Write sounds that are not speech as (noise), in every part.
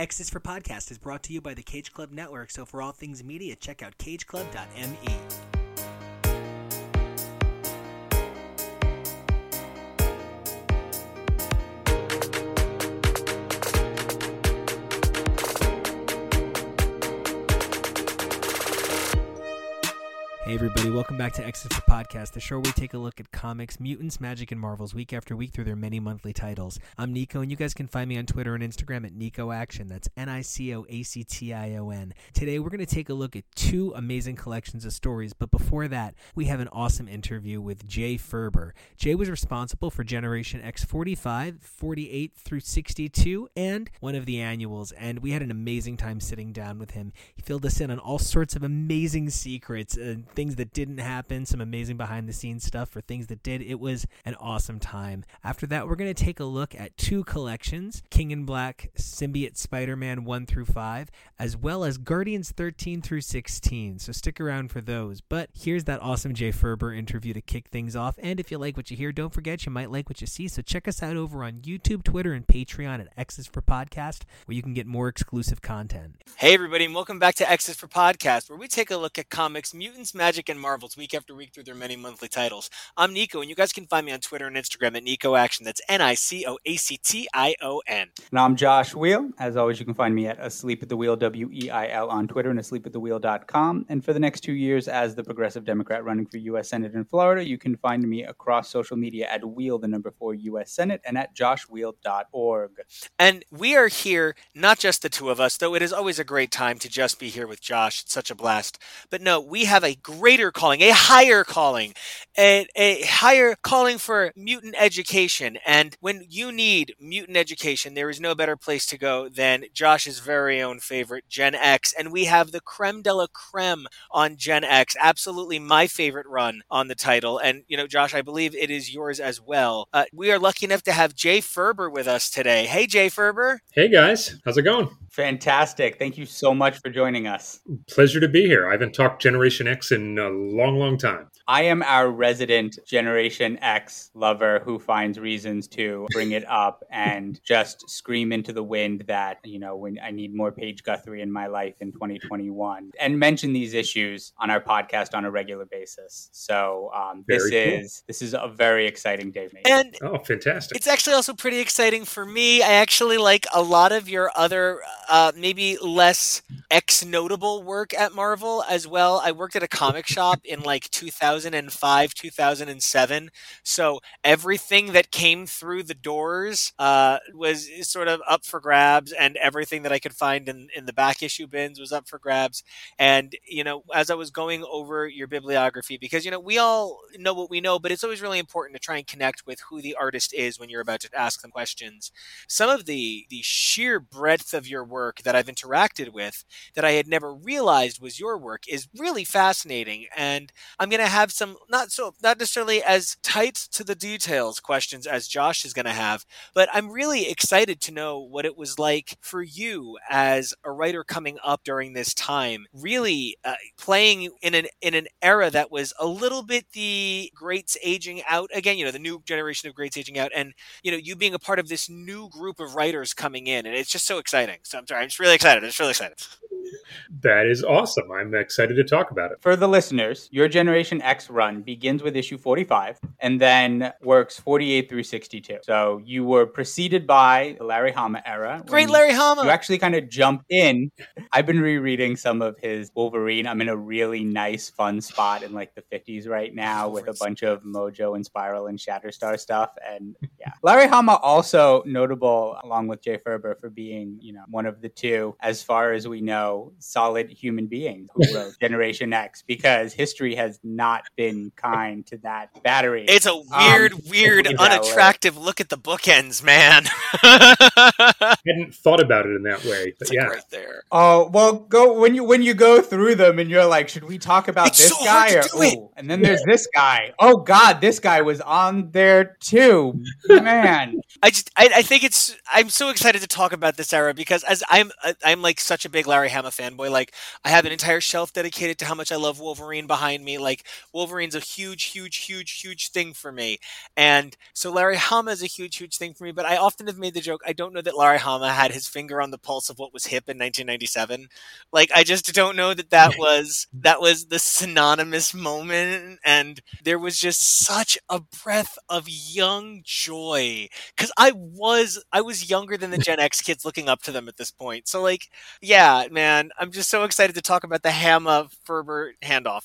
X for Podcast is brought to you by the Cage Club Network, so for all things media, check out cageclub.me. everybody, welcome back to X is for Podcast, the show where we take a look at comics, mutants, magic, and marvels week after week through their many monthly titles. I'm Nico, and you guys can find me on Twitter and Instagram at Nico Action. That's N I C O A C T I O N. Today, we're going to take a look at two amazing collections of stories, but before that, we have an awesome interview with Jay Faerber. Jay was responsible for Generation X 45, 48 through 62, and one of the annuals, and we had an amazing time sitting down with him. He filled us in on all sorts of amazing secrets and things that didn't happen, some amazing behind the scenes stuff for things that did. It was an awesome time. After that, we're going to take a look at two collections King in Black Symbiote Spider Man 1 through 5, as well as Guardians 13 through 16. So stick around for those. But here's that awesome Jay Faerber interview to kick things off. And if you like what you hear, don't forget you might like what you see. So check us out over on YouTube, Twitter, and Patreon at X's for Podcast, where you can get more exclusive content. Hey, everybody, and welcome back to X's for Podcast, where we take a look at comics, mutants, magic, and Marvels week after week through their many monthly titles. I'm Nico, and you guys can find me on Twitter and Instagram at Nico Action. That's N I C O A C T I O N. And I'm Josh Weil. As always, you can find me at Asleep at the Wheel, W E I L, on Twitter and asleepatthewheel.com. And for the next two years, as the Progressive Democrat running for U.S. Senate in Florida, you can find me across social media at Weil, the number four U.S. Senate, and at joshweil.org. And we are here, not just the two of us, though it is always a great time to just be here with Josh. It's such a blast. But no, we have a greater calling, a higher calling, a, a higher calling for mutant education. And when you need mutant education, there is no better place to go than Josh's very own favorite, Gen X. And we have the creme de la creme on Gen X. Absolutely my favorite run on the title. And, you know, Josh, I believe it is yours as well. Uh, we are lucky enough to have Jay Faerber with us today. Hey, Jay Faerber. Hey, guys. How's it going? Fantastic. Thank you so much for joining us. Pleasure to be here. I haven't talked Generation X in a long, long time. I am our resident Generation X lover who finds reasons to bring it up and (laughs) just scream into the wind that, you know, when I need more Paige Guthrie in my life in 2021 and mention these issues on our podcast on a regular basis. So um, this cool. is this is a very exciting day for me. And oh, fantastic. It's actually also pretty exciting for me. I actually like a lot of your other uh, maybe less X notable work at Marvel as well. I worked at a comic shop in like 2005, 2007. So everything that came through the doors uh, was sort of up for grabs, and everything that I could find in, in the back issue bins was up for grabs. And, you know, as I was going over your bibliography, because, you know, we all know what we know, but it's always really important to try and connect with who the artist is when you're about to ask them questions. Some of the, the sheer breadth of your work that I've interacted with that I had never realized was your work is really fascinating. And I'm going to have some not so not necessarily as tight to the details questions as Josh is going to have, but I'm really excited to know what it was like for you as a writer coming up during this time, really uh, playing in an in an era that was a little bit the greats aging out again, you know, the new generation of greats aging out and you know, you being a part of this new group of writers coming in and it's just so exciting. So I'm sorry, I'm just really excited. I'm just really excited. That is awesome. I'm excited to talk about it. For the listeners, your Generation X run begins with issue 45 and then works 48 through 62. So you were preceded by the Larry Hama era. Great Larry Hama. You actually kind of jumped in. I've been rereading some of his Wolverine. I'm in a really nice, fun spot in like the 50s right now with a bunch of Mojo and Spiral and Shatterstar stuff. And yeah, Larry Hama also notable along with Jay Faerber for being, you know, one of the two, as far as we know, solid human beings who (laughs) wrote Generation X because history has not been kind to that battery. It's a weird, um, weird, unattractive look at the bookends, man. I (laughs) hadn't thought about it in that way, but yeah, right there. Oh well, go when you when you go through them and you're like, should we talk about it's this so guy or ooh, and then there's this guy. Oh God, this guy was on there too, man. (laughs) I just I, I think it's I'm so excited to talk about this era because as I'm uh, I'm like such a big Larry Hama fanboy. Like I have an entire shelf dedicated to how much I love Wolverine behind me. Like Wolverine's a huge, huge, huge, huge thing for me. And so Larry Hama is a huge, huge thing for me. But I often have made the joke. I don't know that Larry Hama had his finger on the pulse of what was hip in 1997. Like I just don't know that that (laughs) was that was the synonymous moment. And there was just such a breath of young joy because I was I was younger than the Gen X kids looking up to them at this point. So like, yeah, man, I'm just so excited to talk about the Hama Faerber handoff.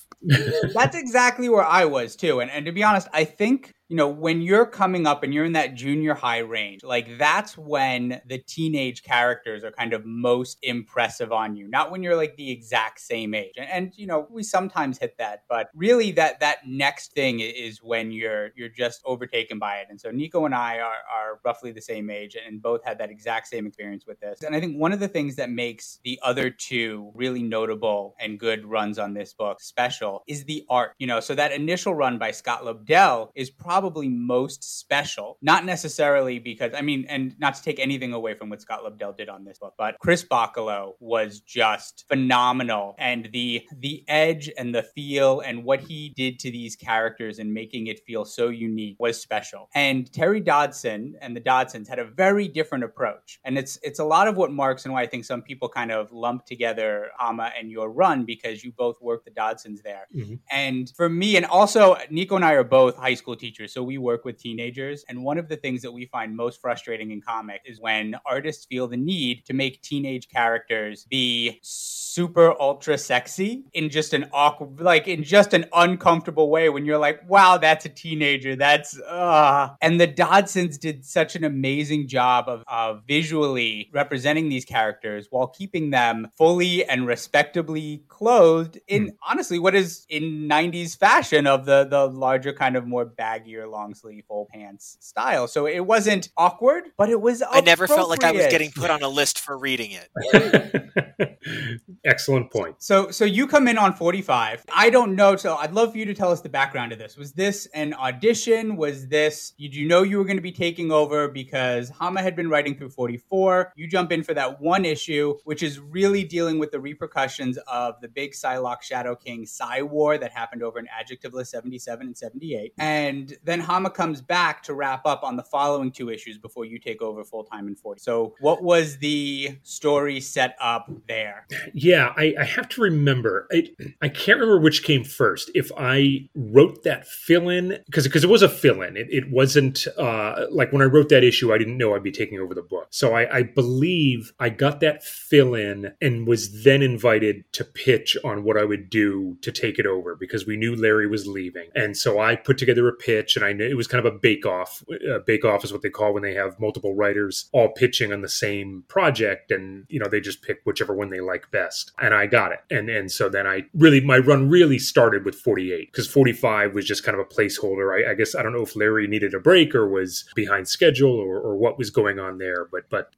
That's exactly where I was too. And and to be honest, I think you know, when you're coming up and you're in that junior high range, like that's when the teenage characters are kind of most impressive on you. Not when you're like the exact same age. And, and you know, we sometimes hit that, but really that that next thing is when you're you're just overtaken by it. And so Nico and I are are roughly the same age and both had that exact same experience with this. And I think one of the things that makes the other two really notable and good runs on this book special is the art. You know, so that initial run by Scott Lobdell is probably probably most special. Not necessarily because, I mean, and not to take anything away from what Scott Lobdell did on this book, but Chris Bachalo was just phenomenal. And the the edge and the feel and what he did to these characters and making it feel so unique was special. And Terry Dodson and the Dodsons had a very different approach. And it's it's a lot of what marks and why I think some people kind of lump together Hama and your run because you both worked the Dodsons there. Mm-hmm. And for me, and also Nico and I are both high school teachers teenagers. So we work with teenagers. And one of the things that we find most frustrating in comics is when artists feel the need to make teenage characters be super ultra sexy in just an awkward, like in just an uncomfortable way when you're like, wow, that's a teenager. That's, uh. And the Dodsons did such an amazing job of, of visually representing these characters while keeping them fully and respectably clothed in mm. honestly what is in 90s fashion of the the larger kind of more baggy your long sleeve full pants style. So it wasn't awkward, but it was. I never felt like I was getting put on a list for reading it. (laughs) Excellent point. So so you come in on 45. I don't know. So I'd love for you to tell us the background of this. Was this an audition? Was this did you know you were going to be taking over because Hama had been writing through 44? You jump in for that one issue, which is really dealing with the repercussions of the big Psylocke Shadow King Psy War that happened over in Adjectiveless 77 and 78. And then Hama comes back to wrap up on the following two issues before you take over full time in 40. So, what was the story set up there? Yeah, I, I have to remember. I, I can't remember which came first. If I wrote that fill in, because it was a fill in, it, it wasn't uh, like when I wrote that issue, I didn't know I'd be taking over the book. So, I, I believe I got that fill in and was then invited to pitch on what I would do to take it over because we knew Larry was leaving. And so I put together a pitch and I knew it was kind of a bake off. A bake off is what they call when they have multiple writers all pitching on the same project, and you know they just pick whichever one they like best. And I got it, and and so then I really my run really started with 48 because 45 was just kind of a placeholder. I, I, guess I don't know if Larry needed a break or was behind schedule or, or what was going on there, but but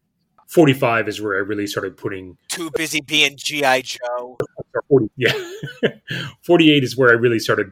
45 is where I really started putting. Too busy being G.I. Joe. (laughs) 40, yeah. (laughs) 48 is where I really started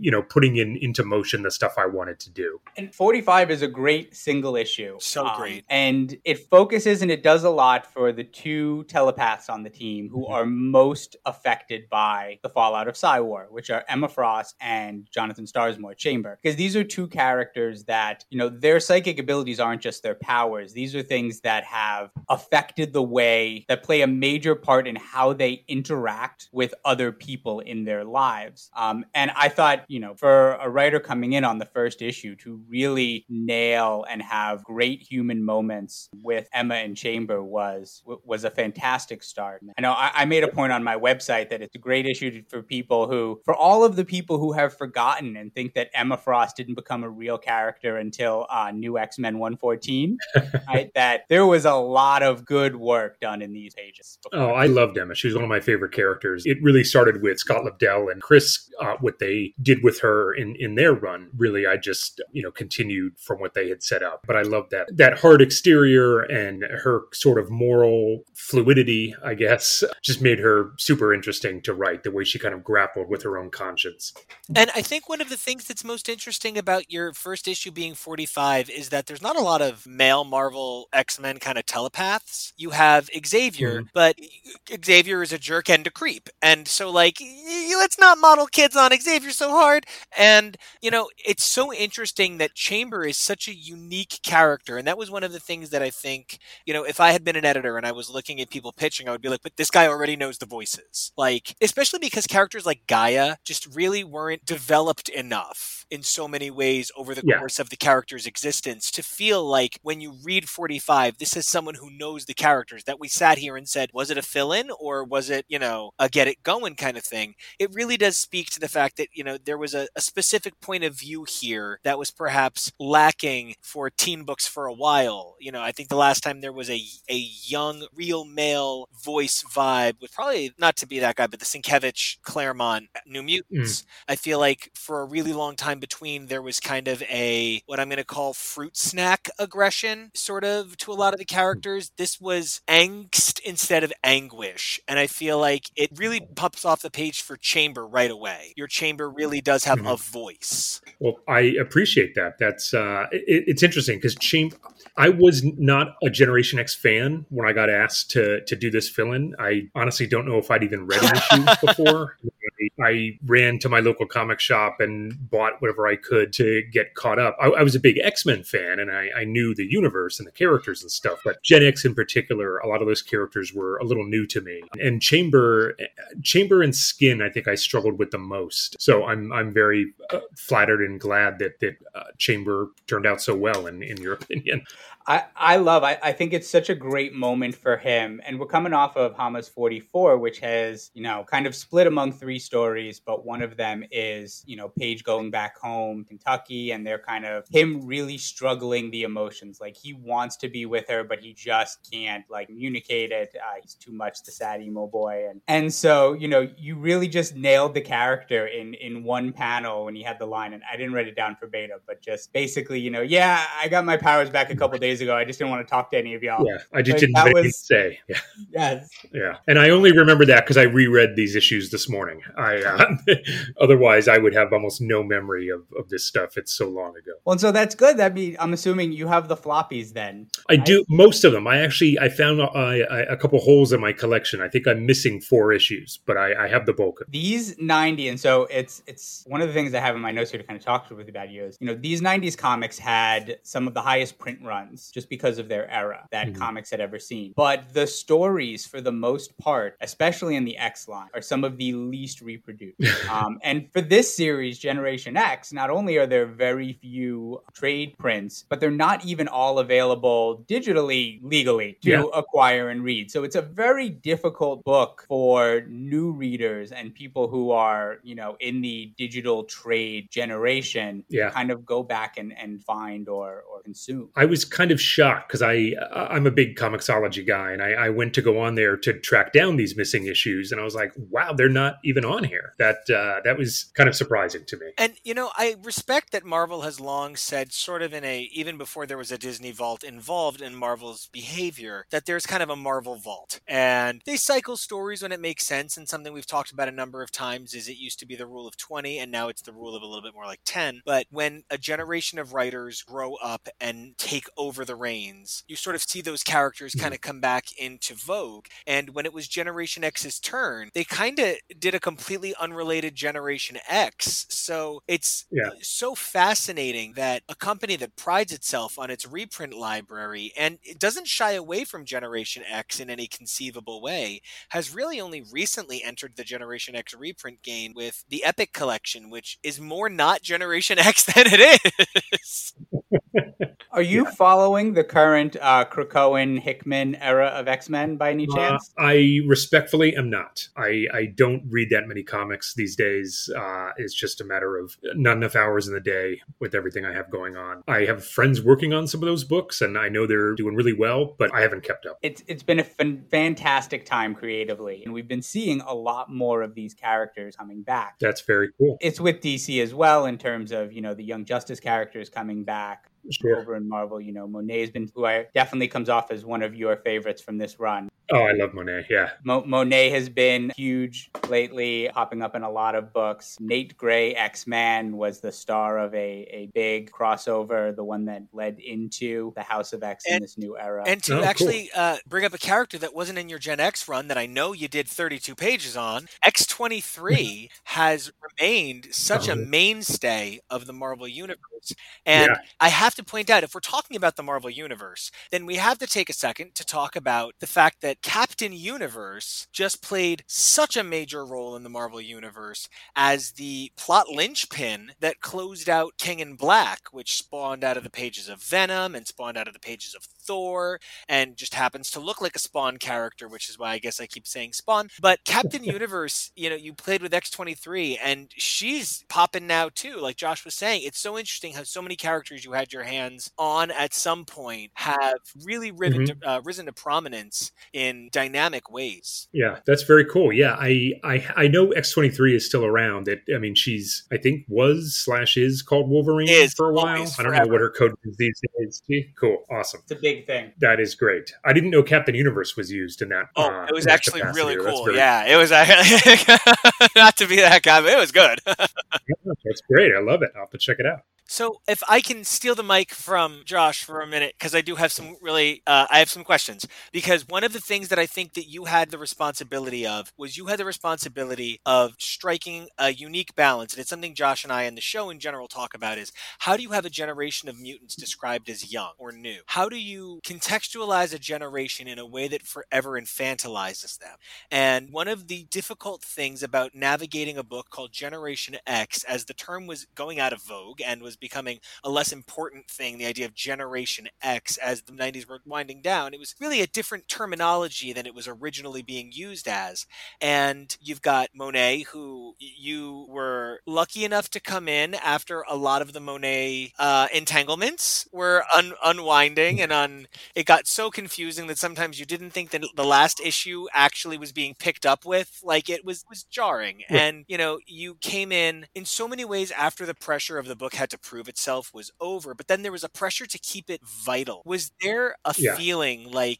you know putting in into motion the stuff I wanted to do. And 45 is a great single issue. So um, great. And it focuses and it does a lot for the two telepaths on the team who mm-hmm. are most affected by the fallout of Psywar, which are Emma Frost and Jonathan Starsmore Chamber. Because these are two characters that, you know, their psychic abilities aren't just their powers. These are things that have affected the way that play a major part in how they interact with other people in their lives. Um, and I thought you know, for a writer coming in on the first issue to really nail and have great human moments with Emma and Chamber was was a fantastic start. I know I, I made a point on my website that it's a great issue for people who, for all of the people who have forgotten and think that Emma Frost didn't become a real character until uh, New X Men 114, (laughs) right? That there was a lot of good work done in these pages. Before. Oh, I loved Emma. She was one of my favorite characters. It really started with Scott Lobdell and Chris, uh, what they did did with her in in their run. Really, I just you know continued from what they had set up. But I love that that hard exterior and her sort of moral fluidity. I guess (laughs) just made her super interesting to write. The way she kind of grappled with her own conscience. And I think one of the things that's most interesting about your first issue being 45 is that there's not a lot of male Marvel X Men kind of telepaths. You have Xavier, mm-hmm. but Xavier is a jerk and a creep. And so, like, let's not model kids on Xavier so hard. And, you know, it's so interesting that Chamber is such a unique character. And that was one of the things that I think, you know, if I had been an editor and I was looking at people pitching, I would be like, but this guy already knows the voices. Like, especially because characters like Gaia just really weren't developed enough in so many ways over the Yeah. course of the character's existence to feel like when you read 45, this is someone who knows the characters that we sat here and said, was it a fill in or was it, you know, a get it going kind of thing? It really does speak to the fact that, you know, there was a, a specific point of view here that was perhaps lacking for teen books for a while. You know, I think the last time there was a, a young, real male voice vibe was probably not to be that guy, but the Sienkiewicz Claremont New Mutants. Hmm. I feel like for a really long time between, there was kind of a what I'm going to call fruit snack aggression, sort of to a lot of the characters. This was angst instead of anguish, and I feel like it really pops off the page for Chamber right away. Your Chamber really does have a voice. Well, I appreciate that. That's uh, it, it's interesting because Chamber. I was not a Generation X fan when I got asked to to do this fill-in. I honestly don't know if I'd even read an issue (laughs) before. I, I ran to my local comic shop and bought whatever I could to get caught up. I, I was a big X Men fan, and I, I knew the universe and the characters and stuff. But Gen X in particular, a lot of those characters were a little new to me. And Chamber, Chamber and Skin, I think I struggled with the most. So I'm I'm very uh, flattered and glad that that uh, Chamber turned out so well. In in your opinion, I, I love I, I think it's such a great moment for him. And we're coming off of Hama's 44 which has you know kind of split among three stories but one of them is you know Paige going back home Kentucky and they're kind of him really struggling the emotions. Like he wants to be with her but he just can't like communicate it. Uh, he's too much the sad emo boy. And and so you know you really just nailed the character in in one panel when he had the line and I didn't write it down verbatim but just basically you know yeah I got my powers back a couple days ago I just didn't want to talk to any of y'all yeah, I just Like, didn't that was- say. Yeah. yes Yeah, and I only remember that because I reread these issues this morning. I uh, (laughs) otherwise I would have almost no memory of, of this stuff. It's so long ago. well and so that's good that mean I'm assuming you have the floppies then I do most of them. I actually I found uh, I, I, a couple holes in my collection. I think I'm missing four issues, but I, I have the bulk of. these 90 and so it's it's one of the things i have in my notes here to kind of talk to with you about you is you know these 90s comics had some of the highest print runs just because of their era that Mhm. comics had ever seen but the stories for the most part especially in the x line are some of the least reproduced (laughs) um, and for this series generation x not only are there very few trade prints but they're not even all available digitally legally to Yeah. acquire and read so it's a very difficult book for new readers and people who are you know in the digital trade generation Yeah. kind of go back and, and find or, or consume I was kind of shocked because I I'm a big comixology guy, and I, I went to go on there to track down these missing issues, and I was like, wow, they're not even on here. That uh, that was kind of surprising to me. And you know, I respect that Marvel has long said, sort of in a even before there was a Disney vault involved in Marvel's behavior, that there's kind of a Marvel vault, and they cycle stories when it makes sense. And something we've talked about a number of times is it used to be the rule of twenty, and now it's the rule of a little bit more like ten. But when a generation of writers grow up and take over the reins, you sort of see those characters mm-hmm. kind of come back into vogue. And when it was Generation X's turn, they kind of did a completely unrelated Generation X. So it's Yeah. so fascinating that a company that prides itself on its reprint library and it doesn't shy away from Generation X in any conceivable way has really only recently entered the Generation X reprint game with the Epic Collection, which is more not Generation (laughs) X than it is. (laughs) are you following the current uh krakoan hickman era of x-men by any Uh, chance I respectfully am not. I, I don't read that many comics these days. Uh, it's just a matter of not enough hours in the day with everything I have going on. I have friends working on some of those books, and I know they're doing really well, but I haven't kept up. it's it's been a fan- fantastic time creatively and we've been seeing a lot more of these characters coming back That's very cool. it's with DC as well in terms of you know the Young Justice characters coming back. Over in Marvel. You know, Monet's been who I definitely comes off as one of your favorites from this run. Oh, I love Monet. Yeah. Mo- Monet has been huge lately, popping up in a lot of books. Nate Gray, X Man, was the star of a, a big crossover, the one that led into the House of X in And- this new era. And to Oh, cool. actually uh, bring up a character that wasn't in your Gen X run that I know you did 32 pages on, X23 (laughs) has remained such a Oh. mainstay of the Marvel Universe. And Yeah. I have to point out, if we're talking about the Marvel Universe, then we have to take a second to talk about the fact that Captain Universe just played such a major role in the Marvel Universe as the plot linchpin that closed out King in Black, which spawned out of the pages of Venom and spawned out of the pages of Thor, and just happens to look like a Spawn character, which is why I guess I keep saying Spawn. But Captain (laughs) Universe, you know, you played with X23, and she's popping now too. Like Josh was saying, it's so interesting how so many characters you had your hands on at some point have really risen, to, uh, risen to prominence in dynamic ways. Yeah, that's very cool. Yeah, I I, I know X twenty three is still around. That I mean, she's I think was slash is called Wolverine Is, for a while. I don't know what her code is these days. Cool, awesome. it's a big thing. That is great. I didn't know Captain Universe was used in that. Oh, uh, it was actually capacity. really cool. very- Yeah, it was (laughs) not to be that guy, but it was good. (laughs) that's great. I love it. I'll have to check it out. So, if I can steal the mic from Josh for a minute, because I do have some really, uh, I have some questions. Because one of the things that I think that you had the responsibility of was you had the responsibility of striking a unique balance, and it's something Josh and I and the show in general talk about. Is how do you have a generation of mutants described as young or new? How do you contextualize a generation in a way that forever infantilizes them? And one of the difficult things about navigating a book called Generation X, as the term was going out of vogue and was becoming a less important thing, the idea of Generation X as the 90s were winding down, it was really a different terminology than it was originally being used as. And you've got Monet, who you were lucky enough to come in after a lot of the Monet uh, entanglements were un- unwinding and un- it got so confusing that sometimes you didn't think that the last issue actually was being picked up with like it was was jarring Yeah. and you know you came in in so many ways after the pressure of the book had to prove itself was over but then there was a pressure to keep it vital was there a Yeah. feeling like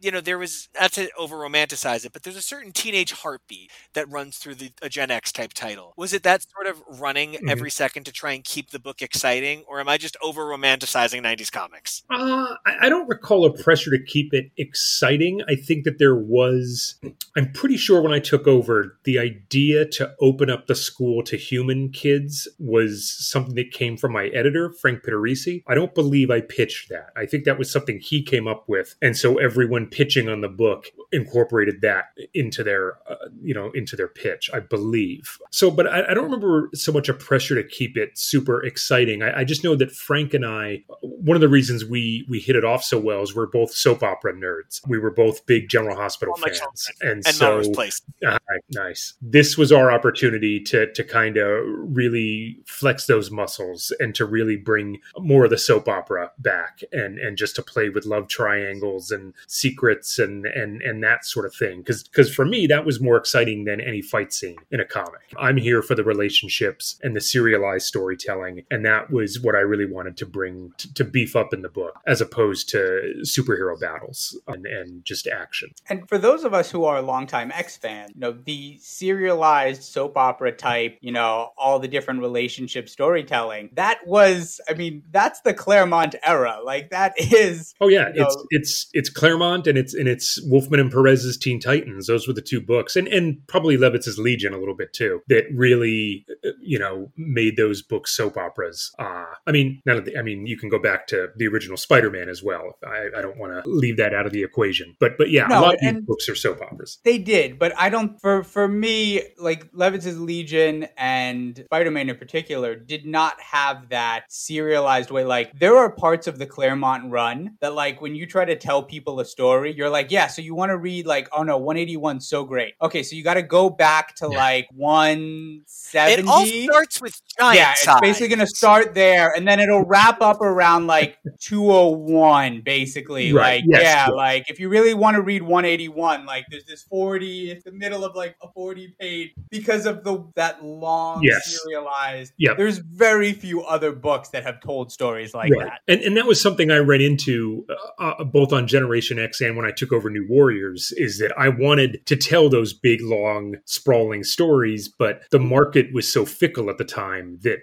you know there was not to over romanticize it but there's a certain teenage heartbeat that runs through the a gen x type title was it that sort of running Mhm. every second to try and keep the book exciting or am i just over romanticizing 90s comics Uh, I, I don't recall a pressure to keep it exciting. I think that there was, I'm pretty sure when I took over, the idea to open up the school to human kids was something that came from my editor, Frank Pittarese. I don't believe I pitched that. I think that was something he came up with. And so everyone pitching on the book incorporated that into their, uh, you know, into their pitch, I believe. So, but I, I don't remember so much a pressure to keep it super exciting. I, I just know that Frank and I, one of the reasons we we hit it off so well is we're both soap opera nerds. We were both big General Hospital Oh, fans, and, and so Ah, nice. This was our opportunity to to kind of really flex those muscles and to really bring more of the soap opera back and and just to play with love triangles and secrets and and and that sort of thing because because for me that was more exciting than any fight scene in a comic. I'm here for the relationships and the serialized storytelling and that was what I really wanted to bring to, to beef up in the book as opposed to superhero battles and and just action. And for those of us who are longtime X fans, you know, the serialized soap opera type, you know, all the different relationship storytelling, that was, I mean, that's the Claremont era. Like that is Oh yeah, you know- it's it's it's Claremont and it's and it's Wolfman and Perez's Teen Titans. Those were the two books, and and probably Levitz's Legion a little bit too. That really, uh, you know, made those books soap operas. Uh, I mean, none of the, I mean, you can go back to the original Spider-Man as well. I, I don't want to leave that out of the equation, but but yeah, No, a lot of these books are soap operas. They did, but I don't. For for me, like Levitz's Legion and Spider Man in particular, did not have that serialized way. Like there are parts of the Claremont run that, like, when you try to tell people a story, you're like, yeah, so you want to read like, oh no, 181 so great. Okay, so you got to go back to Yeah. like 170. It all starts with giant yeah, it's size. basically going to start there, and then it'll wrap up around like 201, basically. Right, Like, yes, yeah, yes. like if you really want to read 181, like there's this 40, it's the middle of like a 40 page because of the that long Yes. serialized. Yep. There's very few few other books that have told stories like Right. that. And and that was something I ran into uh, uh, both on Generation X and when I took over New Warriors is that I wanted to tell those big, long, sprawling stories, but the market was so fickle at the time that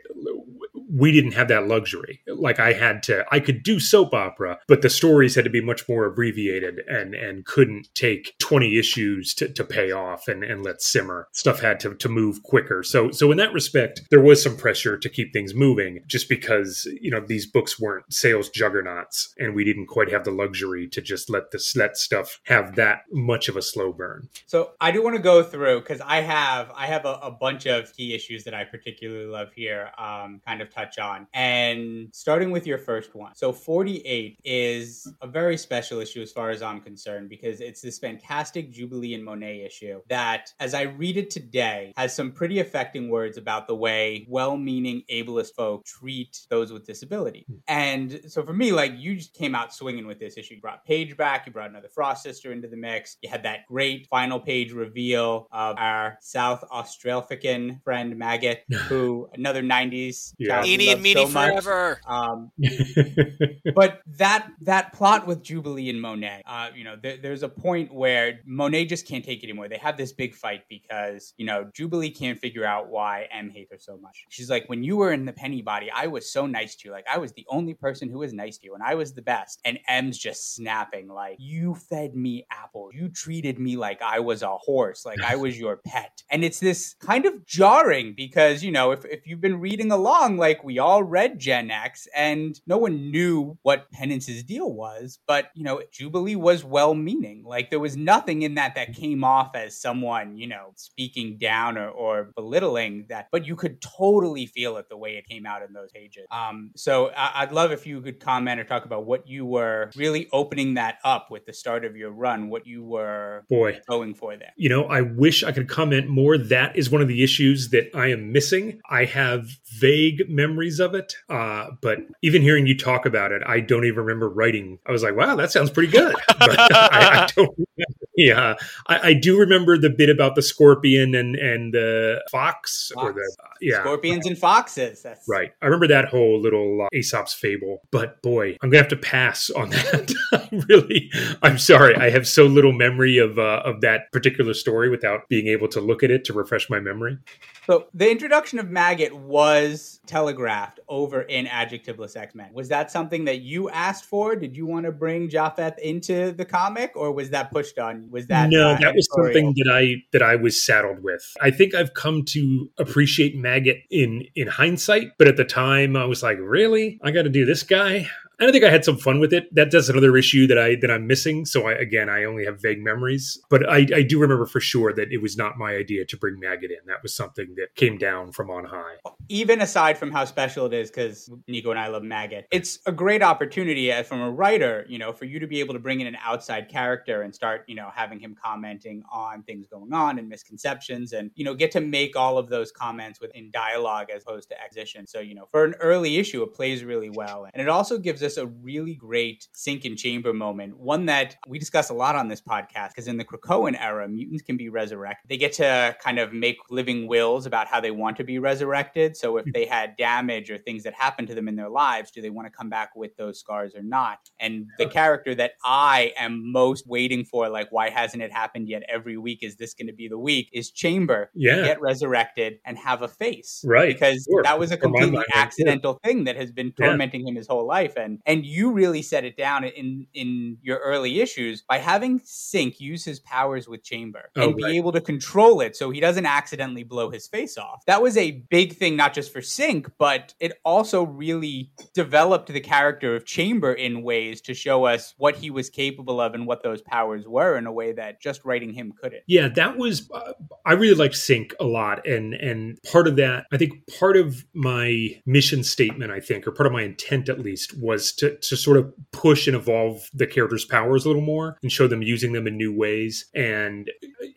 we didn't have that luxury. Like I had to, I could do soap opera, but the stories had to be much more abbreviated and and couldn't take twenty issues to, to pay off and, and let simmer. Stuff had to, to move quicker. So so in that respect, there was some pressure to keep things moving, just because you know these books weren't sales juggernauts, and we didn't quite have the luxury to just let this let stuff have that much of a slow burn. So I do want to go through because I have I have a, a bunch of key issues that I particularly love here. Um, kind of touch on and starting with your first one. So 48 is a very special issue as far as I'm concerned because it's this fantastic Jubilee and Monet issue that, as I read it today, has some pretty affecting words about the way well-meaning ableist folk treat those with disability. Hmm. And so for me, like you just came out swinging with this issue. You brought Paige back. You brought another Frost sister into the mix. You had that great final page reveal of our South Australian friend Maggot, (laughs) who another '90s Yeah. Child we Eenie love and Meenie so much. forever. Um, (laughs) but that that plot with Jubilee and Monet, uh, you know, there, there's a point where Monet just can't take it anymore. They have this big fight because you know Jubilee can't figure out why M hates her so much. She's like, when you were in the penny body, I was so nice to you. Like I was the only person who was nice to you, and I was the best. And M's just snapping, like you fed me apples, you treated me like I was a horse, like I (laughs) was your pet. And it's this kind of jarring because you know if if you've been reading along, like we all read Gen X, and no one knew what Penance's deal was, but you know Jubilee was well-meaning. Like there was nothing in that that came off as someone you know speaking down or, or belittling that, but you could totally feel it the way it came out in those pages. Um, so I- I'd love if you could comment or talk about what you were really opening that up with the start of your run, what you were Boy, going for there. you know, I wish I could comment more. That is one of the issues that I am missing. I have vague memories of it, uh, but even hearing you talk about it, I don't even remember writing. I was like, "Wow, that sounds pretty good." (laughs) But I, I don't. Remember. Yeah, I, I do remember the bit about the scorpion and and the fox, or Fox. the yeah. Scorpions and foxes. That's Right. I remember that whole little uh, Aesop's fable, but boy, I'm going to have to pass on (laughs) that. Really, I'm sorry. I have so little memory of uh, of that particular story without being able to look at it to refresh my memory. So the introduction of Maggot was telegraphed over in Adjectiveless X-Men. Was that something that you asked for? Did you want to bring Japheth into the comic or was that pushed on? Was that no, uh, that was something that I that I was saddled with. I think I've come to appreciate Maggot in in hindsight, but at the time I was like, really, I got to do this guy. And I think I had some fun with it. That that's another issue that I that I'm missing. So I again I only have vague memories, but I, I do remember for sure that it was not my idea to bring Maggot in. That was something that came down from on high. even aside from how special it is, because Nico and I love Maggot, it's a great opportunity uh, from a writer, you know, for you to be able to bring in an outside character and start, you know, having him commenting on things going on and misconceptions and, you know, get to make all of those comments within dialogue as opposed to exposition. So, you know, for an early issue, it plays really well. And it also gives us a really great Synch and chamber moment, one that we discuss a lot on this podcast, because in the Krakoan era, mutants can be resurrected. They get to kind of make living wills about how they want to be resurrected. So if they had damage or things that happened to them in their lives, do they want to come back with those scars or not? And the character that I am most waiting for, like, why hasn't it happened yet? Every week, is this going to be the week? Is Chamber Yeah. get resurrected and have a face? Right, Because sure. that was a completely yeah. accidental thing that has been Yeah. tormenting him his whole life. And and you really set it down in in your early issues by having Synch use his powers with Chamber Oh, and be right. able to control it so he doesn't accidentally blow his face off. That was a big thing, not just for Synch, but it also really developed the character of Chamber in ways to show us what he was capable of and what those powers were in a way that just writing him couldn't. Yeah, that was. Uh, I really liked Synch a lot, and and part of that, I think, part of my mission statement, I think, or part of my intent at least, was was to, to sort of push and evolve the characters' powers a little more and show them using them in new ways and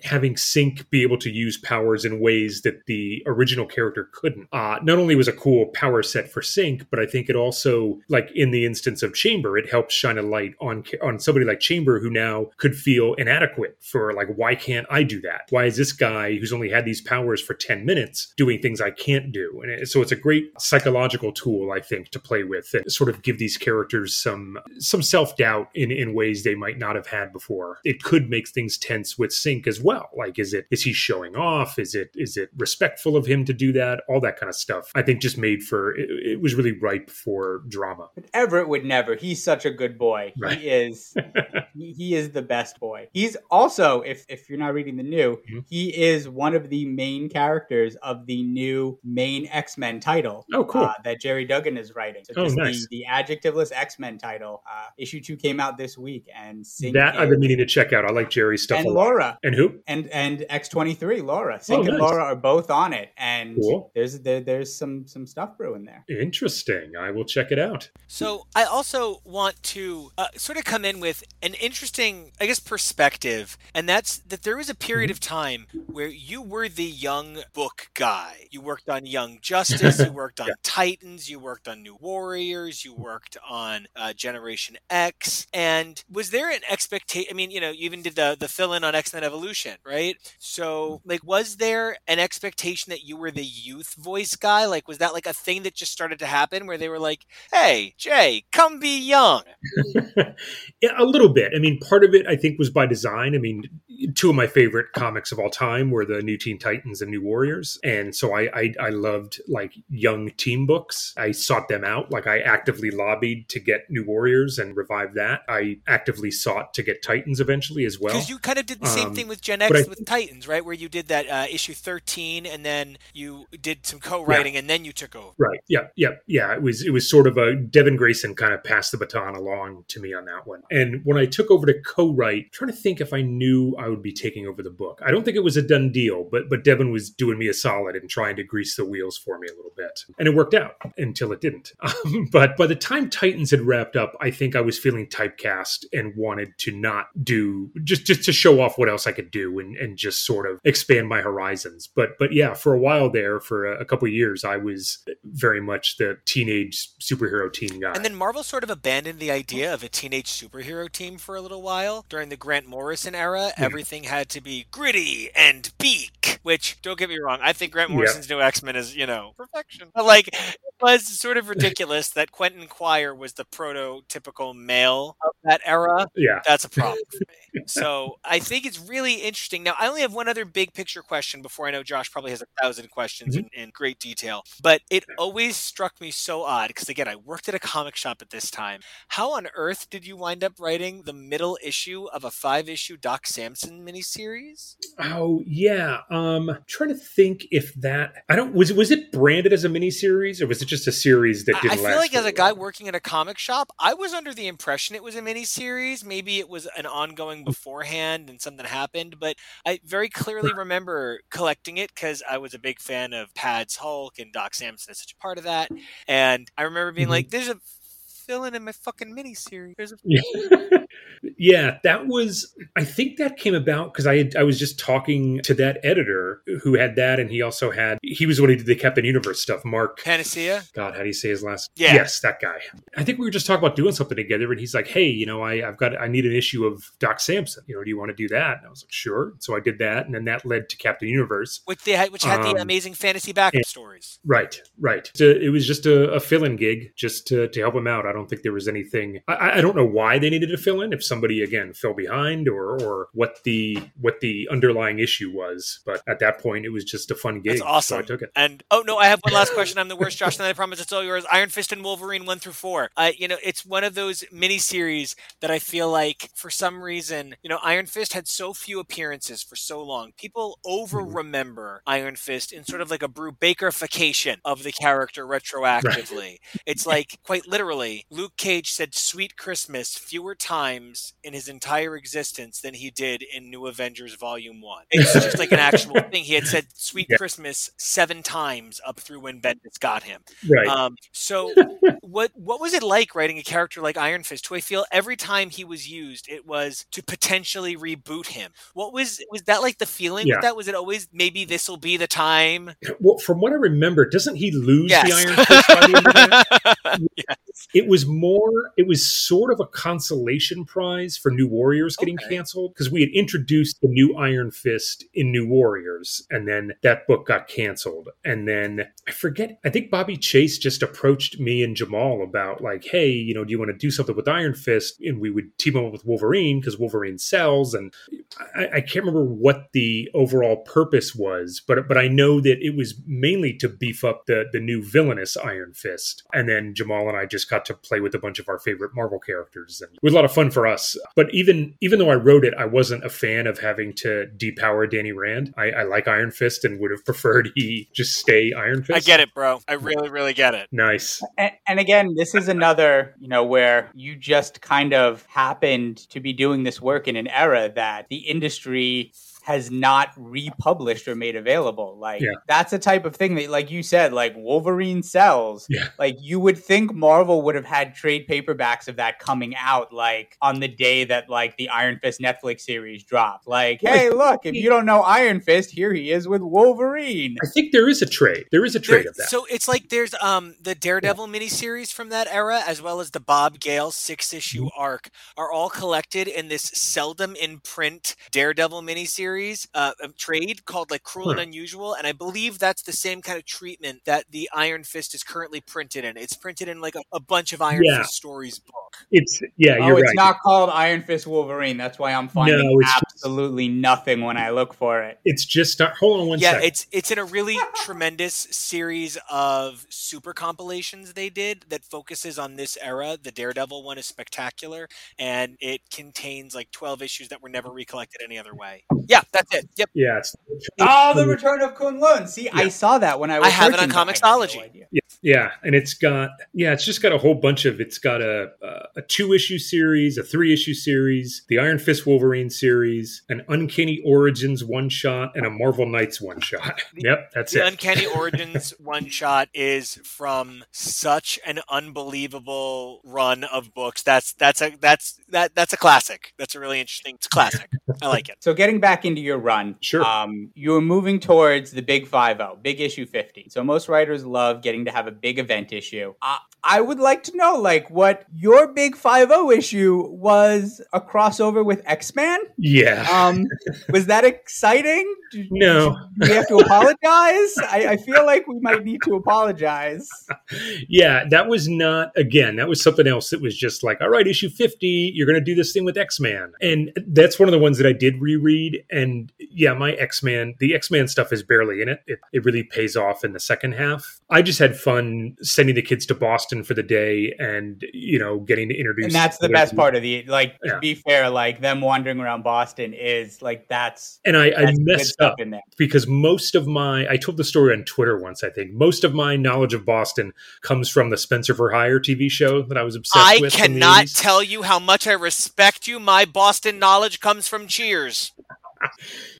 having Synch be able to use powers in ways that the original character couldn't. Uh, not only was a cool power set for Synch, but I think it also, like in the instance of Chamber, it helps shine a light on on somebody like Chamber who now could feel inadequate for like, why can't I do that? Why is this guy who's only had these powers for 10 minutes doing things I can't do? And it, so it's a great psychological tool, I think, to play with and sort of give these characters some some self doubt in in ways they might not have had before. It could make things tense with Synch as well. Like, is it is he showing off? Is it is it respectful of him to do that? All that kind of stuff. I think just made for it, it was really ripe for drama. But Everett would never. He's such a good boy. Right. He is. (laughs) he, he is the best boy. He's also, if if you're not reading the new, Mhm. he is one of the main characters of the new main X Men title. Oh, cool. uh, that Gerry Duggan is writing. So Oh, nice. the, the adjectiveless X Men title. Uh, issue two came out this week, and Synch that I've been meaning to check out. I like Gerry's stuff and a lot. Laura And who? and and X twenty three Laura. Synch Oh, and nice. Laura are both on it, and Cool. there's there, there's some some stuff brewing there. Interesting. I will check it out. So I also want to uh, sort of come in with an interesting, I guess, perspective, and that's that there was a period of time where you were the young book guy. You worked on Young Justice, you (laughs) worked on Yeah. Titans, you worked on New Warriors, you worked on uh, Generation X, and was there an expectation? I mean, you know, you even did the the fill in on X Men Evolution, right? So, like, was there an expectation that you were the youth voice guy? Like, was that like a thing that just started to happen where they were like, "Hey, Jay, come be young"? (laughs) yeah, a little bit. I mean, part of it I think was by design. I mean, two of my favorite comics of all time were the New Teen Titans and New Warriors, and so I I, I loved like young team books. I sought them out. Like I actively lobbied to get New Warriors and revive that. I actively sought to get Titans eventually as well. Because you kind of did the same um, thing with Gen X with Titans, right? Where you did that uh, issue thirteen, and then you did some co-writing, and then you took over. Right. Yeah. Yeah. Yeah. It was it was sort of a Devin Grayson kind of passed the baton along to me on that one. And when I took over to co-write, I'm trying to think if I knew I would be taking over the book. I don't think it was a done deal, but but Devin was doing me a solid and trying to grease the wheels for me a little bit, and it worked out until it didn't. (laughs) Um, but by the time Titans had wrapped up, I think I was feeling typecast and wanted to not do just just to show off what else I could do and and just sort of expand my horizons. But but yeah, for a while there, for a, a couple years, I was very much the teenage superhero teen guy. And then Marvel sort of abandoned the idea of a teenage superhero team for a little while. During the Grant Morrison era, Yeah. everything had to be gritty and peak, which, don't get me wrong, I think Grant Yeah. Morrison's new X Men is, you know, perfection. But, like, it was sort of ridiculous that Quentin Quire was the prototypical male of that era. yeah, That's a problem for me. So I think it's really interesting. Now, I only have one other big picture question before I know Josh probably has a thousand questions in, in great detail. But it always struck me so odd because, again, I worked at a comic shop at this time. How on earth did you wind up writing the middle issue of a five issue Doc Samson miniseries? Oh yeah. Um trying to think if that I don't was was it branded as a miniseries or was it just a series that I didn't I last? feel like as a guy working at a comic shop, I was under the impression it was a miniseries. Maybe it was an ongoing beforehand and something happened, but I very clearly remember collecting it because I was a big fan of Pad's Hulk and Doc Samson is such a part of that. And I remember being Mhm. like, "There's a villain in my fucking miniseries." There's a (laughs) Yeah. that was. I think that came about because I had, I was just talking to that editor who had that, and he also had he was the one who did the Captain Universe stuff. Mark, Paniccia. God, how do you say his last? Yeah. Yes, that guy. I think we were just talking about doing something together, and he's like, "Hey, you know, I, I've got I need an issue of Doc Samson. You know, do you want to do that?" And I was like, "Sure." So I did that, and then that led to Captain Universe. Which they had, which had the Um, amazing fantasy backup stories. Right, right. So it was just a, a fill-in gig, just to, to help him out. I don't think there was anything. I, I don't know why they needed to fill in. If somebody again fell behind, or or what the what the underlying issue was. But at that point, it was just a fun gig. That's awesome. So I took it. And oh no, I have one last question. I'm the worst, Josh, and I promise it's all yours. Iron Fist and Wolverine one through four. Uh, you know, it's one of those miniseries that I feel like for some reason, you know, Iron Fist had so few appearances for so long. People over remember Iron Fist in sort of like a Brubakerification of the character (laughs) retroactively. It's like quite literally Luke Cage said "Sweet Christmas" fewer times in his entire existence than he did in New Avengers Volume One. It's just like an actual (laughs) thing. He had said "Sweet Yeah. Christmas" seven times up through when Bendis got him. Right. Um, so, (laughs) what what was it like writing a character like Iron Fist, who I feel every time he was used, it was to potentially reboot him? What was was that like the feeling Yeah. with that? Was it always maybe this will be the time? well, from what I remember, doesn't he lose Yes. the Iron Fist by the end of that? (laughs) yes. It was more, it was sort of a consolation prize for New Warriors getting Okay. canceled because we had introduced the new Iron Fist in New Warriors, and then that book got canceled. And then I forget, I think Bobby Chase just approached me and Jamal about, like, hey, you know, do you want to do something with Iron Fist? And we would team up with Wolverine because Wolverine sells. And I, I can't remember what the overall purpose was, but but I know that it was mainly to beef up the the new villainous Iron Fist. And then Jamal and I just got to play with a bunch of our favorite Marvel characters, and it was a lot of fun for us. But even even though I wrote it, I wasn't a fan of having to depower Danny Rand. I, I like Iron Fist and would have preferred he just stay Iron Fist. I get it, bro. I really, really get it. Nice. And, and again, this is another, you know, where you just kind of happened to be doing this work in an era that the industry has not republished or made available. Like Yeah. that's the type of thing that, like you said, like Wolverine sells. Yeah. Like you would think Marvel would have had trade paperbacks of that coming out, like on the day that like the Iron Fist Netflix series dropped. Like, hey, look, if you don't know Iron Fist, here he is with Wolverine. I think there is a trade. There is a trade There- of that. So it's like there's um the Daredevil miniseries from that era, as well as the Bob Gale six issue Mm-hmm. arc, are all collected in this seldom in print Daredevil miniseries uh, um, trade called like Cruel and Unusual, and I believe that's the same kind of treatment that the Iron Fist is currently printed in. It's printed in like a, a bunch of Iron Yeah. Fist stories book. It's yeah, oh, you're it's right. not called Iron Fist Wolverine. That's why I'm finding No, it's just- absolutely nothing when I look for it. it's just not, hold on one yeah, second. it's it's in a really tremendous series of super compilations they did that focuses on this era. The Daredevil one is spectacular, and it contains like twelve issues that were never recollected any other way. Yeah, that's it. Yep. yeah, it's, Oh, the Return of Kunlun. See, I saw that when I was. I have it on searching, but I had Comixology. no. Yeah, yeah, and it's got yeah, it's just got a whole bunch of. It's got a uh, a, a two issue series, a three issue series, the Iron Fist Wolverine series, an Uncanny Origins one shot, and a Marvel Knights one shot. (laughs) Yep, that's The it. Uncanny (laughs) Origins one shot is from such an unbelievable run of books. That's that's a that's that that's a classic. That's a really interesting. It's a classic. I like it. So getting back into your run, Sure. Um, you were moving towards the big five zero, big issue fifty. So most writers love getting to have a big event issue. I, I would like to know, like, what your big five zero issue was a crossover with X Man. yeah. Um, (laughs) was that exciting? Did- No. Do we have to apologize? I, I feel like we might need to apologize. yeah, that was not again. That was something else. That was just like, all right, issue fifty. You're going to do this thing with X Man, and that's one of the ones that I did reread. And yeah, my X Man, the X Man stuff is barely in it. it. It really pays off in the second half. I just had fun sending the kids to Boston for the day, and you know, getting to introduce. And that's the best people. part of the like. Yeah. Be fair, like them wandering around Boston is like that's. And I, I that's good messed up in there. because most of my I told the story on Twitter once. I think most of my knowledge of Boston comes from the Spencer for Hire TV show that I was obsessed I with. I cannot tell you how much I respect you. My Boston knowledge comes from Cheers.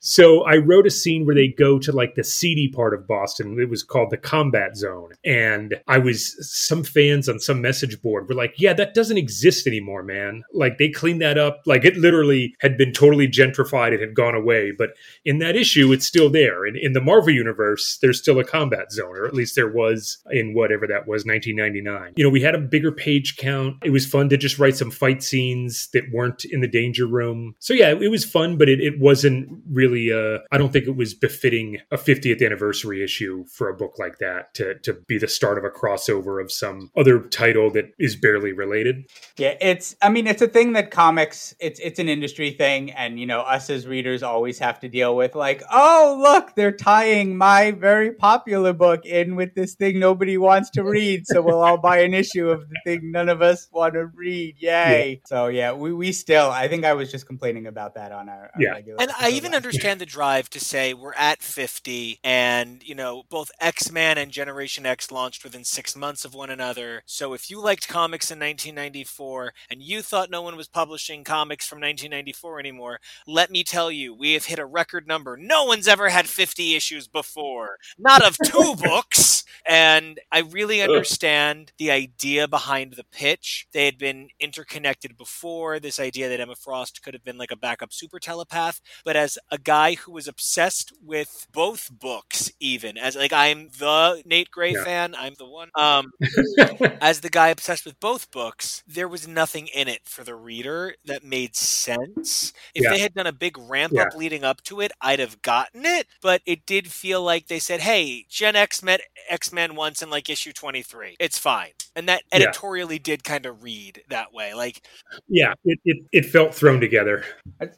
So I wrote a scene where they go to like the seedy part of Boston. It was called the combat zone. And I was some fans on some message board were like, yeah, that doesn't exist anymore, man. Like they cleaned that up. Like it literally had been totally gentrified. It had gone away. But in that issue, it's still there. And in the Marvel universe, there's still a combat zone, or at least there was in whatever that was, 1999. You know, we had a bigger page count. It was fun to just write some fight scenes that weren't in the danger room. So yeah, it was fun, but it, it wasn't really uh I don't think it was befitting a 50th anniversary issue for a book like that to to be the start of a crossover of some other title that is barely related. Yeah, it's. I mean, it's a thing that comics. It's it's an industry thing, and you know, us as readers always have to deal with. Like, oh, look, they're tying my very popular book in with this thing nobody wants to read, so we'll all buy an issue of the thing none of us want to read. Yay! So yeah, we we still. I think I was just complaining about that on our, our Yeah. regular. And I even understand the drive to say we're at 50 and, you know, both X-Men and Generation X launched within 6 months of one another. So if you liked comics in 1994 and you thought no one was publishing comics from 1994 anymore, let me tell you, we have hit a record number. No one's ever had 50 issues before. Not of two (laughs) books. And I really understand the idea behind the pitch. They had been interconnected before, this idea that Emma Frost could have been like a backup super telepath. But as a guy who was obsessed with both books, even as like I'm the Nate Grey yeah. fan, I'm the one. Um, (laughs) as the guy obsessed with both books, there was nothing in it for the reader that made sense. If yeah. they had done a big ramp yeah. up leading up to it, I'd have gotten it. But it did feel like they said, "Hey, Gen X met X Men once in like issue 23. It's fine." And that editorially did kind of read that way. Like, yeah, it, it, it felt thrown together.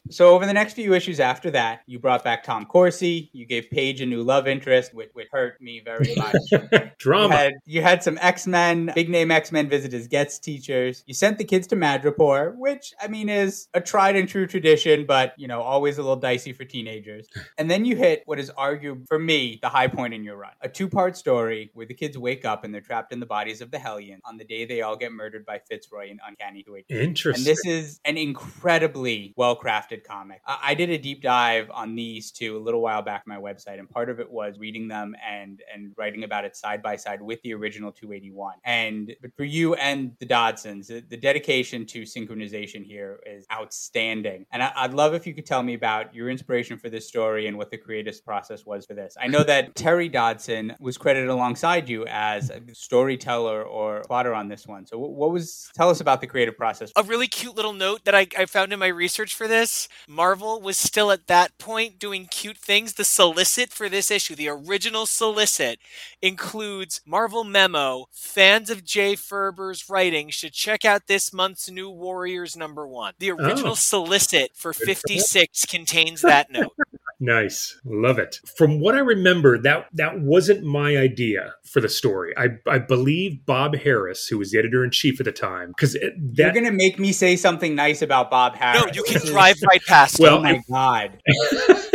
So over the next few issues after that, you brought back Tom Corsi. You gave Paige a new love interest, which, which hurt me very (laughs) much. Drama. You had, you had some X Men, big name X Men visit as guest teachers. You sent the kids to Madripoor, which I mean is a tried and true tradition, but you know always a little dicey for teenagers. (laughs) And then you hit what is argued for me the high point in your run: a two part story where the kids wake up and they're trapped in the bodies of the Hellions on the day they all get murdered by Fitzroy and Uncanny 218. Interesting. And this is an incredibly well crafted comic. I-, I did a deep dive on these two a little while back on my website, and part of it was reading them and and writing about it side by side with the original 281. And but for you and the Dodsons, the, the dedication to synchronization here is outstanding. And I, would love if you could tell me about your inspiration for this story and what the creative process was for this. I know that Terry Dodson was credited alongside you as a storyteller or plotter on this one. So what was tell us about the creative process? A really cute little note that I, I found in my research for this. Marvel was still at that point doing cute things. The solicit for this issue, the original solicit, includes Marvel memo. Fans of Jay Faerber's writing should check out this month's new Warriors number one. The original oh. solicit for 56 contains (laughs) that note. Nice. Love it. From what I remember, that that wasn't my idea for the story. I, I believe Bob Harras, who was the editor in chief at the time, because you're going to make me say something nice about Bob Harras. No, you can drive right past. Well, oh my god. (laughs)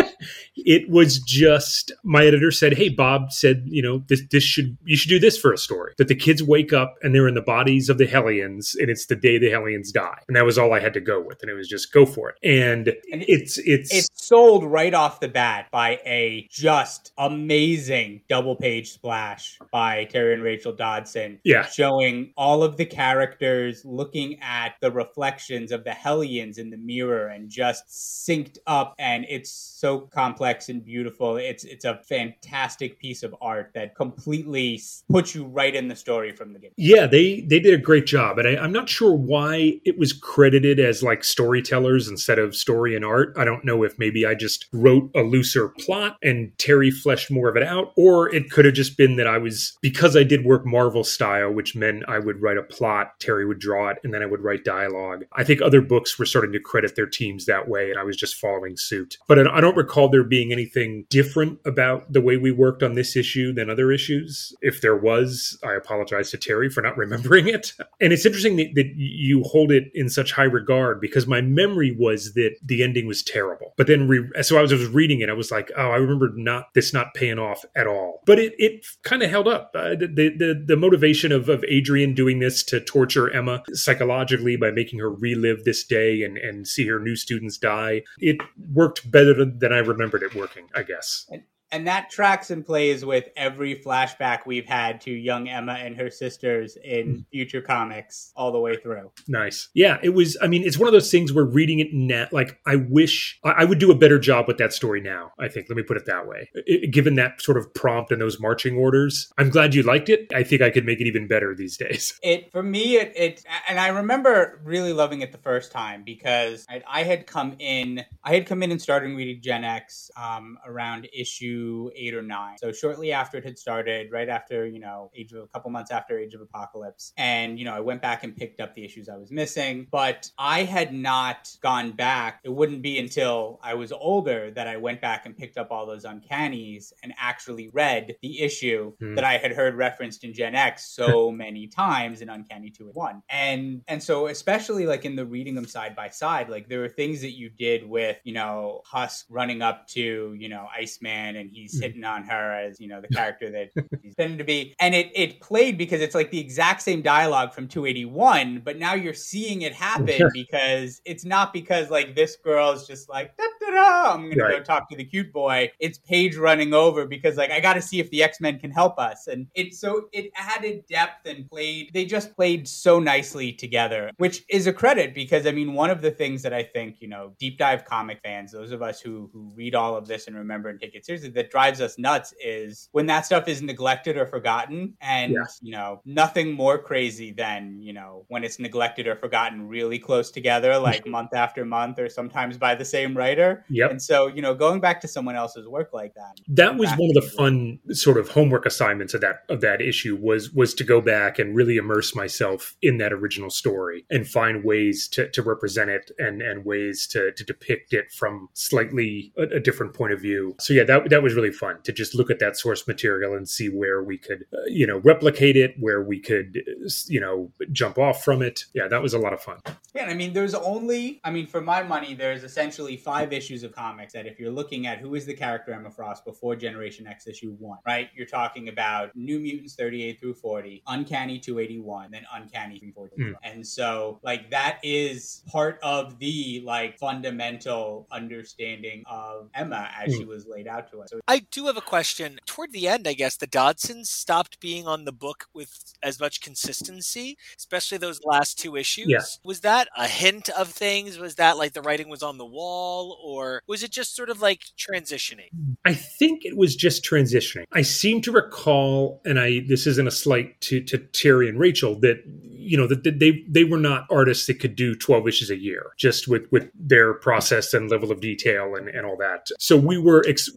it was just my editor said, "Hey, Bob said, you know, this this should you should do this for a story that the kids wake up and they're in the bodies of the Hellions, and it's the day the Hellions die." And that was all I had to go with, and it was just go for it. And, and it's it's it's sold right off the bat by a just amazing double page splash by Terry and Rachel Dodson, yeah, showing all of the characters looking at the reflections of the Hellions in the mirror and just synced up, and it's so complex and beautiful. It's it's a fantastic piece of art that completely puts you right in the story from the beginning. Yeah, they they did a great job, and I, I'm not sure why it was credited as like storytellers instead of story and art. I don't know if maybe I just wrote a looser plot and Terry fleshed more of it out, or it could have just been that I was because I did work Marvel style, which meant I would write a plot, Terry would draw it, and then I would write dialogue. I think other books were starting to credit their teams that way, and I was just following suit. But I don't recall there being anything different about the way we worked on this issue than other issues. If there was, I apologize to Terry for not (laughs) remembering it. And it's interesting that, that you hold it in such high regard because my memory was that the ending was terrible. But then, re- so I was, I was reading it, I was like, oh, I remember not this not paying off at all. But it, it kind of held up. Uh, the, the, the motivation of, of Adrian doing this to torture Emma psychologically by making her relive this day and, and see her new students die, it worked better than I remembered it working, I guess. And, and that tracks and plays with every flashback we've had to young Emma and her sisters in mm. future comics all the way through. Nice. Yeah, it was. I mean, it's one of those things where reading it net, like, I wish I would do a better job with that story now. I think. Let me put it that way. It, given that sort of prompt and those marching orders, I'm glad you liked it. I think I could make it even better these days. (laughs) It for me, it, it and I remember really loving it the first time because I, I had come in, I had come in and started reading Gen X um, around issue eight or nine. So shortly after it had started, right after, you know, age of a couple months after Age of Apocalypse. And, you know, I went back and picked up the issues I was missing, but I had not gone back. It wouldn't be until I was older that I went back and picked up all those uncannies and actually read the issue Hmm. that I had heard referenced in Gen X so (laughs) many times in Uncanny 2 and 1. And and so especially like in the reading them side by side, like there were things that you did with, you know, Husk running up to, you know, Iceman and he's Mhm. hitting on her as, you know, the character that he's intended to be. And it it played because it's like the exact same dialogue from 281, but now you're seeing it happen because it's not because like this girl's just like da, da, da, I'm gonna go talk to the cute boy. It's Paige running over because like I got to see if the X Men can help us, and it so it added depth and played. They just played so nicely together, which is a credit because I mean one of the things that I think you know deep dive comic fans, those of us who who read all of this and remember and take it seriously, that drives us nuts is when that stuff is neglected or forgotten, and Yeah. you know nothing more crazy than you know when it's neglected or forgotten really close together, like month after month, or sometimes by the same writer. Yep. And so, you know, going back to someone else's work like that. that was one of the fun sort of homework assignments of that of that issue was was to go back and really immerse myself in that original story and find ways to, to represent it and and ways to, to depict it from slightly a, a different point of view so yeah that that was really fun to just look at that source material and see where we could uh, you know replicate it where we could you know jump off from it yeah that was a lot of fun Yeah, I mean, there's only, I mean, for my money, there's essentially five issues of comics that if you're looking at who is the character Emma Frost before Generation X issue one, right? You're talking about New Mutants 38 through 40, Uncanny 281, then Uncanny 340. Hmm. And so, like, that is part of the, like, fundamental understanding of Emma as Hmm. she was laid out to us. I do have a question. Toward the end, I guess the Dodsons stopped being on the book with as much consistency, especially those last two issues. Yeah. Was that a hint of things? Was that like the writing was on the wall, or was it just sort of like transitioning? I think it was just transitioning. I seem to recall, and I this isn't a slight to to Terry and Rachel that you know that they they were not artists that could do twelve issues a year, just with with their process and level of detail and and all that. So we were ex-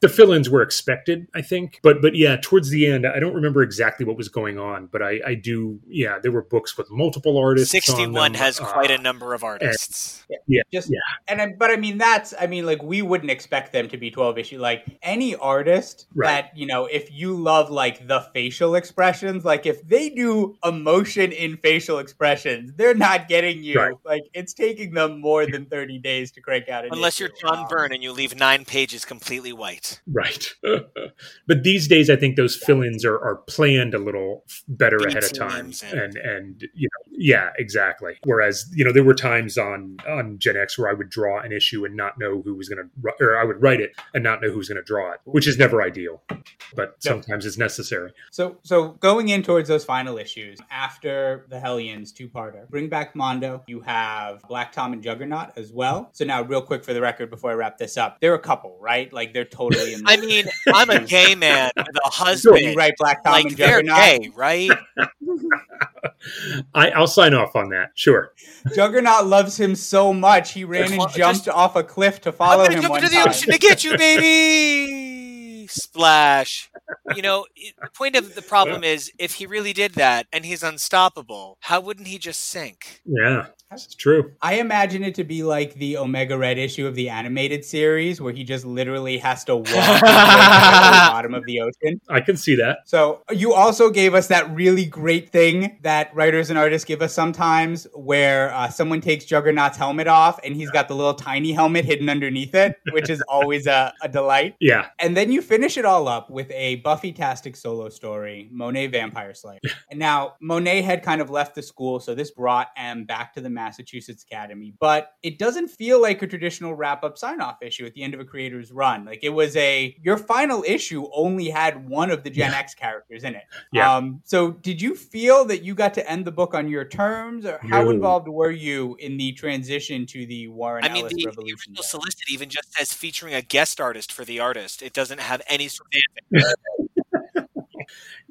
the fill-ins were expected, I think, but but yeah, towards the end, I don't remember exactly what was going on, but I I do yeah, there were books with multiple artists. Sixty-one them, has quite uh, a number of artists. Yeah, just Yeah. and I, but I mean that's I mean like we wouldn't expect them to be 12 issue like any artist Right. that you know if you love like the facial expressions like if they do emotion in facial expressions they're not getting you Right. like it's taking them more than 30 days to crank out an Unless issue. you're John Um, Byrne and you leave nine pages completely white. Right. (laughs) but these days, I think those fill-ins are, are planned a little better ahead of time, and- and and you know, yeah, exactly. Whereas you know, there were times on on Gen X where I would draw an issue and not know who was going to, or I would write it and not know who was going to draw it, which is never ideal, but sometimes it's necessary. So, so going in towards those final issues after the Hellions two-parter, bring back Mondo. You have Black Tom and Juggernaut as well. So now, real quick for the record, before I wrap this up, they're a couple, right? Like they're totally in. (laughs) I mean, I'm a gay (laughs) man with a you husband. write Black Tom Like and they're Juggernaut. gay, right? (laughs) I, I'll sign off on that. Sure. Juggernaut loves him so much he ran and Just- jumped off a cliff to I'm follow gonna him jump one into the time. ocean to get you, baby. Splash. You know, the point of the problem is if he really did that and he's unstoppable, how wouldn't he just sink? Yeah, it's true. I imagine it to be like the Omega Red issue of the animated series, where he just literally has to walk (laughs) to the bottom of the ocean. I can see that. So you also gave us that really great thing that writers and artists give us sometimes, where uh, someone takes Juggernaut's helmet off and he's got the little tiny helmet hidden underneath it, which is (laughs) always a, a delight. Yeah, And then you finish it all up with a Buffy-tastic solo story, Monet Vampire Slayer. and (laughs) now Monet had kind of left the school, so this brought M back to the Massachusetts Academy. But it doesn't feel like a traditional wrap-up sign-off issue at the end of a creator's run. Like it was a your final issue only had one of the Gen X characters in it. Yeah. Um, so did you feel that you got to end the book on your terms, or how No. involved were you in the transition to the Warren I mean, Ellis the, the Revolution? original solicit even just says featuring a guest artist for the artist. It doesn't have any (laughs) sort of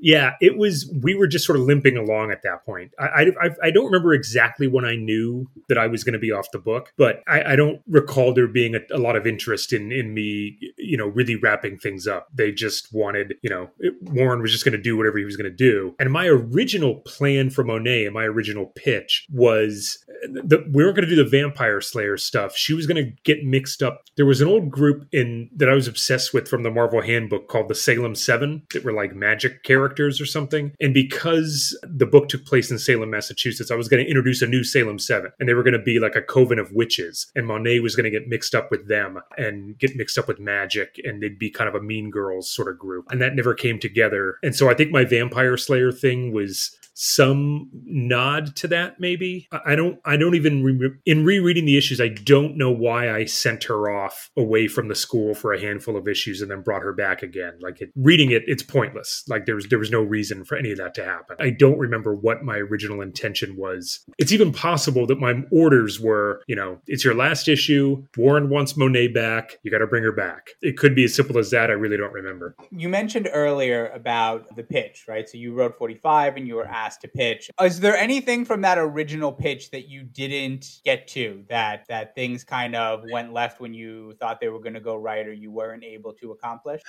Yeah, it was. We were just sort of limping along at that point. I I, I don't remember exactly when I knew that I was going to be off the book, but I, I don't recall there being a, a, lot of interest in in me, you know, really wrapping things up. They just wanted, you know, it, Warren was just going to do whatever he was going to do. And my original plan for Monet and my original pitch was that we weren't going to do the Vampire Slayer stuff. She was going to get mixed up. There was an old group in that I was obsessed with from the Marvel Handbook called the Salem Seven that were like magic characters or something. And because the book took place in Salem, Massachusetts, I was going to introduce a new Salem Seven, and they were going to be like a coven of witches, and Monet was going to get mixed up with them and get mixed up with magic, and they'd be kind of a Mean Girls sort of group, and that never came together. And so I think my Vampire Slayer thing was some nod to that maybe. I don't i don't even re- in rereading the issues i don't know why i sent her off away from the school for a handful of issues and then brought her back again. Like it, reading it it's pointless. Like there was there was no reason for any of that to happen. I don't remember what my original intention was. It's even possible that my orders were you know it's your last issue. Warren wants monet back. You got to bring her back. It could be as simple as that. I really don't remember. You mentioned earlier about the pitch right? So you wrote 45 and you were asked to pitch. Is there anything from that original pitch that you didn't get to that that things kind of went left when you thought they were going to go right or you weren't able to accomplish?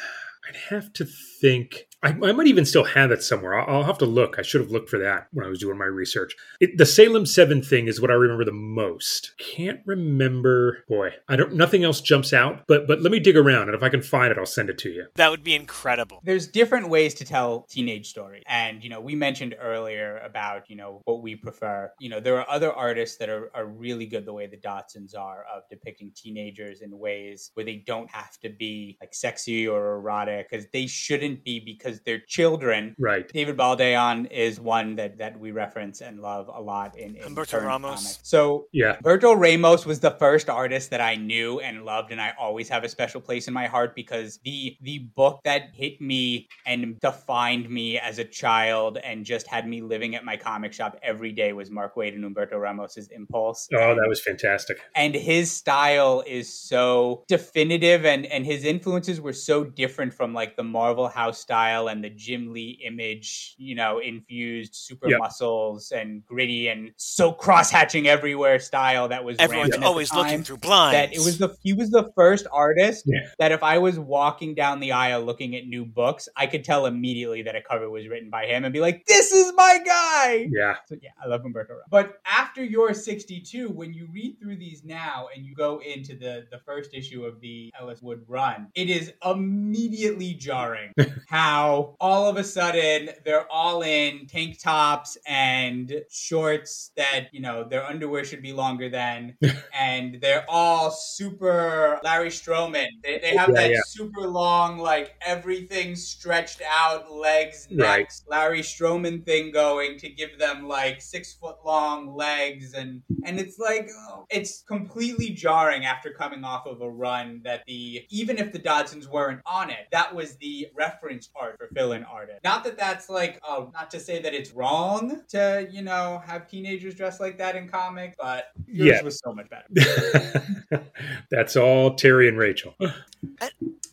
I'd have to think. I, I, might even still have it somewhere. I'll, I'll, have to look. I should have looked for that when I was doing my research. It, the Salem Seven thing is what I remember the most. Can't remember. Boy, I don't. Nothing else jumps out. But but let me dig around, and if I can find it, I'll send it to you. That would be incredible. There's different ways to tell teenage stories, and you know we mentioned earlier about you know what we prefer. You know there are other artists that are are really good the way the Dodsons are of depicting teenagers in ways where they don't have to be like sexy or erotic because they shouldn't be because they're children. Right. David Baldeón is one that that we reference and love a lot in, in Humberto Ramos. Comics. So yeah, Humberto Ramos was the first artist that I knew and loved, and I always have a special place in my heart because the the book that hit me and defined me as a child and just had me living at my comic shop every day was Mark Waid and Humberto Ramos's Impulse. Oh, that was fantastic. And his style is so definitive and and his influences were so different from like the Marvel House style and the Jim Lee image, you know, infused super yep. muscles and gritty and so cross hatching everywhere style that was everyone's always looking through blinds. That it was the he was the first artist yeah. that if I was walking down the aisle looking at new books, I could tell immediately that a cover was written by him and be like, "This is my guy." Yeah, so, yeah, I love Humberto. But after you're sixty-two, when you read through these now and you go into the the first issue of the Ellis Wood run, it is immediately immediately jarring (laughs) how all of a sudden they're all in tank tops and shorts that, you know, their underwear should be longer than, (laughs) and they're all super Larry Stroman. They, they have yeah, that yeah. super long, like everything stretched out legs, necks, right. Larry Stroman thing going to give them like six foot long legs. And, and it's like, oh, it's completely jarring after coming off of a run that the, even if the Dodsons weren't on it, that that was the reference art for fill-in artists. Not that that's like, oh, not to say that it's wrong to, you know, have teenagers dress like that in comics, but yours yeah. was so much better. (laughs) that's all Terry and Rachel.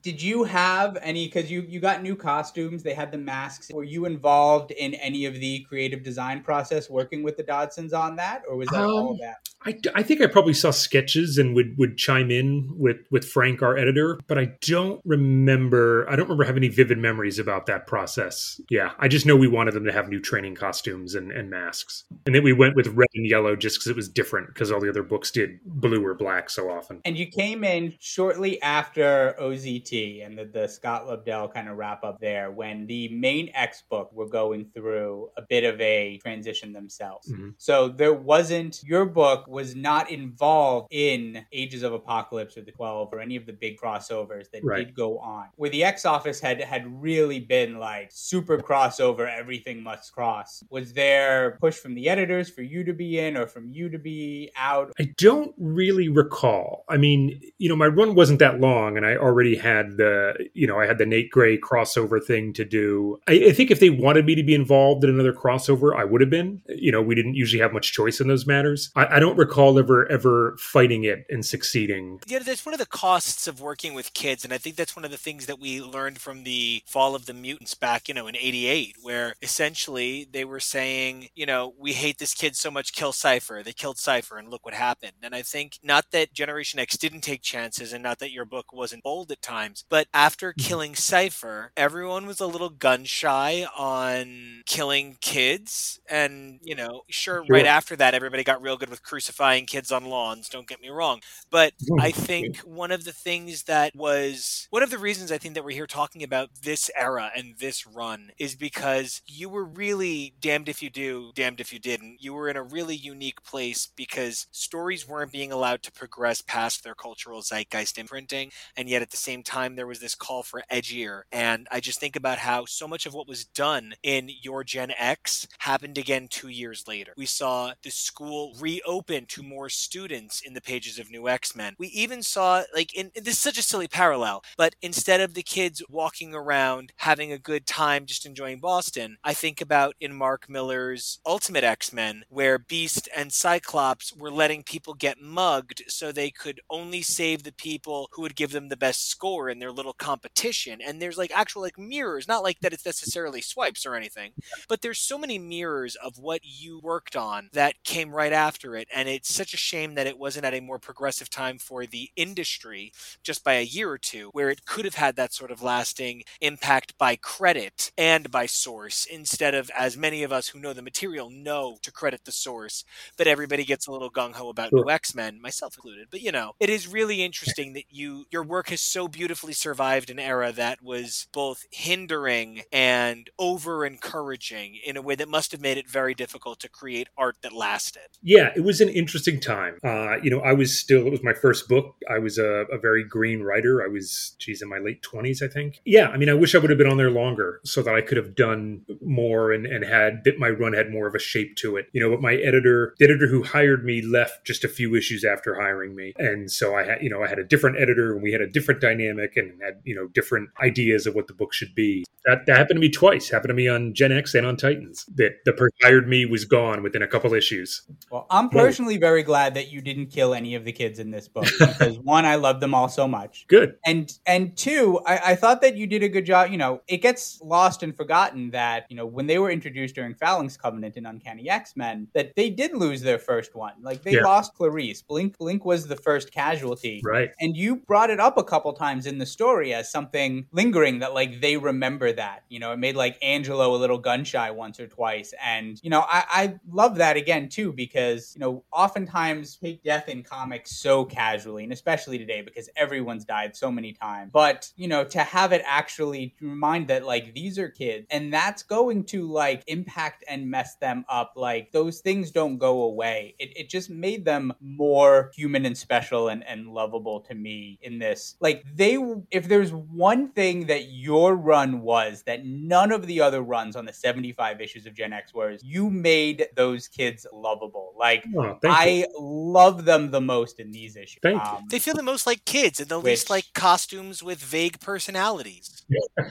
Did you have any? Because you you got new costumes, they had the masks. Were you involved in any of the creative design process, working with the Dodsons on that, or was that um, all of that? I, I think I probably saw sketches and would would chime in with with Frank, our editor, but I don't remember. I don't remember having any vivid memories about that process. Yeah, I just know we wanted them to have new training costumes and, and masks, and then we went with red and yellow just because it was different because all the other books did blue or black so often. And you came in shortly after OZT and the, the Scott Lobdell kind of wrap up there when the main X book were going through a bit of a transition themselves. Mm-hmm. So there wasn't, your book was not involved in Ages of Apocalypse or the 12 or any of the big crossovers that right. did go on. Where the X office had, had really been like super crossover, everything must cross. Was there push from the editors for you to be in or from you to be out? I don't really recall. I mean, you know, my run wasn't that long and I already had had the you know I had the Nate Grey crossover thing to do. I, I, think if they wanted me to be involved in another crossover, I would have been. You know, we didn't usually have much choice in those matters. I, I don't recall ever ever fighting it and succeeding. Yeah, that's one of the costs of working with kids, and I think that's one of the things that we learned from the fall of the mutants back, you know, in '88, where essentially they were saying, you know, we hate this kid so much, kill Cypher. They killed Cypher, and look what happened. And I think not that Generation X didn't take chances, and not that your book wasn't bold at times, but after mm-hmm. killing Cypher, everyone was a little gun shy on killing kids, and you know, sure, sure. right after that, everybody got real good with crucifying kids on lawns. Don't get me wrong, but (laughs) I think one of the things that was one of the reasons I think that we're here talking about this era and this run is because you were really damned if you do, damned if you didn't. You were in a really unique place because stories weren't being allowed to progress past their cultural zeitgeist imprinting, and yet at the same time there was this call for edgier. And I just think about how so much of what was done in your Gen X happened again two years later. We saw the school reopen to more students in the pages of New X Men. We even saw, like, in, this is such a silly parallel, but instead of the kids walking around having a good time just enjoying Boston, I think about in Mark Millar's Ultimate X Men, where Beast and Cyclops were letting people get mugged so they could only save the people who would give them the best score in their little competition. And there's like actual like mirrors, not like that it's necessarily swipes or anything, but there's so many mirrors of what you worked on that came right after it. And it's such a shame that it wasn't at a more progressive time for the industry just by a year or two, where it could have had that sort of lasting impact by credit and by source, instead of as many of us who know the material know to credit the source, but everybody gets a little gung ho about sure. new X Men, myself included. But you know, it is really interesting that you your work has so beautifully survived an era that was both hindering and over encouraging in a way that must have made it very difficult to create art that lasted. Yeah, it was an interesting time. Uh, you know, I was still it was my first book. I was a, a very green writer. I was, geez, in my late twenties, I think. Yeah, I mean, I wish I would have been on there longer so that I could have done more and, and had that my run had more of a shape to it. You know, but my editor, the editor who hired me, left just a few issues after hiring me, and so I had, you know, I had a different editor and we had a different dynamic and had, you know, different ideas of what the book should be. That, that happened to me twice. Happened to me on Gen X and on Titans. That the person hired me was gone within a couple issues. Well, I'm personally very glad that you didn't kill any of the kids in this book because (laughs) one, I love them all so much. Good. And and two, I, I thought that you did a good job. You know, it gets lost and forgotten that you know when they were introduced during Phalanx Covenant in Uncanny X Men, that they did lose their first one. Like they yeah. lost Clarice. Blink Blink was the first casualty. Right. And you brought it up a couple times in the story as something lingering that like they remember that. You know, it made like Angelo a little gun shy once or twice. And, you know, I, I love that again too, because, you know, oftentimes take death in comics so casually, and especially today because everyone's died so many times. But, you know, to have it actually remind that like these are kids and that's going to like impact and mess them up. Like those things don't go away. It, it just made them more human and special and, and lovable to me in this. Like they, if there's one thing that your run was that none of the other runs on the 75 issues of Gen X was, you made those kids lovable. Like oh, I you. love them the most in these issues. Um, they feel the most like kids and the which, least like costumes with vague personalities.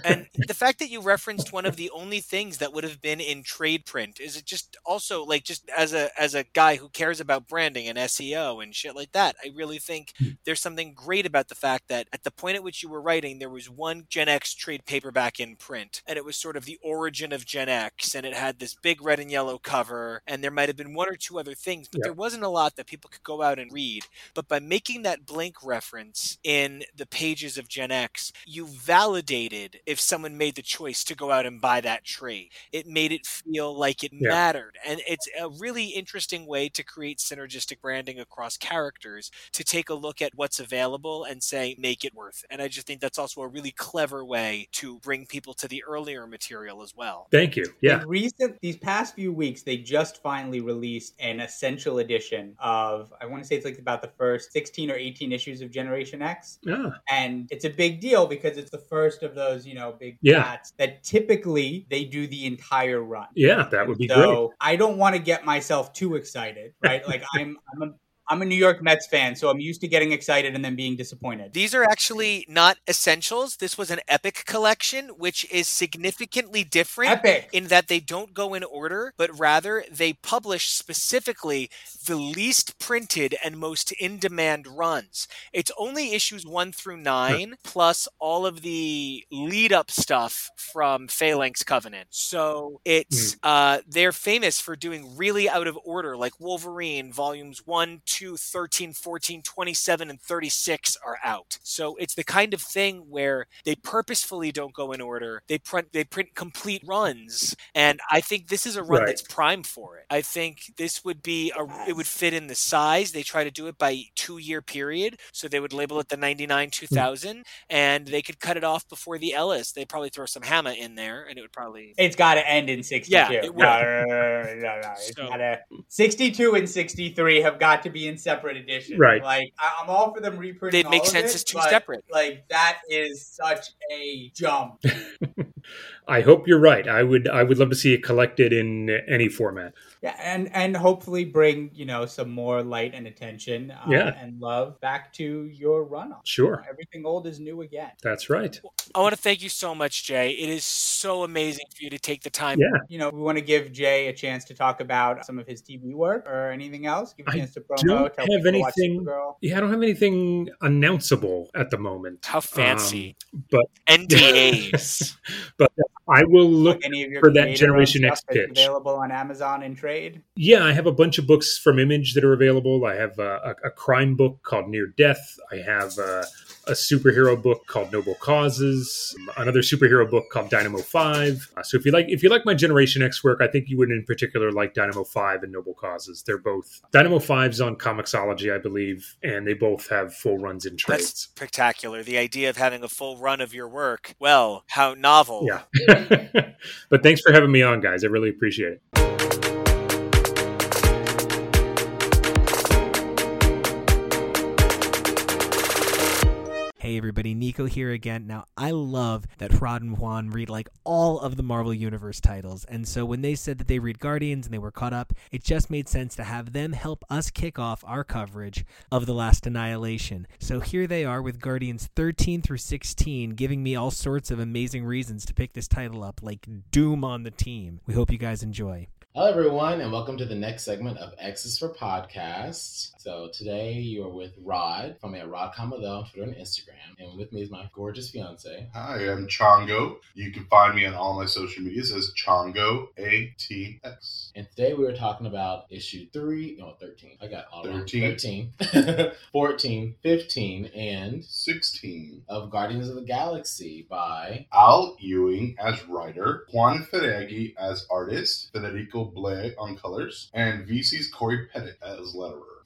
and the fact that you referenced one of the only things that would have been in trade print is it just also like just as a as a guy who cares about branding and SEO and shit like that. I really think hmm. there's something great about the fact that at the point at which you were writing, there was one Gen X trade paperback in print, and it was sort of the origin of Gen X, and it had this big red and yellow cover, and there might have been one or two other things, but yeah. there wasn't a lot that people could go out and read. But by making that Blink reference in the pages of Gen X, you validated if someone made the choice to go out and buy that trade. It made it feel like it yeah. mattered, and it's a really interesting way to create synergistic branding across characters to take a look at what's available and say make it worth it. And I just think that's also a really clever way to bring people to the earlier material as well. Thank you. Yeah. In recent these past few weeks, they just finally released an essential edition of I want to say it's like about the first 16 or 18 issues of Generation X. Yeah. And it's a big deal because it's the first of those, you know, big yeah. that typically they do the entire run. Yeah, that would be so great. I don't want to get myself too excited, right? like I'm I'm a I'm a New York Mets fan, so I'm used to getting excited and then being disappointed. These are actually not essentials. This was an epic collection, which is significantly different Epic. in that they don't go in order, but rather they publish specifically the least printed and most in demand runs. It's only issues one through nine, plus all of the lead up stuff from Phalanx Covenant. So it's uh, they're famous for doing really out of order, like Wolverine volumes 1, 2, 13, 14, 27, and 36 are out. So it's the kind of thing where they purposefully don't go in order. They print they print complete runs, and I think this is a run Right. that's prime for it. I think this would be a it would fit in the size. They try to do it by two year period, so they would label it the 99 2000, and they could cut it off before the Ellis. They'd probably throw some Hama in there, and it would probably It's got to end in 62. Yeah, it no, no, no, no, no, no, So- gotta, 62 and 63 have got to be in separate editions. Right. Like, I- I'm all for them reprinting They'd make all sense it, as two separate. Like, that is such a jump. (laughs) I hope you're right. I would I would love to see it collected in any format. Yeah, and and hopefully bring you know some more light and attention uh, Yeah. and love back to your run on. Sure. Everything old is new again. That's right. I want to thank you so much, Jay. It is so amazing for you to take the time. Yeah. You know, we want to give Jay a chance to talk about some of his TV work or anything else. Give a I chance to promo. don't tell have people to anything- Yeah, I don't have anything announceable at the moment. How fancy. Um, but NDAs. (laughs) but I will look Any of your for that Generation X that's pitch. available on Amazon and trade. Yeah, I have a bunch of books from Image that are available. I have a, a, a crime book called Near Death. I have a, a superhero book called Noble Causes. Another superhero book called Dynamo Five. Uh, so if you like, if you like my Generation X work, I think you would in particular like Dynamo Five and Noble Causes. They're both Dynamo 5's on Comixology, I believe, and they both have full runs in That's trades. spectacular. The idea of having a full run of your work. Well, how novel. Yeah. (laughs) but thanks for having me on, guys. I really appreciate it. Hey everybody, Nico here again. Now, I love that Rod and Juan read like all of the Marvel Universe titles, and so when they said that they read Guardians and they were caught up, it just made sense to have them help us kick off our coverage of The Last Annihilation. So here they are with Guardians 13 through 16, giving me all sorts of amazing reasons to pick this title up, like Doom on the team. We hope you guys enjoy. Hello, everyone, and welcome to the next segment of X's for Podcasts. So today you are with Rod from at Rod Commodore on Twitter and Instagram, and with me is my gorgeous fiance. Hi, I'm Chongo. You can find me on all my social medias as Chongo ATX. And today we were talking about issue three, no, 13. I got all wrong. 13. 13, (laughs) 14, 15, and 16. of Guardians of the Galaxy by Al Ewing as writer, Juan Frigeri as artist, Federico Blee on colors, and VC's Cory Petit as letterer.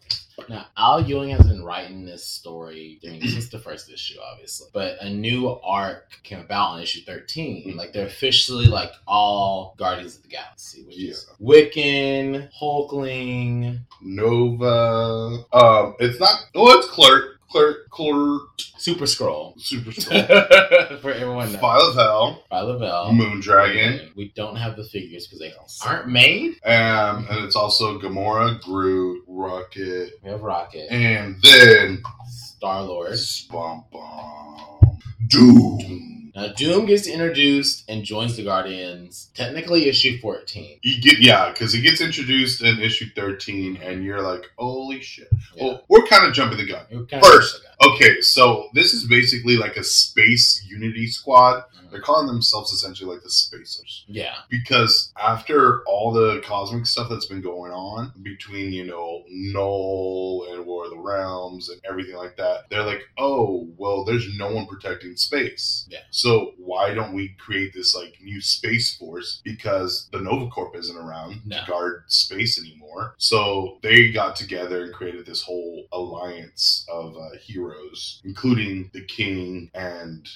Now, Al Ewing has been writing this story during since the first issue, obviously. But a new arc came about on issue 13. Like, they're officially, like, all Guardians of the Galaxy, which is Wiccan, Hulkling, Nova. Um, it's not. Oh, it's Clerk. Clerk. Clerk. Super Skrull. Super (laughs) Skrull. For everyone knows. File of Hell. Phyla-Vell. Moondragon. We don't have the figures because they aren't made. Um, and it's also Gamora, Groot, Rocket, We have Rocket, and then Star Lord. Bum. Doom. Now, Doom gets introduced and joins the Guardians, technically issue 14. You get yeah, because he gets introduced in issue thirteen, and you're like, holy shit. Yeah. Well, we're kind of jumping the gun. It kind of- First. Okay, so this is basically like a space unity squad. Mm-hmm. They're calling themselves essentially like the Spacers. Yeah. Because after all the cosmic stuff that's been going on between, you know, Null and War of the Realms and everything like that, they're like, oh, well, there's no one protecting space. Yeah. So why don't we create this like new space force? Because the Nova Corps isn't around No. to guard space anymore. So they got together and created this whole alliance of uh, heroes, including the King and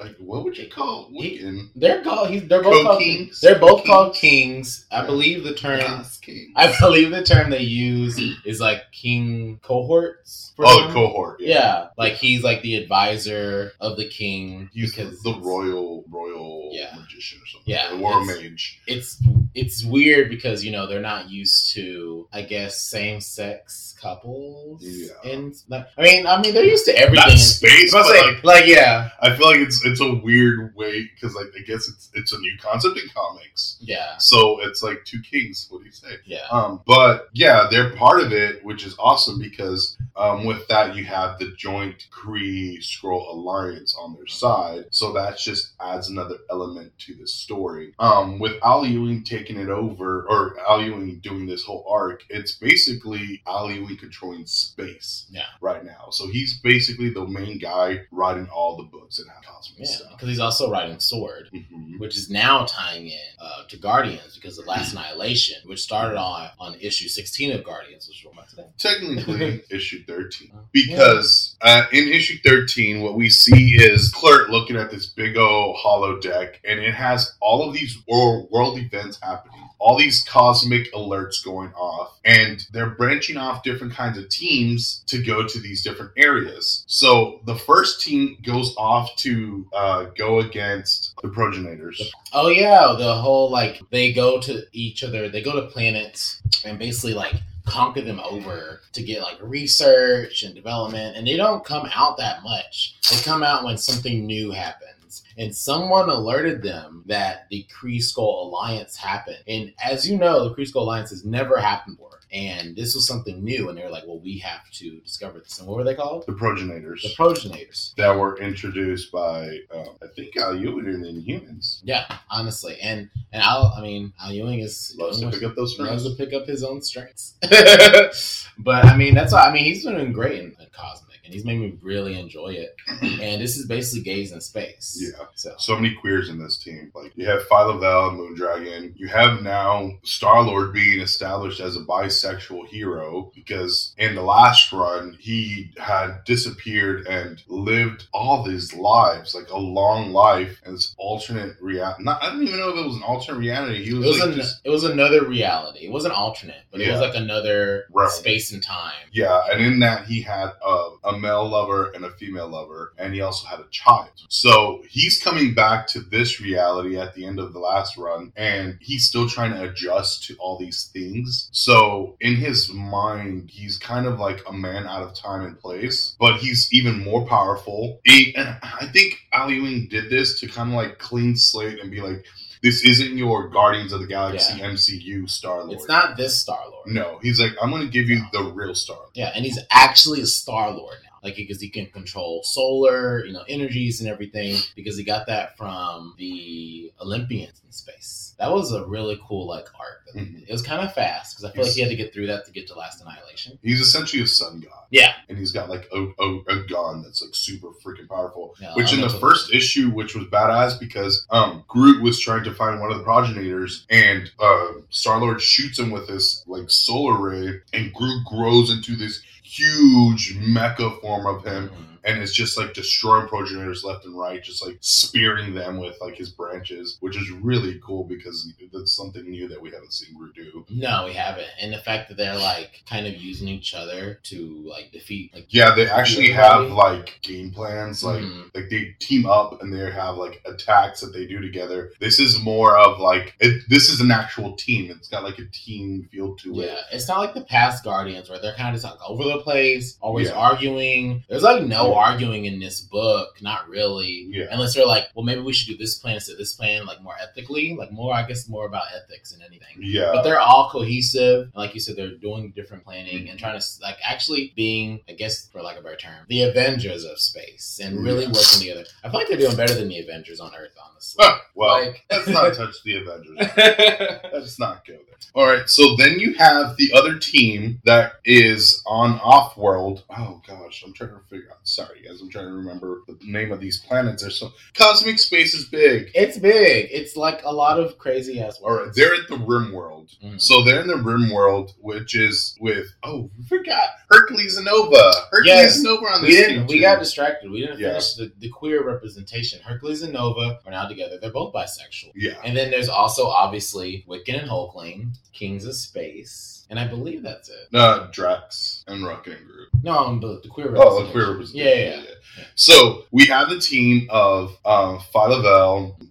Like, what would you call Wiccan? They're called. He's, they're both called. Co-kings? They're both called Kings? kings. I believe the term. Yes. I believe the term they use is like king cohorts. for Oh, the cohort. Yeah, like he's like the advisor of the king He's because the royal royal Yeah. magician or something. Yeah, the war it's- mage. It's it's weird because you know they're not used to I guess same sex couples. Yeah. and like, I mean I mean they're used to everything. Not space, but saying, like, like yeah, I feel like it's it's a weird way because like I guess it's it's a new concept in comics. yeah, So it's like two kings. What do you say? yeah. Um, but yeah, they're part of it, which is awesome because um, with that you have the joint Kree Skrull Alliance on their side, so that just adds another element to the story. Um, with Al Ewing taking it over, or Al Ewing doing this whole arc, it's basically Al Ewing controlling space. Yeah. right now, so he's basically the main guy writing all the books and cosmic Yeah, stuff. because he's also writing Sword, Mhm. which is now tying in uh, to Guardians because of Last Annihilation, which started on on issue sixteen of Guardians, which we're about today. Technically (laughs) issue 13 Oh. because uh, in issue 13 what we see is clerk looking at this big old hollow deck and it has all of these world, world events happening all these cosmic alerts going off and they're branching off different kinds of teams to go to these different areas. So the first team goes off to uh, go against the progenitors. Oh yeah, the whole like they go to each other, they go to planets and basically like conquer them over to get like research and development, and they don't come out that much. They come out when something new happens. And someone alerted them that the Kree Skrull Alliance happened. And as you know, the Kree Skrull Alliance has never happened before. And this was something new. And they were like, well, we have to discover this. And what were they called? the progenitors The Progenitors. that were introduced by um, i think al ewing in humans. Yeah, honestly. And and Al, I mean, Al Ewing is loves to pick up those loves to pick up his own strengths. (laughs) but I mean, that's why I mean he's doing great in, in Cosmic, and he's made me really enjoy it. (clears throat) And this is basically gays in space. Yeah. So so many queers in this team. Like you have Phyla-Vell, Moondragon. You have now Star Lord being established as a bisexual hero because in the last run he had disappeared and lived all these lives, like a long life, and this alternate reality. I don't even know if it was an alternate reality. He it was, was like an, just it was another reality. It wasn't alternate, but it was like another Realm. space and time. Yeah, and in that he had a, a male lover and a female lover, and he also had a child. So he's coming back to this reality at the end of the last run, and he's still trying to adjust to all these things. So in his mind, he's kind of like a man out of time and place, but he's even more powerful. He, and I think Al Ewing did this to kind of like clean slate and be like, this isn't your Guardians of the Galaxy Yeah. MCU Star Lord. It's not this Star Lord. No, he's like, I'm going to give you the real Star Lord. Yeah, and he's actually a Star Lord now. Like because he can control solar, you know, energies and everything. Because he got that from the Olympians in space. That was a really cool like they Mhm. It was kind of fast because I feel like he had to get through that to get to Last Annihilation. He's essentially a sun god. Yeah, And he's got like a, a, a gun that's like super freaking powerful. yeah Which in the first issue, which was badass because um Groot was trying to find one of the progenitors and uh Star Lord shoots him with this like solar ray and Groot grows into this huge mecha form of him Mhm. And it's just like destroying progenitors left and right, just like spearing them with like his branches, which is really cool because that's something new that we haven't seen Groot do. No, we haven't. And the fact that they're like kind of using each other to like defeat like Yeah, they actually have like game plans, like Mhm. like they team up and they have like attacks that they do together. This is more of like it, this is an actual team. It's got like a team feel to it. Yeah, it's not like the past Guardians where they're kind of just like over the place, always Yeah. arguing. There's like no Yeah. Arguing in this book, not really. Yeah. Unless they're like, well, maybe we should do this plan instead of this plan, like more ethically, like more, I guess, more about ethics than anything. Yeah. But they're all cohesive, and like you said, they're doing different planning and mm-hmm. trying to like actually being, I guess, for lack of a better term, the Avengers of space and really Yeah. working together. I feel like they're doing better than the Avengers on Earth, honestly. Well, Like- let's (laughs) not touch the Avengers. (laughs) Let's not go there. All right, so then you have the other team that is on off world. Oh gosh, I'm trying to figure out. Sorry, guys. I'm trying to remember the name of these planets. There's so cosmic space is big. It's big. It's like a lot of crazy ass. All right, they're at the Rim World. Mm. So they're in the Rim World, which is with oh, we forgot Hercules and Nova. Hercules Yes. and Nova on We this didn't. We too. got distracted. We didn't Yeah. finish the, the queer representation. Hercules and Nova are now together. They're both bisexual. yeah. And then there's also obviously Wiccan and Hulkling, Kings of Space, and I believe that's it. Uh, Drax and Rocket and Groot. No, um, the, the queer Oh, the queer Yeah, representation. yeah, yeah. So we have the team of um,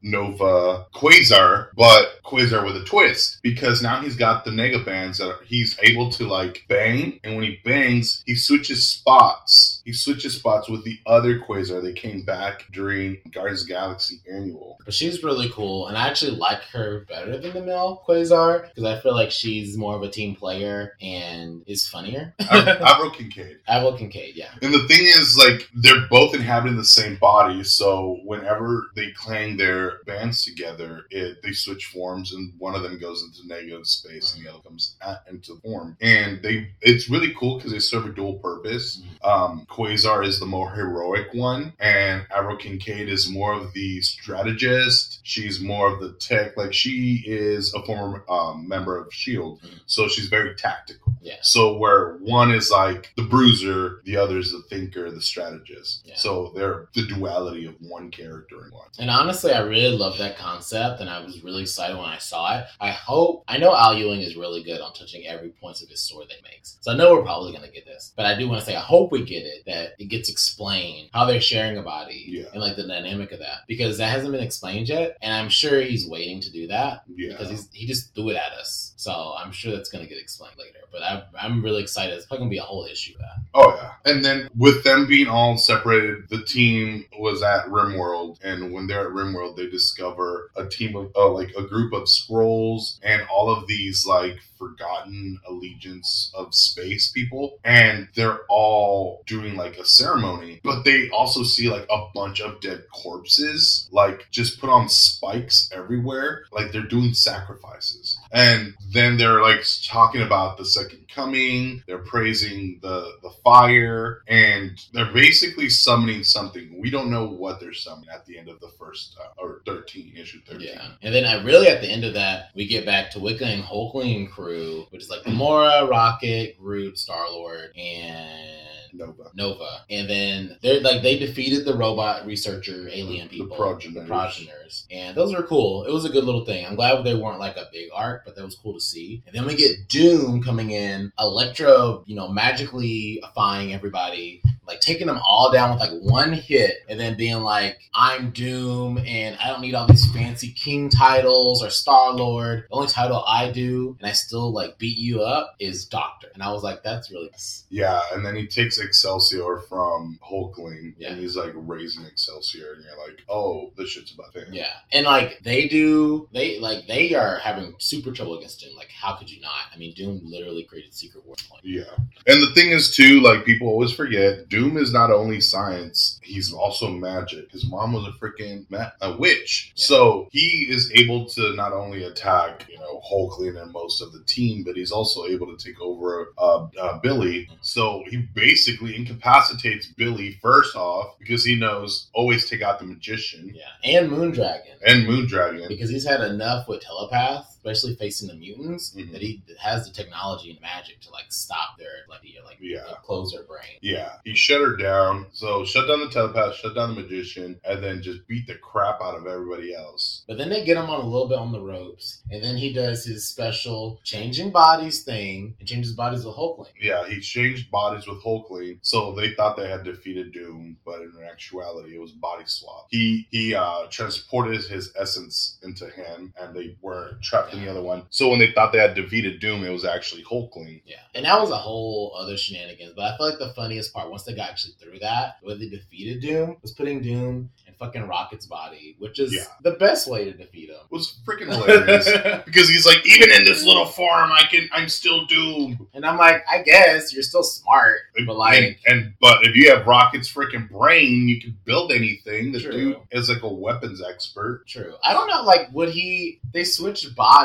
Nova, Quasar, but Quasar with a twist because now he's got the nega bands that he's able to like bang, and when he bangs, he switches spots. He switches spots with the other Quasar. They came back during Guardians of the Galaxy annual. But she's really cool, and I actually like her better than the male Quasar because I feel like she's more of a team player and is funnier. (laughs) Av- Avril Kincaid. Avril Kincaid, yeah. And the thing is, like, they're both inhabiting the same body, so whenever they clang their bands together, it they switch forms, and one of them goes into negative space, and the other comes at, into form. And they, it's really cool because they serve a dual purpose. Um, Quasar is the more heroic one, and Avril Kincaid is more of the strategist. She's more of the tech. Like, she is a former um, member of Shield, Mhm. so she's very tactical. Yeah. So where one is like the bruiser, the other is the thinker, the strategist. Yeah. So they're the duality of one character in one. And honestly, I really love that concept, and I was really excited when I saw it. I hope I know Al Ewing is really good on touching every point of his story that he makes, so I know we're probably gonna get this. But I do want to say I hope we get it that it gets explained how they're sharing a body Yeah. and like the dynamic of that because that hasn't been explained yet, and I'm sure he's waiting to do that Yeah. because he's he just threw it at us. So I'm sure that's gonna get explained later. But I, I'm really excited. It's probably gonna be a whole issue that. Oh yeah. And then with them being all separated, the team was at RimWorld, and when they're at RimWorld, they discover a team of uh, like a group of Skrulls and all of these like forgotten allegiance of space people, and they're all doing like a ceremony. But they also see like a bunch of dead corpses, like just put on spikes everywhere, like they're doing sacrifices. And then they're like talking about the second coming. They're praising the the fire, and they're basically summoning something. We don't know what they're summoning at the end of the first uh, or thirteen issue thirteen. Yeah, and then I really at the end of that we get back to Wiccan and Hulkling crew, which is like Gamora, Rocket, Groot, Star Lord, and Nova. Nova, and then they're like they defeated the robot researcher alien The people, progenitors. the progenitors, and those are cool. It was a good little thing. I'm glad they weren't like a big arc, but that was cool to see. And then we get Doom coming in, Electro, you know, magically defying everybody, like taking them all down with like one hit, and then being like, "I'm Doom, and I don't need all these fancy King titles or Star Lord. The only title I do, and I still like beat you up, is Doctor." And I was like, "That's really." Yeah, and then he takes Excelsior from Hulkling, Yeah. and he's like raising Excelsior, and you're like, oh, this shit's about to him. Yeah, and like they do, they like they are having super trouble against Doom. Like, how could you not? I mean, Doom literally created Secret War Point. Yeah. And the thing is, too, like people always forget, Doom is not only science, he's also magic. His mom was a freaking ma- a witch. Yeah. So he is able to not only attack, you know, Hulkling and most of the team, but he's also able to take over uh, uh, Billy. So he basically incapacitates Billy first off because he knows always take out the magician Yeah, and Moondragon and Moondragon. because he's had enough with telepath, especially facing the mutants, Mhm. that he has the technology and magic to like stop their like the, like Yeah. close their brain. Yeah, he shut her down. So shut down the telepath, shut down the magician, and then just beat the crap out of everybody else. But then they get him on a little bit on the ropes, and then he does his special changing bodies thing and changes bodies with Hulkling. Yeah, he changed bodies with Hulkling, so they thought they had defeated Doom, but in actuality, it was body swap. He he uh, transported his essence into him, and they were trapped in the other one. So when they thought they had defeated Doom, it was actually Hulkling. Yeah, and that was a whole other shenanigans. But I feel like the funniest part, once they got actually through that, where they defeated Doom, was putting Doom in fucking Rocket's body, which is Yeah. the best way to defeat him. It was freaking hilarious (laughs) because he's like, even in this little form, I can, I'm still Doom. and I'm like, I guess you're still smart, but like, and, and but if you have Rocket's freaking brain, you can build anything. The True. dude is like a weapons expert. true. I don't know, like, would he? They switched bodies.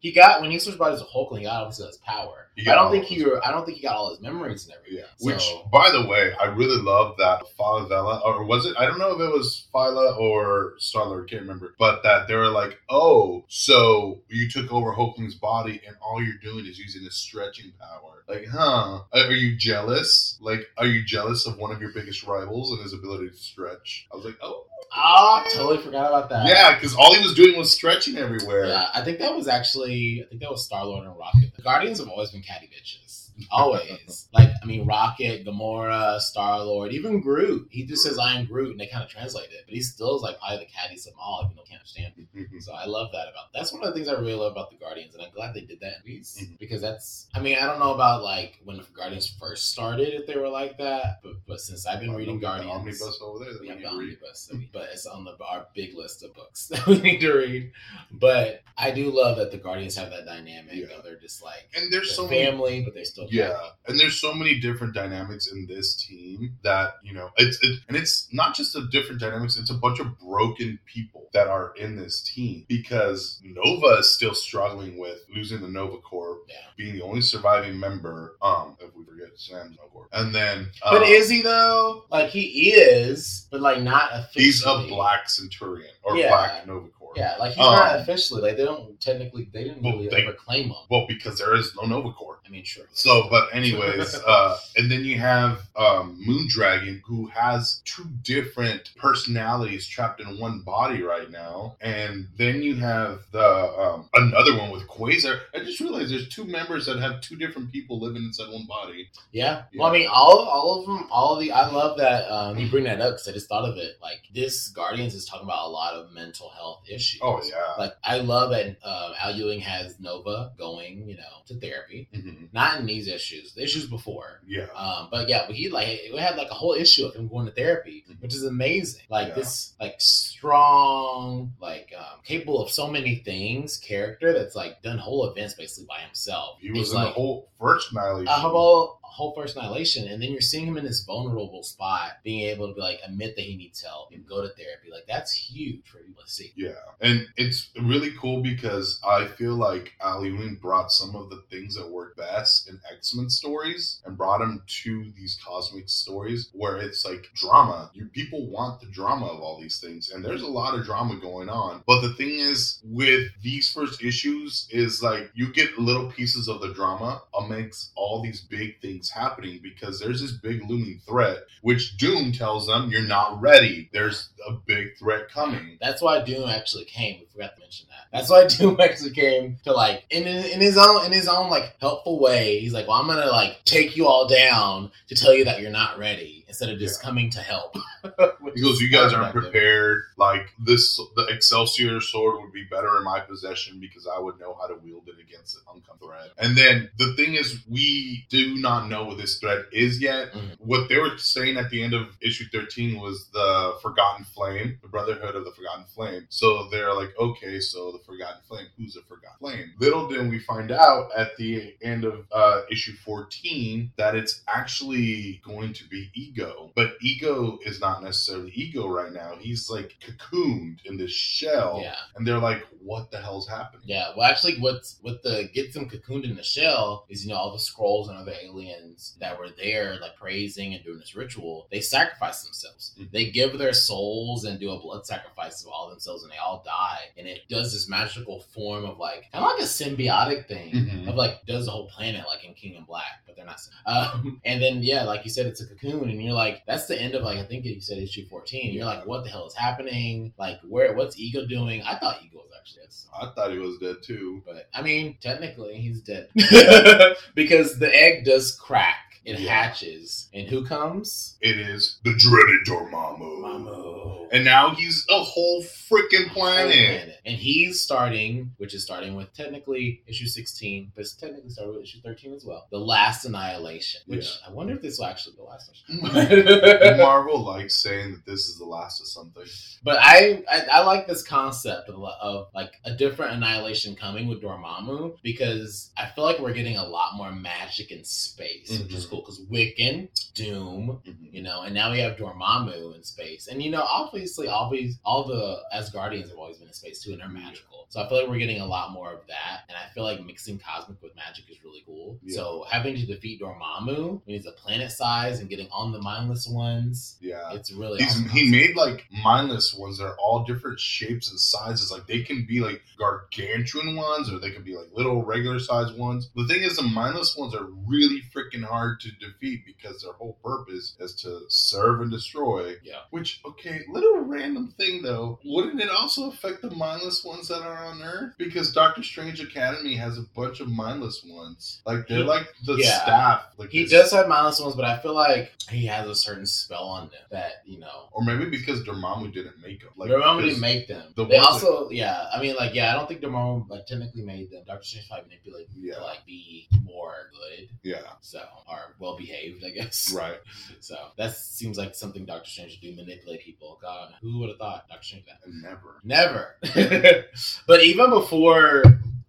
He got when he switched bodies with Hulkling, he got obviously his power. I don't think he. I don't think he got all his memories and everything. Yeah. Which, So- by the way, I really love that Phyla-Vell, or was it? I don't know if it was Phyla or Starlord, I can't remember. But that they were like, oh, so you took over Hulkling's body and all you're doing is using his stretching power. Like, huh? Are you jealous? Like, are you jealous of one of your biggest rivals and his ability to stretch? I was like, oh. Ah, totally forgot about that. Yeah, because all he was doing was stretching everywhere. Yeah, I think that was actually. I think that was Star Lord and Rocket. The Guardians have always been catty bitches. Always. like, I mean, Rocket, Gamora, Star Lord, even Groot. He just says, I am Groot, and they kind of translate it. But he still is like probably the cattiest of them all, even though he can't understand. Mhm. So I love that about that's one of the things I really love about the Guardians, and I'm glad they did that in Mhm. because that's. I mean, I don't know about like when the Guardians first started if they were like that, but but since I've been reading at the Guardians, omnibus over there we have the omnibus, we- but it's on the our big list of books (laughs) that we need to read. But I do love that the Guardians have that dynamic. Yeah. Of they're just like And there's so many family, but they still Yeah, and there's so many different dynamics in this team that you know it's it, and it's not just a different dynamics; it's a bunch of broken people that are in this team because Nova is still struggling with losing the Nova Corps, Yeah. being the only surviving member. Um, if we forget Sam's Nova Corps, and then But uh, is he though? Like he is, but like not officially. he's a Black Centurion or Yeah. Black Nova Corps? Yeah, like he's Um, not officially. Like they don't technically. They didn't Well, really they- ever claim him. Well, because there is no Nova Corps. I mean, sure. So, but anyways, (laughs) uh, and then you have um, Moondragon, who has two different personalities trapped in one body right now, and then you have the um, another one with Quasar. I just realized there's two members that have two different people living inside one body. Yeah. Yeah. Well, I mean, all of all of them, all of the. I love that um, you bring that up because I just thought of it. Like this Guardians is talking about a lot of mental health issues. Oh yeah, Like I love that uh, Al Ewing has Nova going, you know, to therapy. Mhm. Not in these issues, the issues before. yeah. Um, but yeah, he like we had like a whole issue of him going to therapy, which is amazing. Like Yeah. this, like strong, like um, capable of so many things character that's like done whole events basically by himself. He was It's in the whole first annihilation. a whole whole first annihilation, and then you're seeing him in this vulnerable spot, being able to be like admit that he needs help and go to therapy. Like that's huge for people to see. Yeah, and it's really cool because I feel like Al Ewing brought some of the things that work best in X Men stories and brought them to these cosmic stories where it's like drama. You people want the drama of all these things, and there's a lot of drama going on. But the thing is, with these first issues, is like you get little pieces of the drama amongst all these big things happening because there's this big looming threat, which Doom tells them you're not ready. There's a big threat coming. That's why Doom actually came. We forgot to mention that. That's why (laughs) Doom actually came to like in in his own in his own like helpful way. He's like, well, I'm gonna like take you all down to tell you that you're not ready instead of just Yeah. coming to help. (laughs) He goes, "You guys aren't prepared. Like this, the Excelsior sword would be better in my possession because I would know how to wield it against an uncommon threat." And then the thing is, we do not know what this threat is yet. Mhm. What they were saying at the end of issue thirteen was the Forgotten Flame, the Brotherhood of the Forgotten Flame. So they're like, "Okay, so the Forgotten Flame, who's the Forgotten Flame?" Little did we find out at the end of uh, issue fourteen that it's actually going to be Ego, but Ego is not necessarily Ego right now. He's like cocooned in this shell, Yeah. and they're like, "What the hell's happening?" Yeah, well, actually, what's what the gets him cocooned in the shell is you know all the Skrulls and other aliens that were there, like praising and doing this ritual. They sacrifice themselves. Mhm. They give their souls and do a blood sacrifice of all themselves, and they all die. And it does this magical form of like kind of like a symbiotic thing Mhm. of like does the whole planet like in King in Black, but they're not. (laughs) Um, and then yeah, like you said, it's a cocoon, and you're like, that's the end of like I think you said issue fourteen. You're like, what the hell is happening? Like where? What's Ego doing? I thought Ego was actually dead. I thought he was dead too. But I mean, technically, he's dead (laughs) because the egg does crack. It Yeah. hatches, and who comes? It is the dreaded Dormammu. And now he's a whole freaking planet. And he's starting, which is starting with technically issue 16, but it's technically starting with issue 13 as well. The last annihilation. Which Yeah. I wonder if this will actually be the last one. (laughs) Marvel likes saying that this is the last of something. but I, I I like this concept of, of like a different annihilation coming with Dormammu because I feel like we're getting a lot more magic in space, which is Mhm. cool. Cool because Wiccan, Doom, Mhm. you know, and now we have Dormammu in space. And you know, obviously, always all the Asgardians have always been in space too, and they're magical. So I feel like we're getting a lot more of that. And I feel like mixing cosmic with magic is really cool. Yeah. So having to defeat Dormammu when he's a planet size and getting on the mindless ones, Yeah. it's really awesome. he made like mindless ones that are all different shapes and sizes. Like they can be like gargantuan ones, or they can be like little regular sized ones. The thing is, the mindless ones are really freaking hard to defeat because their whole purpose is to serve and destroy. Yeah. Which, okay, little random thing though, wouldn't it also affect the mindless ones that are on Earth? Because Doctor Strange Academy has a bunch of mindless ones. Like they're He- like the yeah. staff. Like He does have mindless ones, but I feel like he has a certain spell on them that you know. Or maybe because Dormammu didn't make them. Like Dormammu didn't make them. the they also, yeah. I mean, like, yeah. I don't think Dormammu like technically made them. Doctor Strange probably manipulated them Yeah. to like be more good, Yeah, so or well behaved, I guess. right. (laughs) So that seems like something Doctor Strange would do, manipulate people. God, who would have thought Doctor Strange that? Never. Never. (laughs) but even before,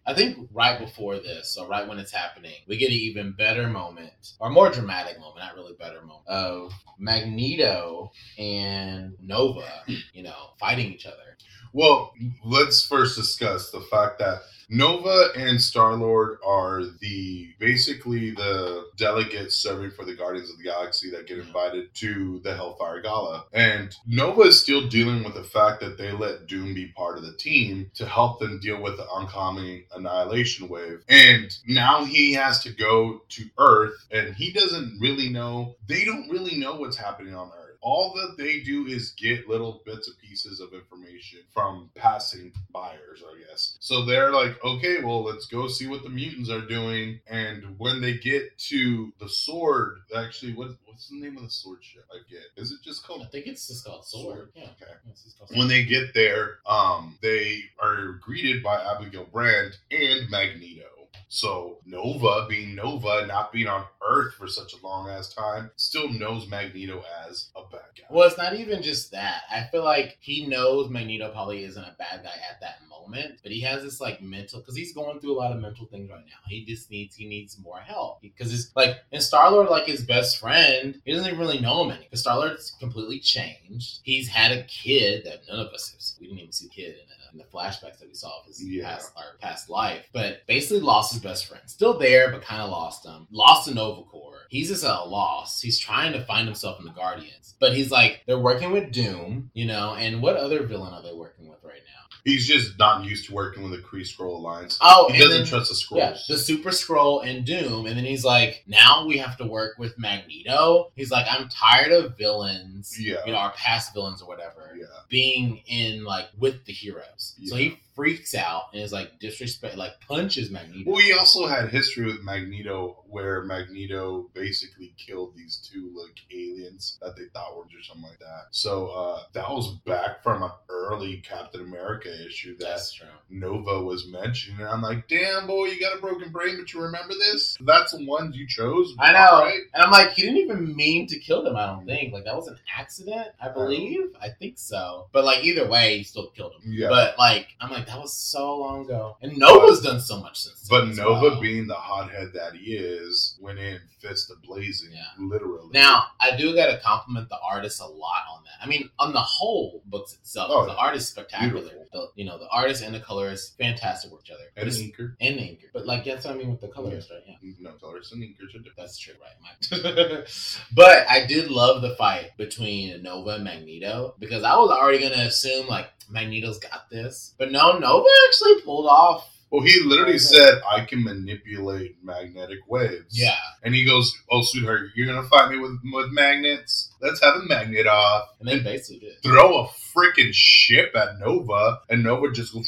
I think right before this, so right when it's happening, we get an even better moment, or more dramatic moment, not really better moment, of Magneto and Nova, you know, fighting each other. Well, let's first discuss the fact that Nova and Star Lord are the basically the delegates serving for the Guardians of the Galaxy that get invited to the Hellfire Gala. And Nova is still dealing with the fact that they let Doom be part of the team to help them deal with the oncoming annihilation wave. And now he has to go to Earth and he doesn't really know, they don't really know what's happening on Earth. All that they do is get little bits and pieces of information from passing buyers, I guess. So they're like, okay, well, let's go see what the mutants are doing. And when they get to the sword, actually, what what's the name of the sword ship? I get. Is it just called? I think it's just called Sword. Yeah. Okay. Yeah, just called when they get there, um, they are greeted by Abigail Brand and Magneto. So Nova, being Nova, not being on Earth for such a long ass time, still knows Magneto as a bad guy. Well, it's not even just that. I feel like he knows Magneto probably isn't a bad guy at that but he has this like mental because he's going through a lot of mental things right now. He just needs he needs more help because it's like in Star Lord, like his best friend, he doesn't even really know him any. Because Star Lord's completely changed. He's had a kid that none of us have seen. We didn't even see the kid in it in the flashbacks that we saw of his Yeah. past our past life, but basically lost his best friend. Still there, but kind of lost him. Lost to Nova Corps. He's just at a loss. He's trying to find himself in the Guardians, but he's like they're working with Doom, you know. And what other villain are they working with? He's just not used to working with the Kree Skrull Alliance. Oh, he doesn't then- trust the Yeah, Skrulls. the Super Skrull and Doom, and then he's like, now we have to work with Magneto. He's like, I'm tired of villains, Yeah. you know, our past villains or whatever, yeah. being in like with the heroes. So he freaks out and is like disrespect, like punches Magneto. Well, he also had history with Magneto, where Magneto basically killed these two like aliens that they thought were just something like that. So uh, that was back from an early Captain America issue that That's true. Nova was mentioned, and I'm like, damn boy, you got a broken brain, but you remember this? That's the ones you chose. I know, right? and I'm like, he didn't even mean to kill them. I don't think like that was an accident. I believe, I think so. But like either way, he still killed him. Yeah. But like, I'm like, that was so long ago, and Nova's done so much since. But then Nova, well. being the hothead that he is, went in fist a blazing, Yeah. literally. Now, I do got to compliment the artist a lot on that. I mean, on the whole books itself, Oh, the yeah. art is spectacular. Beautiful. The, you know, the artist and the colorist, fantastic work together. But and it's- Inker. and inker. But like, that's what I mean with the colorist, right? Yeah. No, colors and Inkers are different. That's true, right? My- (laughs) but I did love the fight between Nova and Magneto because I was already gonna assume like Magneto's got this, but no, Nova actually pulled off. Well, he literally Okay. said, I can manipulate magnetic waves. Yeah, And he goes, Oh, sweetheart, you're going to fight me with, with magnets? Let's have a magnet off. and they basically did. Throw a freaking ship at Nova, and Nova just goes,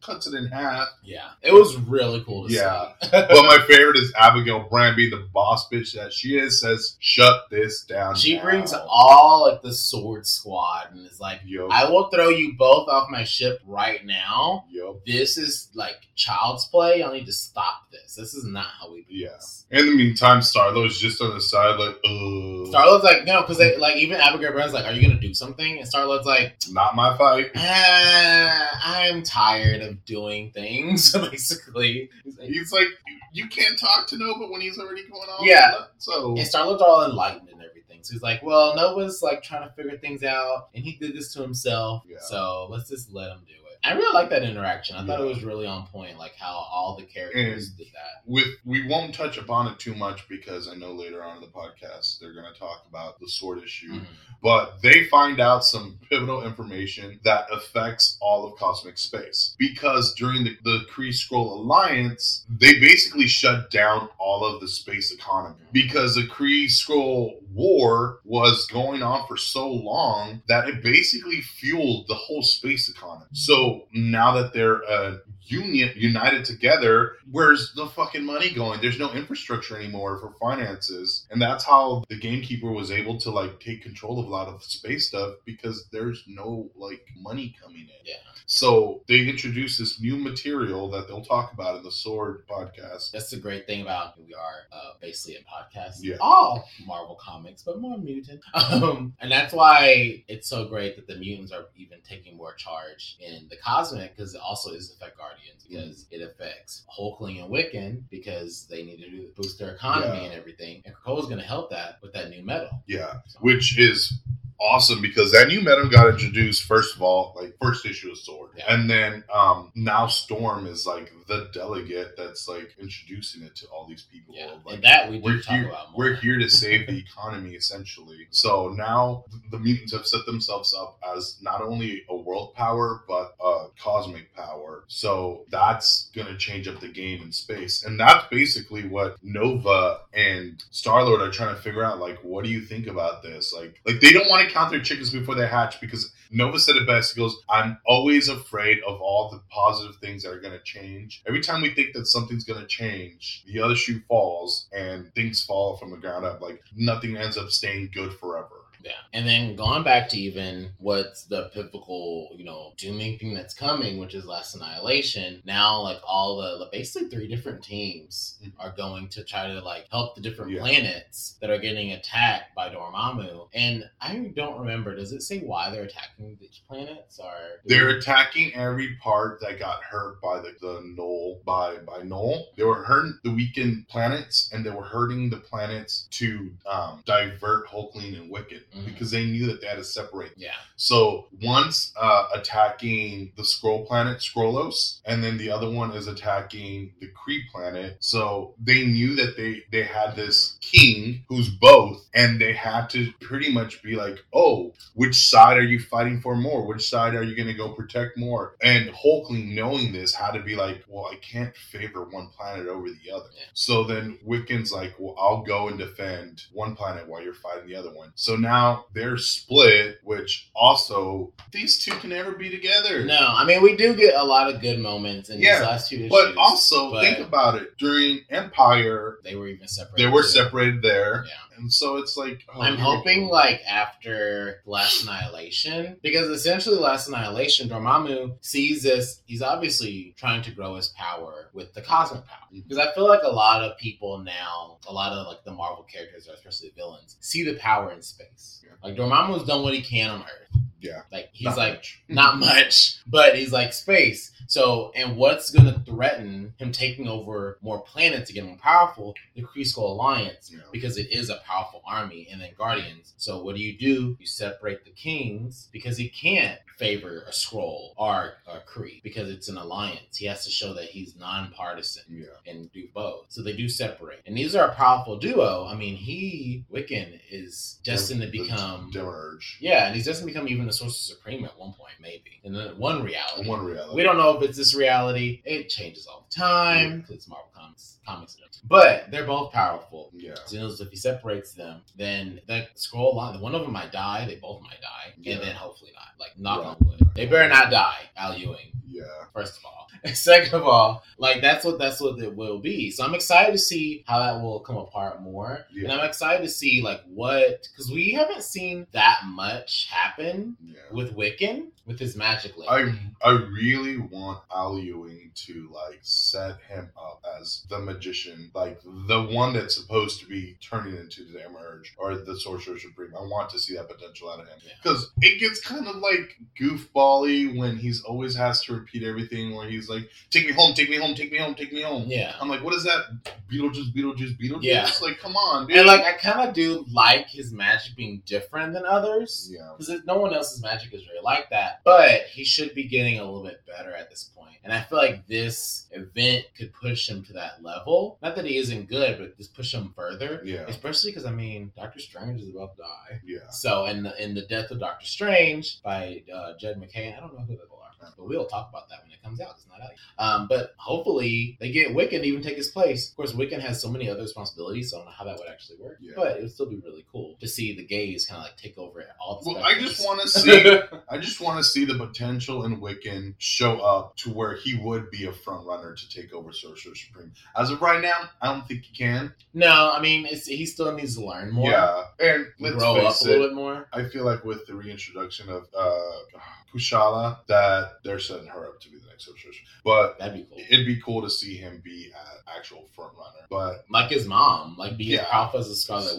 cuts it in half. Yeah, it was really cool to Yeah. see. (laughs) but my favorite is Abigail Brand being the boss bitch that she is, says, Shut this down. She now." brings all like the sword squad and is like, Yo, I will throw you both off my ship right now. yo. This is like child's play. Y'all need to stop this. This is not how we do Yeah. this. In the meantime, Star-Lord's just on the side, like, uh, Star Lord's like, no, because they like even Abigail Brand's like, are you gonna do something? And Star Lord's not my fight. (laughs) uh, I'm tired of doing things. (laughs) Basically, He's like- He's like, you can't talk to Nova when he's already going on. Yeah. So and Star Lord's all enlightened and everything. So he's like, well, Nova's like trying to figure things out, and he did this to himself. Yeah. So let's just let him do it. I really like that interaction. I thought it was really on point, like how all the characters And- did that. with we won't touch upon it too much because I know later on in the podcast they're going to talk about the sword issue. Mhm. But they find out some pivotal information that affects all of cosmic space. Because during the, the Kree Skrull Alliance, they basically shut down all of the space economy. Because the Kree Skrull War was going on for so long that it basically fueled the whole space economy. So now that they're a union united together, where's the fucking money going? There's no infrastructure anymore for finances. And that's how the gamekeeper was able to like take control of a lot of space stuff because there's no like money coming in. Yeah. So they introduced this new material that they'll talk about in the Sword podcast. That's the great thing about who we are, uh, basically a podcast. Yeah. All Marvel comics, but more mutant. (laughs) Um, and that's why it's so great that the mutants are even taking more charge in the cosmic because it also is affect Guardians because it affects Hulkling and Wiccan because they need to boost their economy Yeah. and everything. And Krakoa's going to help that with that new metal. Yeah. So- Which is awesome because that new metal got introduced first of all, like first issue of Sword. Yeah. And then um now Storm is like the delegate that's like introducing it to all these people. yeah, Like, and that we do we're talk here, we're here to (laughs) save the economy essentially. So now the mutants have set themselves up as not only a world power but a cosmic power. So that's gonna change up the game in space, and that's basically what Nova and Star Lord are trying to figure out. Like, what do you think about this? Like, like they don't want to count their chickens before they hatch because Nova said it best. He goes, "I'm always afraid of all the positive things that are gonna change. Every time we think that something's gonna change, the other shoe falls and things fall from the ground up. Like nothing ends up staying good forever." Yeah. And then going back to even what's the pivotal, you know, dooming thing that's coming, which is Last Annihilation. Now, like all the like, basically three different teams are going to try to like help the different Yeah. planets that are getting attacked by Dormammu. And I don't remember. Does it say why they're attacking these planets? Or They're attacking every part that got hurt by the, the Knull by by Knull. They were hurting the weakened planets, and they were hurting the planets to um, divert Hulkling and Wiccan Mhm. because they knew that they had to separate. yeah. So once uh, attacking the Skrull planet Skrullos, and then the other one is attacking the Kree planet. So they knew that they they had this king who's both, and they had to pretty much be like, oh, which side are you fighting for more? Which side are you going to go protect more? And Hulkling, knowing this, had to be like, well, I can't favor one planet over the other. Yeah. So then Wiccan's like, well, I'll go and defend one planet while you're fighting the other one. So now they're split, which also these two can never be together. No, I mean we do get a lot of good moments in Yeah, these last two issues. But also but think about it. During Empire, they were even separated. they were too. separated there. Yeah. And so it's like oh, I'm hoping like after Last Annihilation, because essentially Last Annihilation, Dormammu sees this. He's obviously trying to grow his power with the cosmic power. Mm-hmm. Because I feel like a lot of people now, a lot of like the Marvel characters, especially the villains, see the power in space. Like Dormammu's done what he can on Earth. Yeah. Like he's Not like much. not mm-hmm. much, but he's like space. So, and what's going to threaten him taking over more planets to get more powerful? The Kree Skrull Alliance, Yeah. because it is a powerful army, and then Guardians. So, what do you do? You separate the kings because he can't favor a Skrull or a Kree because it's an alliance. He has to show that he's nonpartisan Yeah. and do both. So they do separate. And these are a powerful duo. I mean, he, Wiccan, is destined to become. Demiurge. Yeah, and he's destined to become even a Sorcerer Supreme at one point, maybe. In the one reality. One reality. We don't know if it's this reality. It changes all the time because it's Marvel comics. Comics, but they're both powerful. Yeah. So if he separates them, then that scroll line, one of them might die. They both might die, Yeah. and then hopefully not. Like knock on wood, they better not die. Al Ewing, Yeah. first of all, (laughs) Second of all, like that's what that's what it will be. So I'm excited to see how that will come apart more, Yeah. and I'm excited to see like what because we haven't seen that much happen Yeah. with Wiccan with his magic I. I really want Al Ewing to like set him up as the magician, like the one that's supposed to be turning into the Demiurge or the Sorcerer Supreme. I want to see that potential out of him Yeah. because it gets kind of like goofbally when he's always has to repeat everything. Where he's like, "Take me home, take me home, take me home, take me home." yeah. I'm like, what is that? Beetlejuice, Beetlejuice, Beetlejuice. Yeah. Like, come on, dude. And like I kind of do like his magic being different than others. yeah. because no one else's magic is really like that. But he should be getting a little bit better at this point. And I feel like this event could push him to that level. Not that he isn't good, but just push him further. Yeah. Especially because I mean, Doctor Strange is about to die. Yeah. So in the, in the death of Doctor Strange by uh, Jed MacKay, I don't know who are, but we'll talk about that when it comes out. It's not out. yet. Um, but hopefully they get Wiccan to even take his place. Of course, Wiccan has so many other responsibilities, so I don't know how that would actually work. Yeah. But it would still be really cool to see the gays kind of like take over all the. Well, I just want to see. (laughs) I just want to see the potential in Wiccan show up to where he would be a front runner to take over Sorcerer Supreme. As of right now, I don't think he can. No, I mean it's, he still needs to learn more. Yeah, and let's grow up a little bit more. I feel like with the reintroduction of uh, Kushala, that they're setting her up to be the next. Supreme. But That'd be cool. it'd be cool to see him be an actual front runner. But Like his mom, like be Yeah. as as a Scarlet Yeah.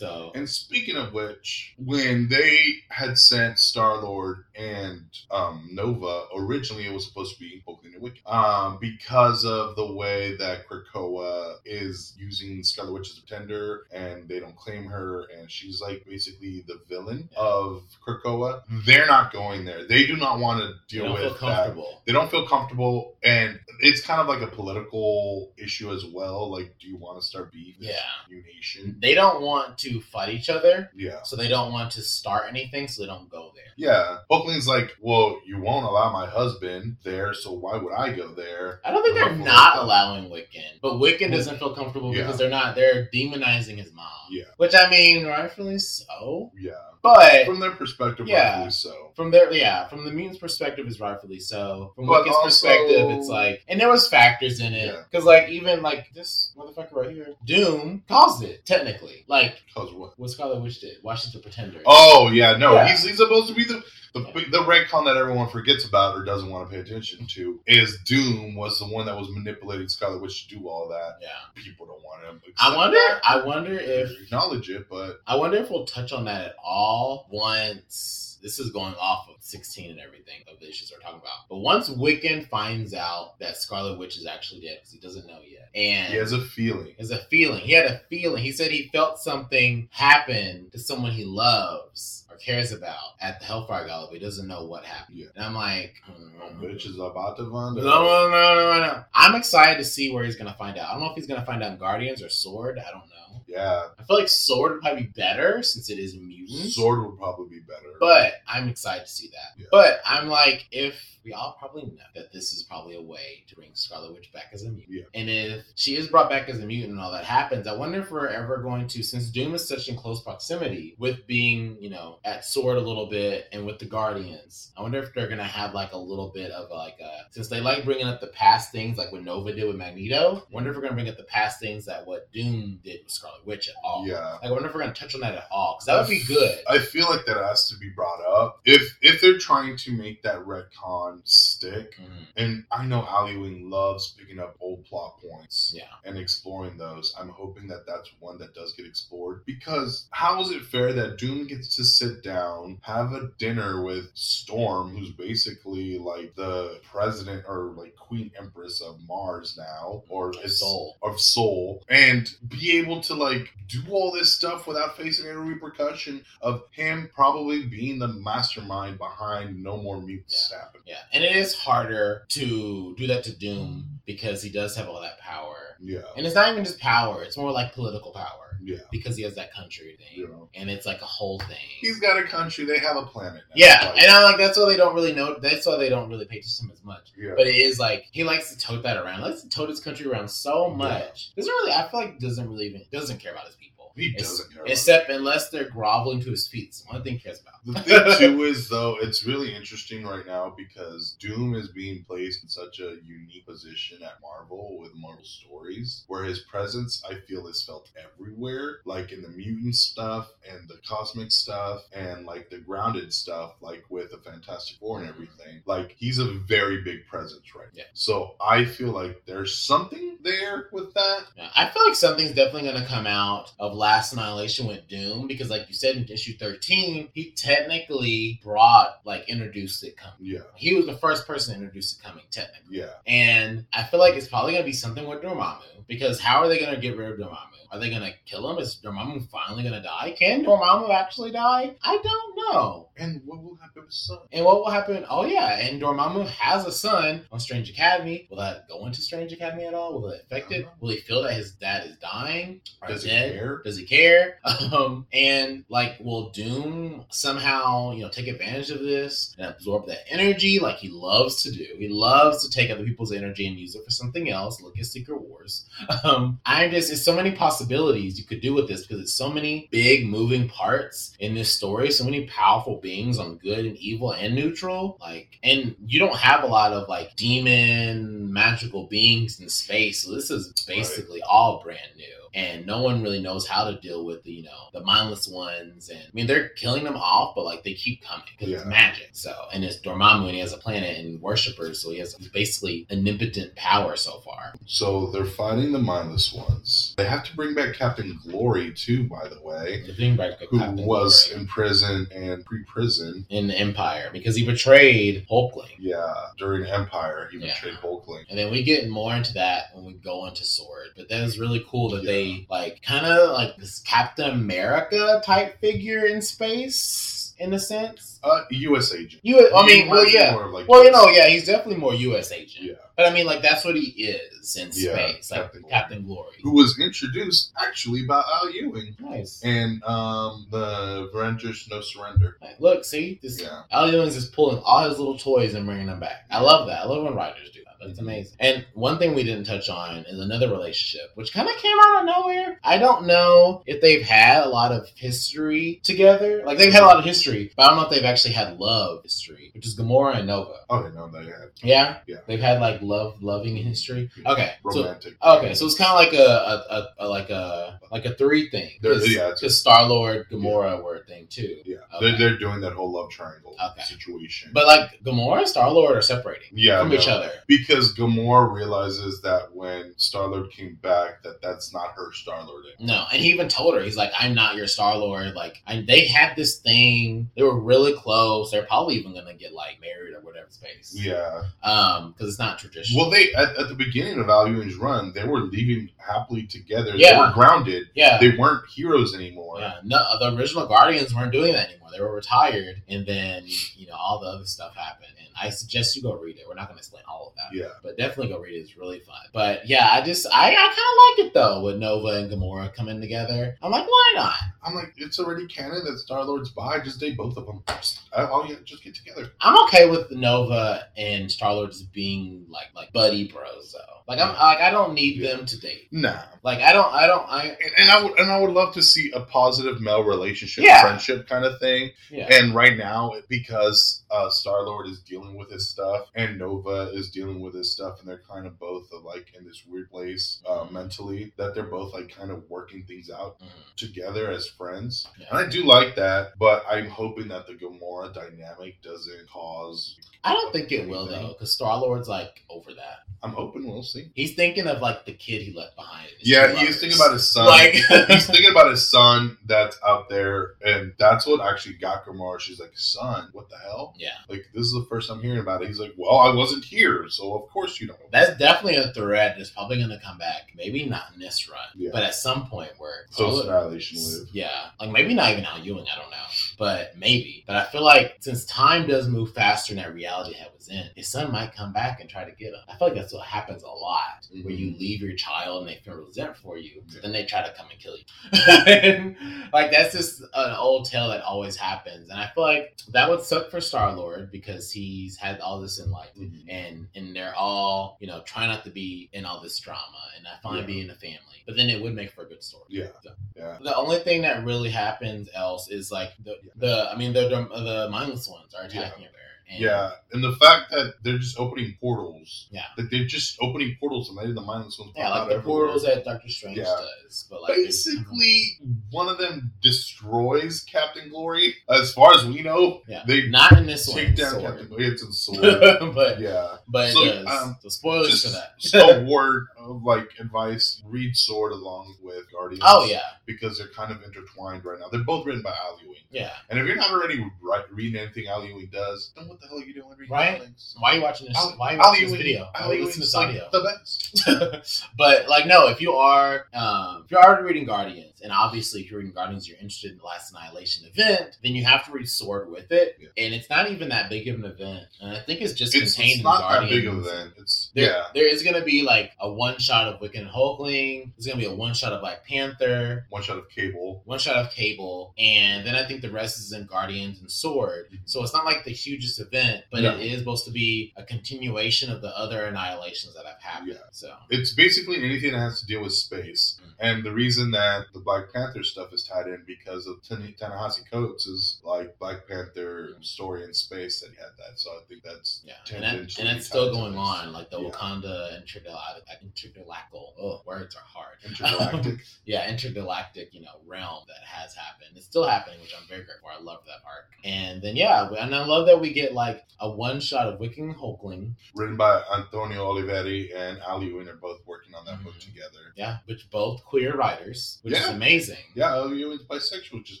So And speaking of which, when they had sent Star Lord and um, Nova, originally it was supposed to be Hulkling and Wiccan. Um, because of the way that Krakoa is using Scarlet Witch as a pretender and they don't claim her, and she's like basically the villain of Krakoa, they're not going there. They do not want to deal with that they don't feel comfortable and it's kind of like a political issue as well like do you want to start beef Yeah. you nation They don't want to fight each other, yeah so they don't want to start anything, so they don't go there. yeah Hulkling's like well you won't allow my husband there so why would i go there I don't think they're not allowing Wiccan, but Wiccan doesn't feel comfortable Yeah. because they're not. They're demonizing his mom. Yeah. which I mean, rightfully so. yeah But from their perspective Yeah. rightfully so from their yeah, from the mutant's perspective, is rightfully so. From Wiccan's perspective, it's like, and there was factors in it Yeah. because like even like this motherfucker right here, Doom caused it technically. Like because what what Scarlet Witch did, why she's the pretender. oh yeah no Yeah. He's, he's supposed to be the the, the retcon that everyone forgets about or doesn't want to pay attention to is Doom was the one that was manipulating Scarlet Witch to do all that. yeah. People don't want to. I wonder. I wonder if acknowledge it, but I wonder if we'll touch on that at all once this is going off of 16 and everything of the issues we're talking about. But once Wiccan finds out that Scarlet Witch is actually dead because he doesn't know yet, and he has a feeling. has a feeling, he had a feeling. He said he felt something happen to someone he loves or cares about at the Hellfire Gala, but he doesn't know what happened. Yeah. And I'm like, Um, hmm. bitch is about to find No, out. no, no, no, no. I'm excited to see where he's gonna find out. I don't know if he's gonna find out in Guardians or Sword. I don't know. Yeah, I feel like Sword would probably be better since it is mutants. sword would probably be better. But I'm excited to see that. Yeah. But I'm like, if we all probably know that this is probably a way to bring Scarlet Witch back as a mutant. Yeah. And if she is brought back as a mutant and all that happens, I wonder if we're ever going to, since Doom is such in close proximity with being, you know, at Sword a little bit and with the Guardians, I wonder if they're gonna have like a little bit of like a since they like bringing up the past things like what Nova did with Magneto. I wonder if we're gonna bring up the past things that what Doom did with Scarlet Witch at all. yeah, Like, I wonder if we're gonna touch on that at all because that would be good. I feel like that has to be brought up if if they're trying to make that retcon stick. Mhm. And I know Al Ewing loves picking up old plot points Yeah. and exploring those. I'm hoping that that's one that does get explored because how is it fair that Doom gets to sit down, have a dinner with Storm, who's basically like the president or like Queen Empress of Mars now, or Soul. of Soul, and be able to like do all this stuff without facing any repercussion of him probably being the mastermind behind No More Mutants happening. Yeah, and it is harder to do that to Doom because he does have all that power. Yeah, And it's not even just power, it's more like political power yeah, because he has that country thing. know. And it's like a whole thing. He's got a country. They have a planet. now. yeah, Like, and I'm like, that's why they don't really know. That's why they don't really pay attention to him as much. yeah. But it is like he likes to tote that around. He likes to tote his country around so Yeah. much. Doesn't really. I feel like doesn't really even doesn't care about his people. He It's- doesn't care. About Except unless they're groveling to his feet. It's the only thing he cares about. The thing (laughs) too is though, it's really interesting right now because Doom is being placed in such a unique position at Marvel with Marvel stories, where his presence I feel is felt everywhere, like in the mutant stuff and the cosmic stuff and like the grounded stuff, like with the Fantastic Four and mm-hmm. everything. Like he's a very big presence right Yeah. So I feel like there's something there with that. Yeah, I feel like something's definitely going to come out of Last Annihilation with Doom because, like you said in issue 13, he technically brought, like, introduced it coming. Yeah. He was the first person to introduce it coming, technically. Yeah. And I feel like it's probably going to be something with Dormammu because how are they going to get rid of Dormammu? Are they going to kill him? Is Dormammu finally going to die? Can Dormammu actually die? I don't know. And what will happen with Son? And what will happen? Oh yeah, and Dormammu has a son on Strange Academy. Will that go into Strange Academy at all? Will it affect it? Will he feel that his dad is dying? Does he dead? care? Does he care? (laughs) Um, and like, will Doom somehow, you know, take advantage of this and absorb that energy like he loves to do? He loves to take other people's energy and use it for something else. Look at Secret Wars. (laughs) Um, I'm just, it's so many possibilities you could do with this because it's so many big moving parts in this story, so many powerful beings on good and evil and neutral. Like, and you don't have a lot of like demon magical beings in space, so this is basically all brand new. And no one really knows how to deal with the, you know, the mindless ones. And I mean, they're killing them off, but like they keep coming because it's magic. So, and it's Dormammu, and he has a planet and worshippers, so he has basically omnipotent power so far. So they're fighting the mindless ones. They have to bring back Captain Glory too, by the way, The thing back who was in prison and pre-prison. in the Empire because he betrayed Hulkling. Yeah, during Empire, he Yeah. betrayed Hulkling. And then we get more into that when we go into Sword. But that is really cool that they like kind of like this Captain America type figure in space in a sense. Uh, U.S. agent. You, I mean, well, yeah. like Well, you know, yeah, he's definitely more U.S. agent. Yeah. But I mean, like that's what he is in Yeah, space, like Captain Captain, Glory. Glory. Who was introduced actually by Al Ewing Nice. and um the Avengers No Surrender. Like, Look, see, this Yeah. Al Ewing's is pulling all his little toys and bringing them back. I love that. I love when writers do. It's mm-hmm. amazing. And one thing we didn't touch on is another relationship, which kind of came out of nowhere. I don't know if they've had a lot of history together. Like they've had a lot of history, but I don't know if they've actually had love history, which is Gamora and Nova. Oh, I they had Yeah, Yeah. They've had like love, loving history. Okay, so romantic. Okay, so it's kind of like a, a, a, like a like a three thing. There- yeah, because Star Lord, Gamora were a thing too. yeah, Okay. they're, they're doing that whole love triangle Okay. situation. But like Gamora and Star Lord are separating yeah, from each other. because Gamora realizes that when Star Lord came back, that that's not her Star Lord. No, and he even told her, he's like, "I'm not your Star Lord." Like, and they had this thing. They were really close. They're probably even gonna get like married or whatever space. Yeah. Um, because it's not traditional. Well, they at, at the beginning of Al Ewing's run, they were leaving happily together. Yeah. They were grounded. yeah. They weren't heroes anymore. Yeah, no, the original Guardians weren't doing that anymore. They were retired, and then you know all the other stuff happened. And I suggest you go read it. We're not going to explain all of that, Yeah. But definitely go read it. It's really fun. But yeah, I just I, I kind of like it though with Nova and Gamora coming together. I'm like, why not? I'm like, it's already canon that Star Lord's by. Just date both of them. Just, oh yeah, just get together. I'm okay with Nova and Star Lord's being like like buddy bros though. Like I'm like I don't need Yeah. them to date. Nah. Like I don't I don't I And, and I would and I would love to see a positive male relationship, Yeah. friendship kind of thing. yeah And right now, because uh, Star Lord is dealing with his stuff and Nova is dealing with his stuff, and they're kind of both uh, like in this weird place uh, mentally, that they're both like kind of working things out Mhm. together as friends. Yeah. And I do like that, but I'm hoping that the Gamora dynamic doesn't cause. I don't think it will though because Star Lord's like over that. I'm hoping we'll see. He's thinking of like the kid he left behind. Yeah, he's lovers. thinking about his son. Like he's thinking (laughs) about his son that's out there, and that's what actually got Gamora. She's like, "Son, what the hell? yeah, Like, this is the first I'm hearing about it." He's like, "Well, I wasn't here, so of course you don't." that's definitely a thread that's probably going to come back. Maybe not in this run, Yeah. but at some point where So all it's Annihilation live. Yeah, like maybe not even Al Ewing. I don't know, but maybe. But I feel like since time does move faster than that reality that was in, his son might come back and try to get him. I feel like that's what happens a lot, where you leave your child and they feel resentful for you, Yeah. then they try to come and kill you. (laughs) like that's just an old tale that always happens, and I feel like that would suck for Star Lord because he's had all this in life, Mhm. and and they're all you know trying not to be in all this drama and not fine Yeah. being a family. But then it would make for a good story. Yeah. So- Yeah. The only thing that really happens else is like the the I mean the the, mindless ones are attacking her. And Yeah, and the fact that they're just opening portals. Yeah. That they're just opening portals and letting the mindless ones Yeah, like the everywhere. portals that Doctor Strange Yeah. does. But like Basically, one of them destroys Captain Glory. As far as we know, yeah, they not in this take one. down sword. Captain Glory. It's a (laughs) sword. but yeah. but it So, um, so spoilers for that. a word (laughs) of like advice: read Sword along with Guardians. oh yeah, because they're kind of intertwined right now. They're both written by Al Ewing. yeah. And if you're not already right, reading anything Al Ewing does, then what the hell are you doing reading Right? comics? Why are you watching this? Al- why are you watching this video? Why Al are you listening to Ewing's this like audio? the best. (laughs) but like no, if you are um, if you're already reading Guardians, and obviously if you're reading Guardians, you're interested in the Last Annihilation event, then you have to read Sword with it, Yeah. and it's not even that big of an event, and I think it's just It's, contained it's in not that big of an event. It's There, yeah, there is going to be like a one shot of Wiccan and Hulkling. There's going to be a one shot of Black Panther, one shot of Cable. one shot of Cable, and then I think the rest is in Guardians and Sword. So it's not like the hugest event, but No. it is supposed to be a continuation of the other annihilations that have happened. Yeah. So It's basically anything that has to deal with space. Mm. And the reason that the Black Panther stuff is tied in because of Tan- Ta-Nehisi Coates is like Black Panther story in space that he had that. So I think that's yeah, and, that, and that's still going on, like the Yeah. Wakanda intergalactic, intergalactic. Oh, words are hard. (laughs) intergalactic. (laughs) yeah, intergalactic, you know, realm that has happened. It's still happening, which I'm very grateful. I love that arc. And then yeah, and I love that we get like a one shot of Wiccan and Hulkling. written by Antonio Oliveira and Al Ewing are both working on that book Mhm. together. Yeah, which both queer writers, which is Yeah. Amazing. Yeah, Al Ewing's bisexual. Just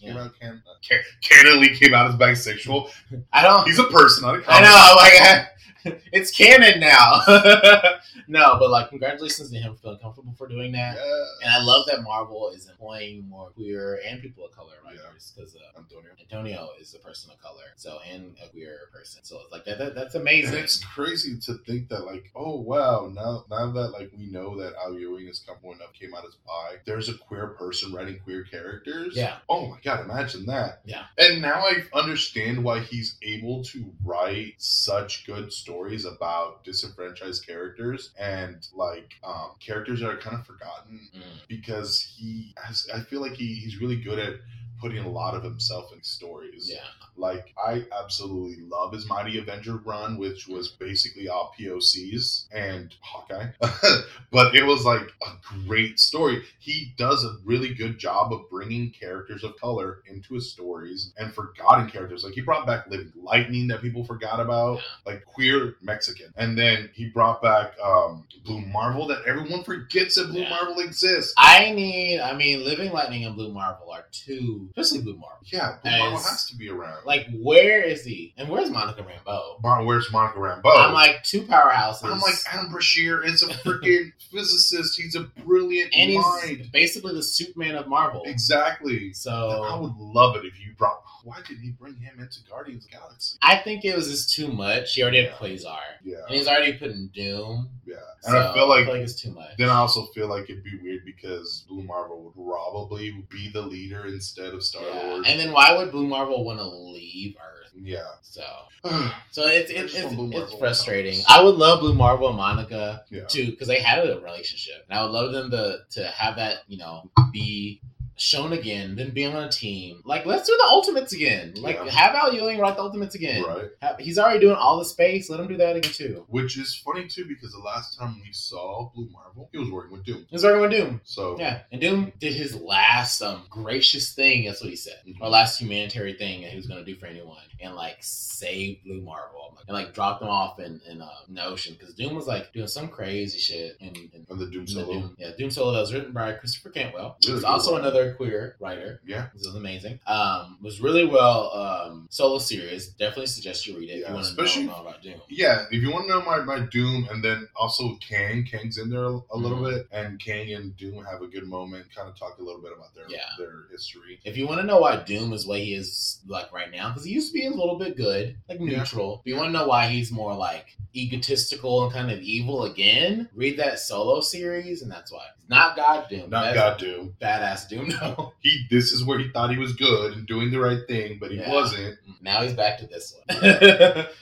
came Yeah. out. Can, uh, can, canonically came out as bisexual. I don't. He's a person, not a I comic. I know, like (laughs) it's canon now. (laughs) no, but like congratulations to him for feeling comfortable for doing that. Yeah. And I love that Marvel is employing more queer and people of color writers because uh, Antonio. Antonio is a person of color, so and a queer person. So it's like that, that that's And amazing. it's crazy to think that, like, oh wow, now now that like we know that Al Ewing is coming up, came out as bi, there's a queer person writing queer characters. Yeah. Oh my god, imagine that. Yeah. And now I understand why he's able to write such good stories about disenfranchised characters and like um, characters that are kind of forgotten Mm. because he has. I feel like he, he's really good at putting a lot of himself in stories. Yeah, Like I absolutely love his Mighty Avenger run, which was basically all POCs and Hawkeye, (laughs) but it was like a great story. He does a really good job of bringing characters of color into his stories and forgotten characters. Like he brought back Living Lightning that people forgot about, like queer Mexican, and then he brought back um, Blue Marvel that everyone forgets that Blue Yeah. Marvel exists. I need. I mean, Living Lightning and Blue Marvel are two, especially Blue Marvel. Yeah, Blue As- Marvel has to be around. Like, where is he? And where's Monica Rambeau? Mar- where's Monica Rambeau? I'm like two powerhouses. I'm like Adam Brashear is a freaking (laughs) physicist. He's a brilliant and he's mind. basically the Superman of Marvel. Exactly. So I would love it if you brought. Why did he bring him into Guardians of the Galaxy? I think it was just too much. He already had Quasar, Yeah, and he's already putting Doom. yeah. So And I feel like, it's too much. then I also feel like it'd be weird because Blue Marvel would probably be the leader instead of Star Yeah. Lord. And then why would Blue Marvel want to leave Earth? Yeah. So, (sighs) so it's it's it's, it's frustrating. comics. I would love Blue Marvel and Monica Yeah. too because they had a relationship, and I would love them to to have that you know be shown again, then be on a team. Like let's do the Ultimates again. Like Yeah. have Al Ewing write the Ultimates again. Right. Have- He's already doing all the space. Let him do that again too. Which is funny too because the last time we saw Blue Marvel, he was working with Doom. He's already going Doom. So Yeah, and Doom did his last um gracious thing. That's what he said, Mhm. or last humanitarian thing that he was going to do for anyone, and like save Blue Marvel, and like drop them off in in, uh, in the ocean because Doom was like doing some crazy shit in, in, and the Doom in the solo. Doom. Yeah, Doom Solo that was written by Christopher Cantwell. Really He's good also writer. another queer writer. Yeah. This is amazing. Um, was really well um solo series. Definitely suggest you read it if Yeah, you want to especially- know, know about Doom. Yeah, if you want to know my, my Doom, and then also Kang, Kang's in there a, a little Mhm. bit, and Kang and Doom have a good moment, kind of talk a little bit about their Yeah. their history. If you want to know why Doom is the way he is like right now, because he used to be a little bit good, like Yeah. neutral. If you want to know why he's more like egotistical and kind of evil again, read that solo series, and that's why. Not God Doom. Not That's God Doom. Badass Doom. No. (laughs) He. This is where he thought he was good and doing the right thing, but he Yeah. wasn't. Now he's back to this one. (laughs)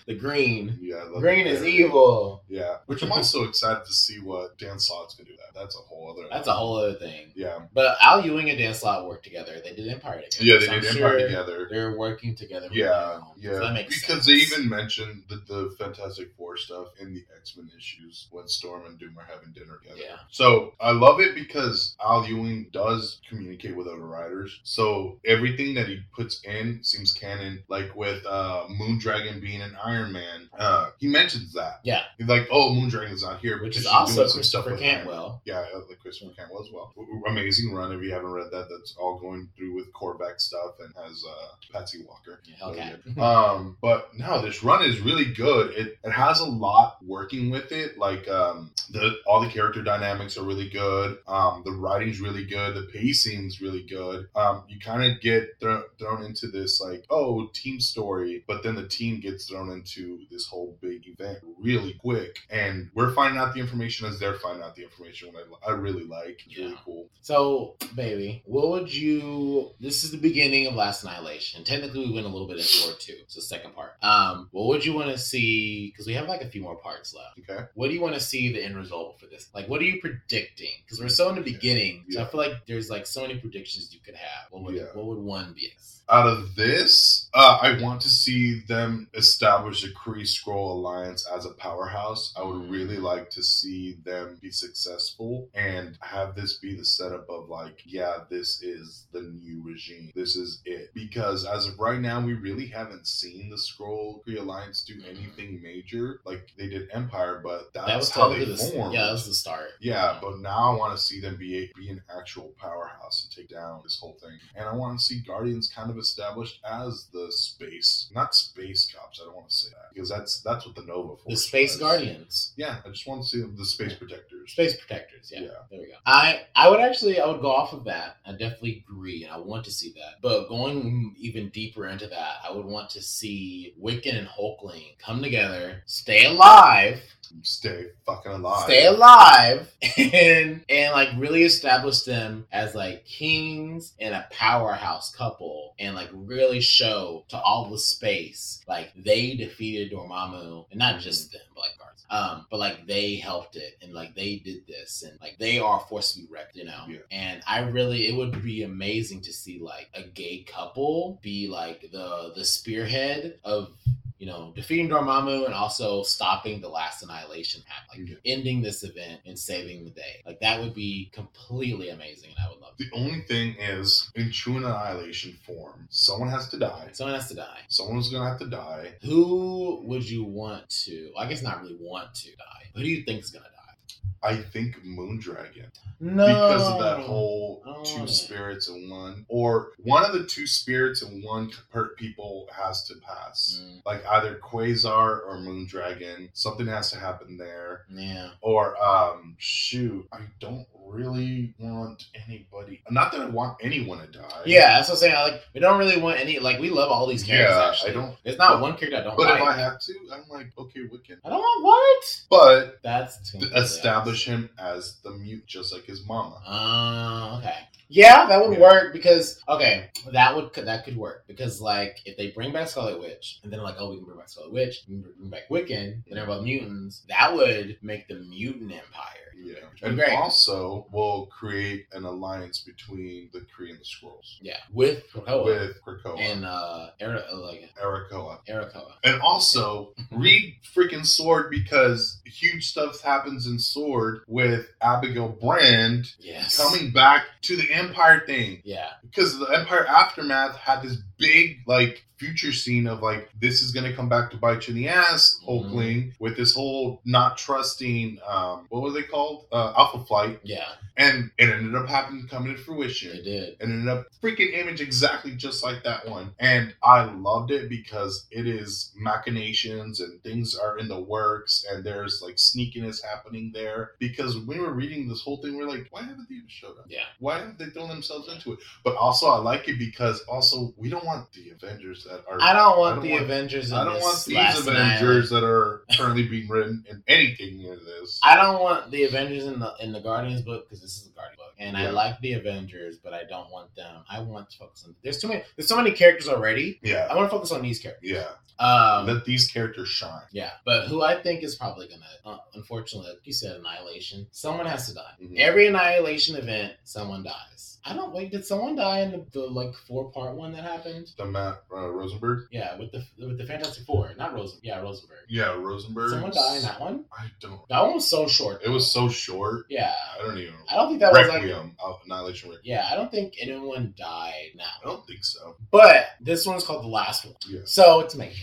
the green. Yeah, Green is evil. Yeah, which I'm also excited to see what Dan Slott's gonna do. That that's a whole other. That's a whole other thing. Yeah, But Al Ewing and Dan Slott worked together. They did Empire together. yeah, they So I'm did sure Empire together. They're working together. Yeah, yeah. So that makes because sense. they even mentioned the, the Fantastic Four stuff in the X Men issues when Storm and Doom are having dinner together. Yeah. So I love it because Al Ewing does communicate with other writers. So everything that he puts in seems canon. Like with uh, Moondragon being an Iron Man, uh, he mentions that. Yeah. He's like, "Oh, Moondragon's not here," Which is also stuff Christopher with Iron Man. Cantwell. Yeah, uh, like Christopher Cantwell as well. Amazing run if you haven't read that. That's all going through with Korvac stuff and has uh, Patsy Walker. Yeah. Really (laughs) um, but no, this run is really good. It it has a lot working with it. Like um, the all the character dynamics are really good. Um, the writing's really good. The pacing's really good. Um, you kind of get thro- thrown into this like oh team story, but then the team gets thrown into this whole big event really quick, and we're finding out the information as they're finding out the information. What I, I really like. It's really cool. So, baby, what would you? This is the beginning of Last Annihilation. Technically, we went a little bit into War Two. It's the second part. Um, what would you want to see? Because we have like a few more parts left. Okay. What do you want to see the end result for this? Like, what are you predicting? Because we're so in the beginning, so I feel like there's like so many predictions you could have. What would Yeah. what would one be? Out of this, uh, I want to see them establish a Kree Skrull alliance as a powerhouse. I would really like to see them be successful and have this be the setup of like, yeah, this is the new regime. This is it. Because as of right now, we really haven't seen the Skrull Kree alliance do anything major. Like they did Empire, but that's that was how totally they the formed. yeah, that was the start. Yeah, but now I want to see them be a, be an actual powerhouse and take down this whole thing. And I want to see Guardians kind of established as the space, not space cops. I don't want to say that because that's that's what the Nova Force. the Space was. Guardians. Yeah, I just want to see the space protectors. Space protectors, yeah. Yeah. There we go. I I would actually I would go off of that. I definitely agree, and I want to see that. But going even deeper into that, I would want to see Wiccan and Hulkling come together, stay alive, Stay fucking alive. stay alive, (laughs) and and like really establish them as like kings and a powerhouse couple, and like really show to all the space like they defeated Dormammu, and not just them, but like guards. Um, but like they helped it, and like they did this, and like they are a force to be reckoned, you know. Yeah. And I really, it would be amazing to see like a gay couple be like the the spearhead of you know, defeating Dormammu and also stopping the last annihilation act, like Yeah. ending this event and saving the day. Like that would be completely amazing, and I would love. The only thing is, in true annihilation form, someone has to die. Someone has to die. Someone's gonna have to die. Who would you want to? I guess not really want to die. Who do you think is gonna die? I think Moondragon. No, because of that whole Oh. two spirits in one, or one of the two spirits in one per people has to pass. Mm, Like either Quasar or Moondragon. Something has to happen there. yeah. Or um shoot, I don't really want anybody not that I want anyone to die. Yeah, that's what I'm saying. I like we don't really want any. Like we love all these characters. Yeah, actually, I don't- There's not but- one character I don't But like. if I have to, I'm like, okay, Wiccan. I don't want what? But That's th- establish him as the mute just like his mama. Uh, okay. Yeah, that would Yeah. work because okay, that would that could work because like if they bring back Scarlet Witch and then like oh we can bring back Scarlet Witch, we can bring back Wiccan, then about mutants, that would make the mutant empire. Yeah. be And great. also will create an alliance between the Kree and the Skrulls. Yeah, with Krakoa With Krakoa. and uh, Era, uh, like Arakoa. Erakoa. And also (laughs) read freaking Sword because huge stuff happens in Sword with Abigail Brand Yes. coming back to the Empire thing. Yeah. Because the Empire Aftermath had this big like future scene of like this is gonna come back to bite you in the ass, Mhm. With this whole not trusting um what was they called? Uh Alpha Flight. Yeah. And it ended up happening coming to fruition It did. and ended up freaking image exactly just like that one. And I loved it because it is machinations and things are in the works and there's like sneakiness happening there because when we were reading this whole thing, we're like, why haven't they even showed up? Yeah. Why haven't they thrown themselves into it? But also, I like it because also we don't want the Avengers that are. I don't want I don't the want- Avengers. In this. I don't want these Avengers that are currently being written in anything near this. I don't want the Avengers in the in the Guardians book because this is a Guardian book, and I like the Avengers, but I don't want them. I want to focus on. There's too many. There's so many characters already. yeah, I want to focus on these characters. yeah. Um, Let these characters shine. yeah, but who I think is probably gonna, uh, unfortunately, like you said, annihilation. Someone has to die. Mhm. Every annihilation event, someone dies. I don't wait. Did someone die in the, the like four part one that happened? The Matt uh, Rosenberg. Yeah, with the with the Fantastic Four, not Rosen. Yeah, Rosenberg. Yeah, Rosenberg. Someone died in that one. I don't. That one was so short. It was so short. Yeah, I don't even. I don't think that was like. Requiem. uh, Annihilation Requiem. Yeah, I don't think anyone died now. I don't think so. But this one's called the last one. Yeah. So it's (laughs) amazing.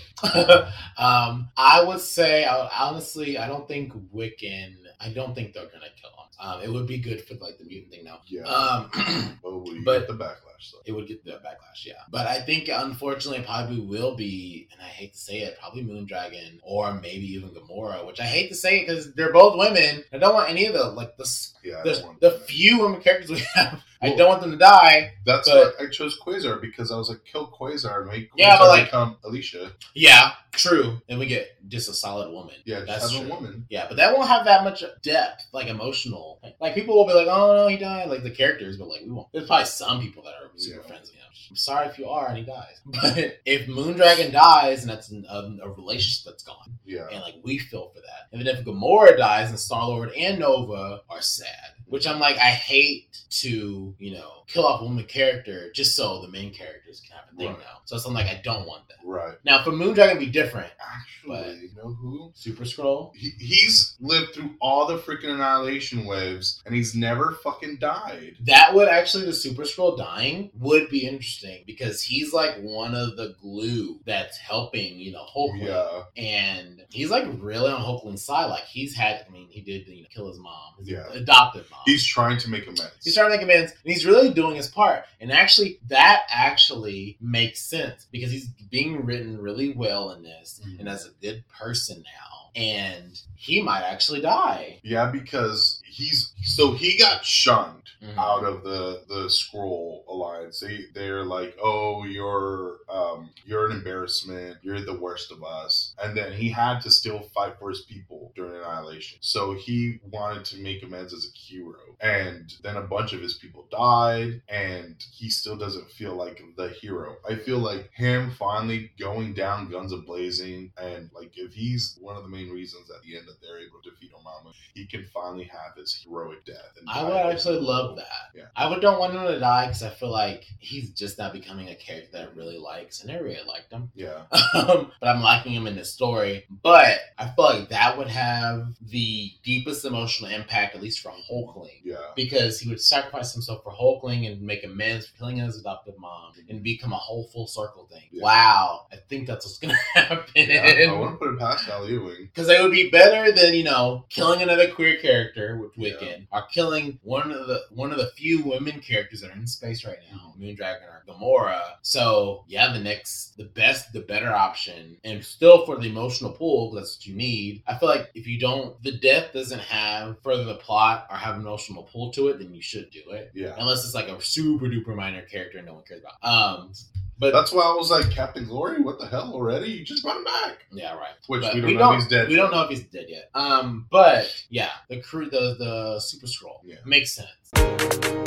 um, I would say, I, honestly, I don't think Wiccan. I don't think they're gonna kill him. Um, it would be good for like the mutant thing now. Yeah. Um, (clears throat) but but- the backlash. So. it would get the backlash, yeah. But I think unfortunately, it probably will be, and I hate to say it, probably Moondragon or maybe even Gamora, which I hate to say it because they're both women. I don't want any of the like the Yeah. The, the few women characters we (laughs) have. I don't want them to die. That's but- why I chose Quasar because I was like, kill Quasar and make Quasar Yeah, but, like- become Alicia. Yeah, true. And we get just a solid woman. Yeah, just that's a woman. Yeah, but that won't have that much depth, like emotional. Like people will be like, "Oh no, he died," like the characters, but like we won't. There's probably some people that are super Yeah. friends with him. I'm sorry if you are and he dies, (laughs) but if Moondragon dies and that's an, um, a relationship that's gone, Yeah. and like we feel for that, and then if Gamora dies and Star Lord and Nova are sad, which I'm like, I hate to you know kill off a woman character just so the main characters can have a thing Right. now. So it's I'm like, I don't want that. Right. Now for Moondragon to be different, Actually, But- you know who? Super Skrull. He, he's lived through all the freaking annihilation waves, and he's never fucking died. That would actually the Super Skrull dying would be interesting because he's like one of the glue that's helping, you know, Hulkling. Yeah. And he's like really on Hulkling's side. Like he's had I mean, he did you know kill his mom, his Yeah. adopted mom. He's trying to make amends. He's trying to make amends, and he's really doing his part. And actually, that actually makes sense because he's being written really well in this, Mhm. and as a good person now. And he might actually die. Yeah, because he's so he got shunned Mhm. out of the the Skrull alliance. They they're like, oh, you're um you're an embarrassment. You're the worst of us. And then he had to still fight for his people during annihilation. So he wanted to make amends as a hero. And then a bunch of his people died, and he still doesn't feel like the hero. I feel like him finally going down guns a blazing, and like if he's one of the main reasons at the end that they're able to defeat Dormammu, he can finally have his heroic death. And I would actually love that. Yeah. I would don't want him to die because I feel like he's just not becoming a character that I really likes. And I really liked him. Yeah. (laughs) um, but I'm liking him in this story. But I feel like that would have the deepest emotional impact, at least for Hulkling. Yeah. Because he would sacrifice himself for Hulkling and make amends for killing his adoptive mom and become a whole full circle thing. Yeah. Wow. I think that's what's going (laughs) to happen. yeah. I wouldn't put it past Al Ewing. Because it would be better than you know killing another queer character with Yeah. Wiccan, or killing one of the one of the few women characters that are in space right now, Moondragon or Gamora. So yeah, the next, the best, the better option, and still for the emotional pull, that's what you need. I feel like if you don't, the death doesn't have further the plot or have emotional pull to it, then you should do it. Yeah. Unless it's like a super duper minor character no one cares about. Um, but That's why I was like, Captain Glory, what the hell already? You just brought him back. yeah, right. Which But we don't know if he's dead. We don't know if he's dead yet. Um, but yeah, the crew, the the Super Skrull Yeah. makes sense.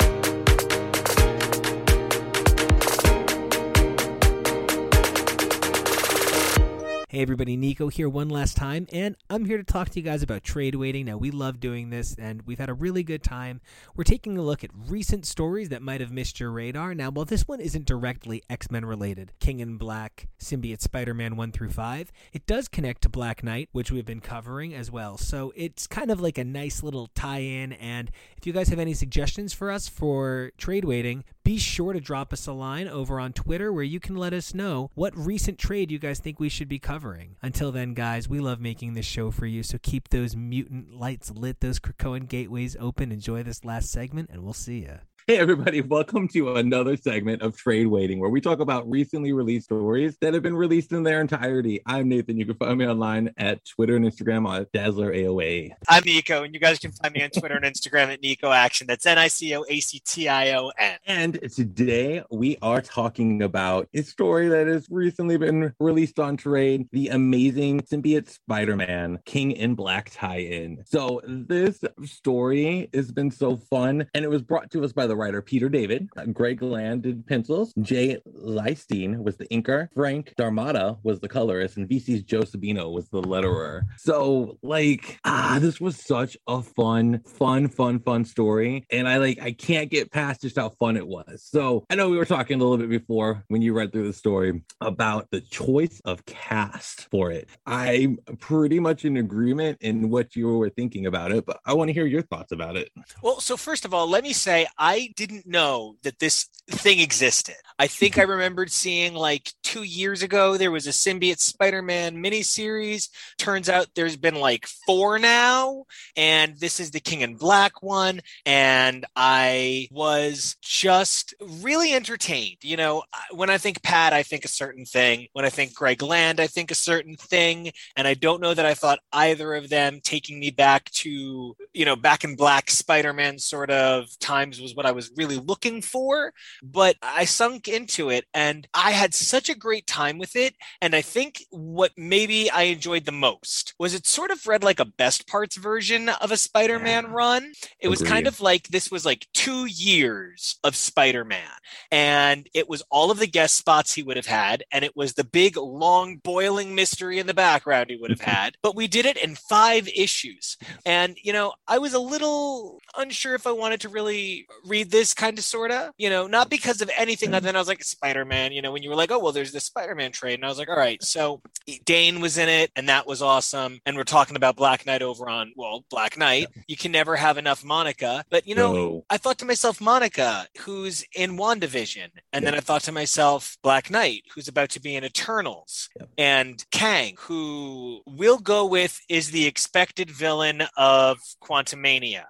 Hey everybody, Nico here one last time, and I'm here to talk to you guys about trade waiting. Now, we love doing this, and we've had a really good time. We're taking a look at recent stories that might have missed your radar. Now, while this one isn't directly X Men related, King in Black, Symbiote Spider Man 1 through 5, it does connect to Black Knight, which we've been covering as well. So it's kind of like a nice little tie in, and if you guys have any suggestions for us for trade waiting, be sure to drop us a line over on Twitter where you can let us know what recent trade you guys think we should be covering. Until then, guys, we love making this show for you, so keep those mutant lights lit, those Krakoan gateways open. Enjoy this last segment, and we'll see ya. Hey, everybody, welcome to another segment of Trade Waiting, where we talk about recently released stories that have been released in their entirety. I'm Nathan. You can find me online at Twitter and Instagram at Dazzler AOA. I'm Nico, and you guys can find me on Twitter and Instagram at Nico Action. That's N I C O A C T I O N. And today we are talking about a story that has recently been released on trade the amazing symbiote Spider Man King in Black tie in. So, this story has been so fun, and it was brought to us by the writer Peter David. Uh, Greg Land did pencils, Jay Leisten was the inker, Frank D'Armata was the colorist, and VC's Joe Sabino was the letterer. So, like, ah, this was such a fun, fun, fun, fun story. And I like, I can't get past just how fun it was. So, I know we were talking a little bit before when you read through the story about the choice of cast for it. I'm pretty much in agreement in what you were thinking about it, but I want to hear your thoughts about it. Well, so first of all, let me say I didn't know that this thing existed. I think I (laughs) remembered seeing like two years ago there was a symbiote Spider-Man miniseries. Turns out there's been like four now, and this is the King in Black one. And I was just really entertained. You know, when I think Pat, I think a certain thing. When I think Greg Land, I think a certain thing. And I don't know that I thought either of them taking me back to, you know, back in black Spider Man sort of times was what I was really looking for. But I sunk into it and I had such a great time with it. And I think what maybe I enjoyed the most was it sort of read like a best parts version of a Spider Man Yeah. run. It was kind of like this was like two years of Spider Man. And it was all of the guest spots he would have had. And it was the big, long, boiling mystery in the background he would have (laughs) had. But we did it in five issues. And, you know, I was a little unsure if I wanted to really read this kind of sort of, you know, not because of anything other mm-hmm. than I was like, Spider Man, you know, when you were like, oh, well, there's this Spider Man trade. And I was like, all right. So Dane was in it, and that was awesome. And we're talking about Black Knight over on, well, Black Knight. You can never have enough Monica. But, you know, No. I thought to myself, Monica, who's in WandaVision. And then I thought to myself, Black Knight, who's about to be in Eternals. Yep. And Kang, who we'll go with is the expected villain of Quantumania.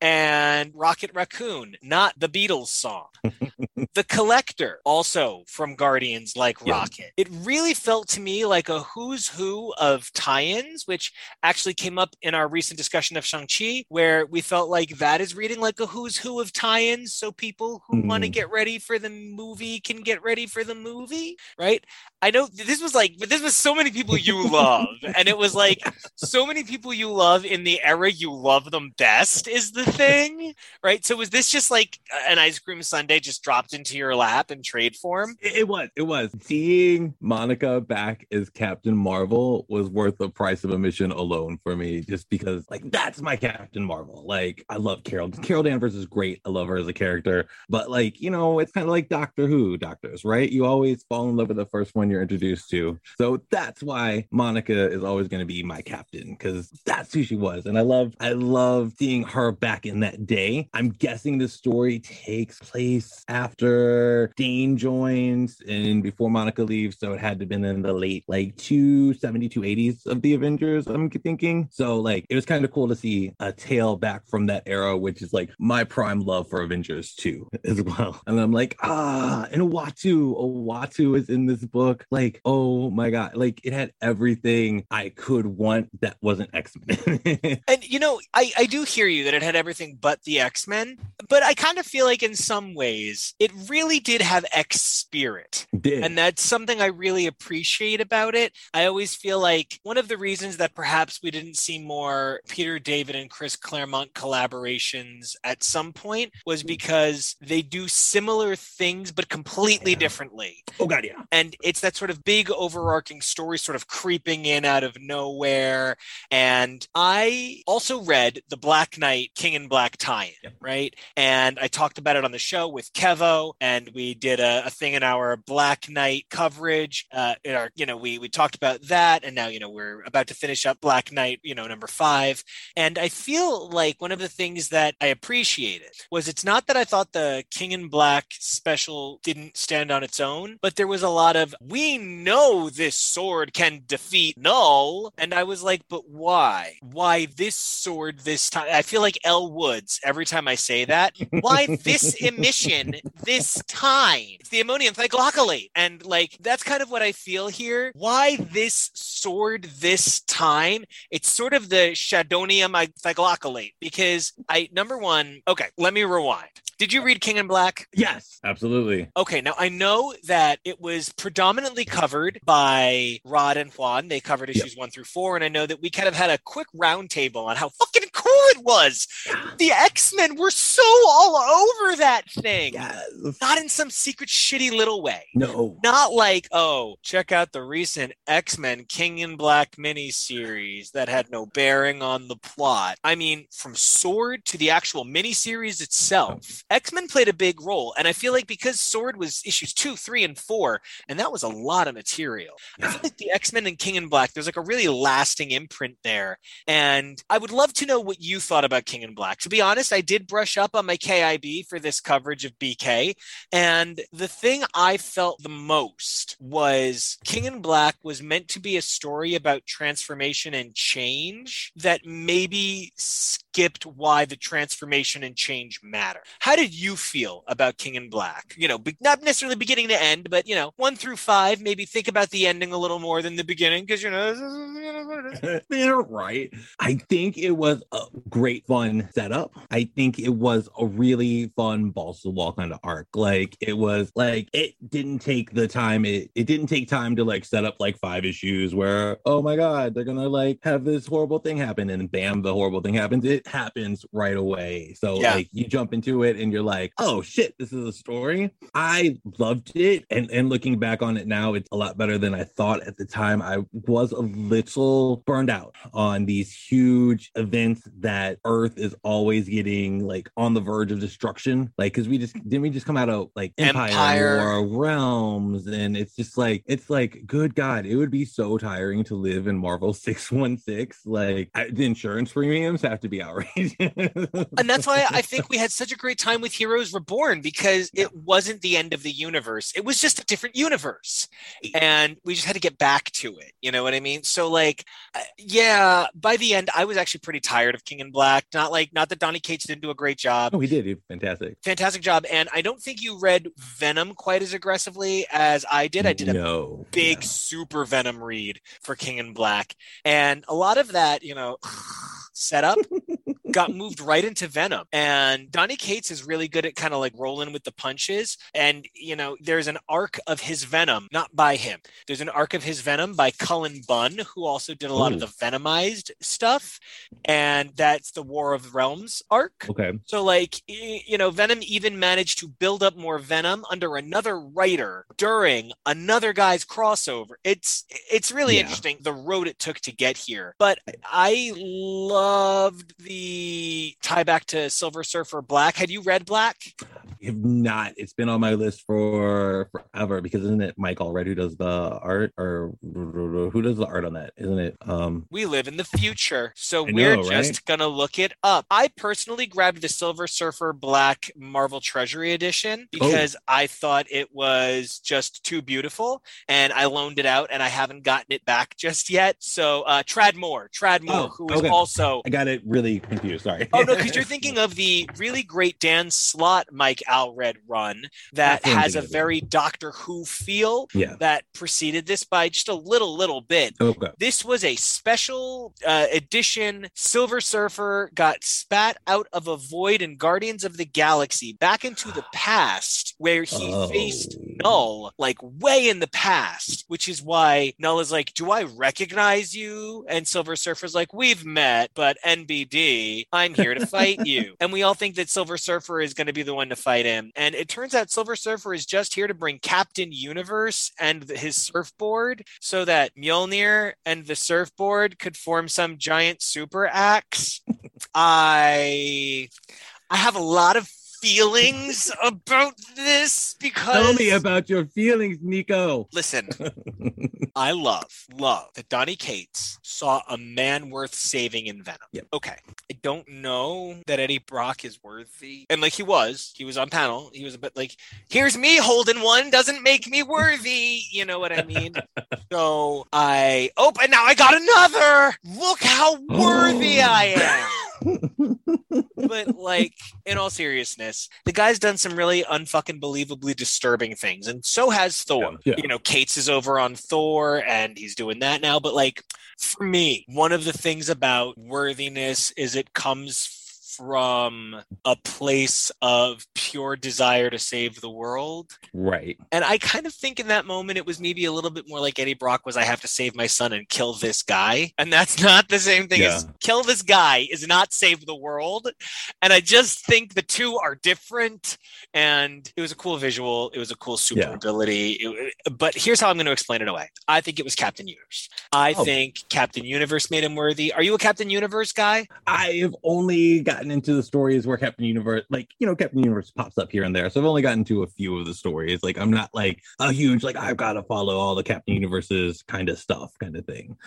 And Rocket Raccoon, not the Beatles song. The Collector, also from Guardians, like Yeah. Rocket. It really felt to me like a who's who of tie ins, which actually came up in our recent discussion of Shang-Chi, where we felt like that is reading like a who's who of tie ins. So people who want to mm. get ready for the movie can get ready for the movie, right? I know this was like, but this was so many people you love. (laughs) and it was like so many people you love in the era you love them best is the thing, right? So was this just like uh, an ice cream sundae just dropped into your lap in trade form? It, it was. It was. Seeing Monica back as Captain Marvel was worth the price of admission alone for me, just because, like, that's my Captain Marvel. Like, I love Carol. Carol Danvers is great. I love her as a character. But, like, you know, it's kind of like Doctor Who doctors, right? You always fall in love with the first one you're introduced to. So that's why Monica is always going to be my captain, because that's who she was. And I love, I love seeing her back in that day. I'm guessing the story takes place after Dane joins and before Monica leaves. So it had to have been in the late like 270, 280s of the Avengers, I'm thinking. So like it was kind of cool to see a tale back from that era, which is like my prime love for Avengers 2 (laughs) as well. And I'm like, ah, and Uatu, Uatu is in this book. Like, oh my God. Like it had everything I could want that wasn't X-Men. (laughs) And you know, I, I do hear you that it had everything but the X Men, but I kind of feel like in some ways it really did have X spirit. Did. And that's something I really appreciate about it. I always feel like one of the reasons that perhaps we didn't see more Peter David and Chris Claremont collaborations at some point was mm. because they do similar things but completely Yeah. differently oh God, yeah. and it's that sort of big overarching story sort of creeping in out of nowhere and i also read the black knight king in black tie-in Yep. right and i talked about it on the show with kevo and we did a, a thing in our black knight coverage uh in our you know we we talked about that and now you know we're about to finish up black knight you know number five and I feel like one of the things that I appreciated was it's not that I thought the King in Black special didn't stand on its own, but there was a lot of, we know this sword can defeat Knull. And I was like, but why? Why this sword this time? I feel like Elle Woods every time I say that. (laughs) Why this emission this time? It's the ammonium thioglycolate. And like that's kind of what I feel here. Why this sword this time? It's sort of the Shadonium thioglycolate because I number one, okay, let me rewind. Did you read King in Black? Yes, absolutely. Okay, now I know that it was predominantly covered by Rod and Juan. They covered issues one through four, and I know that we kind of had a quick roundtable on how fucking cool it was. The X Men were so all over that thing, Yes. not in some secret shitty little way. No. Not like, oh, check out the recent X Men King in Black miniseries that had no bearing on the plot. I mean, from Sword to the actual miniseries itself, X Men played a big role. And I feel like because Sword was issues two, three, and four, and that was a lot of material, I feel like the X Men and King in Black, there's like a really lasting imprint there. And I would love to know what you thought about King in Black. To be honest, I did brush up on my KIB for this coverage of BK. And the thing I felt the most was King in Black was meant to be a story about transformation and change that maybe skipped why the transformation and change matter. How did you feel about King in Black? You know, be- not necessarily beginning to end, but you know, one through five, maybe think about the ending a little more than the beginning because you know. They're (laughs) right. I think it was a great fun setup. I think it was a really fun balls to the wall kind of arc. Like it was like it didn't take the time. It it didn't take time to like set up like five issues where oh my god they're gonna like have this horrible thing happen and bam the horrible thing happens. It happens right away. So Yeah. like you jump into it and you're like oh shit this is a story. I loved it and and looking back on it now it's a lot better than I thought at the time. I was a little burned out on these huge events that Earth is always getting like on the verge of destruction. Like, because we just didn't we just come out of like Empire, Empire. War, Realms, and it's just like it's like good God, it would be so tiring to live in Marvel (laughs) six one six. Like I, the insurance premiums have to be outrageous. and that's why I think we had (laughs) such a great time with Heroes Reborn because it wasn't the end of the universe. It was just a different universe. And we just had to get back to it. You know what I mean? So like uh, yeah, by the end I was actually pretty tired of King in Black. Not like not that Donny Cates didn't do a great job. oh, he did, He, fantastic. Fantastic job. And I don't think you read Venom quite as aggressively as I did. I did a no big Yeah. super venom read for king in black and a lot of that you know (sighs) setup (laughs) got moved right into venom and donny cates is really good at kind of like rolling with the punches and you know there's an arc of his venom not by him there's an arc of his venom by cullen bunn who also did a lot of the venomized stuff and that's the war of realms arc Okay. so, like, you know, Venom even managed to build up more Venom under another writer during another guy's crossover. It's it's really Yeah. interesting the road it took to get here. But I loved the tie back to Silver Surfer Black. Had you read Black? If not, it's been on my list for forever because isn't it Mike Allred who does the art or who does the art on that? Isn't it? Um, We live in the future, so we're just right? gonna look it up. I personally grabbed the Silver Surfer Black Marvel Treasury Edition Oh. because I thought it was just too beautiful, and I loaned it out, and I haven't gotten it back just yet. So, uh, Tradd Moore, Tradd Moore, Oh, who is okay. also. I got it really confused. Sorry. Oh no, because (laughs) you're thinking of the really great Dan Slott Mike Allred run that has a very Doctor Who feel yeah. that preceded this by just a little little bit. Okay. This was a special uh, edition. Silver Surfer got spat out of a void in Guardians of the Galaxy back into the (sighs) past, where he Oh. faced Knull, like way in the past, which is why Knull is like, Do I recognize you? And Silver Surfer's like, We've met, but NBD, I'm here to fight you. (laughs) And we all think that Silver Surfer is going to be the one to fight him. And it turns out Silver Surfer is just here to bring Captain Universe and his surfboard so that Mjolnir and the surfboard could form some giant super axe. (laughs) I I have a lot of feelings about this because Tell me about your feelings, Nico. listen, (laughs) I love, love that Donny Cates saw a man worth saving in Venom. Yep. Okay. I don't know that Eddie Brock is worthy. And like he was, he was on panel. He was a bit like, here's me holding one, doesn't make me worthy. You know what I mean? (laughs) so I, oh, and now I got another. Look how worthy I am. (laughs) but like in all seriousness, the guy's done some really unfucking believably disturbing things, and so has Thor. Yeah. You know, Cates is over on Thor, and he's doing that now. But like for me, one of the things about worthiness is it comes from a place of pure desire to save the world. right. And I kind of think in that moment it was maybe a little bit more like Eddie Brock was I have to save my son and kill this guy. And that's (laughs) not the same thing as kill this guy is not save the world. And I just think the two are different. And it was a cool visual. It was a cool super Yeah. ability. It- but here's how I'm going to explain it away. I think it was Captain Universe. I Oh. think Captain Universe made him worthy. Are you a Captain Universe guy? I've only gotten into the stories where Captain Universe, like, you know, Captain Universe pops up here and there. So I've only gotten to a few of the stories. Like, I'm not like a huge, like, I've got to follow all the Captain Universes kind of stuff kind of thing.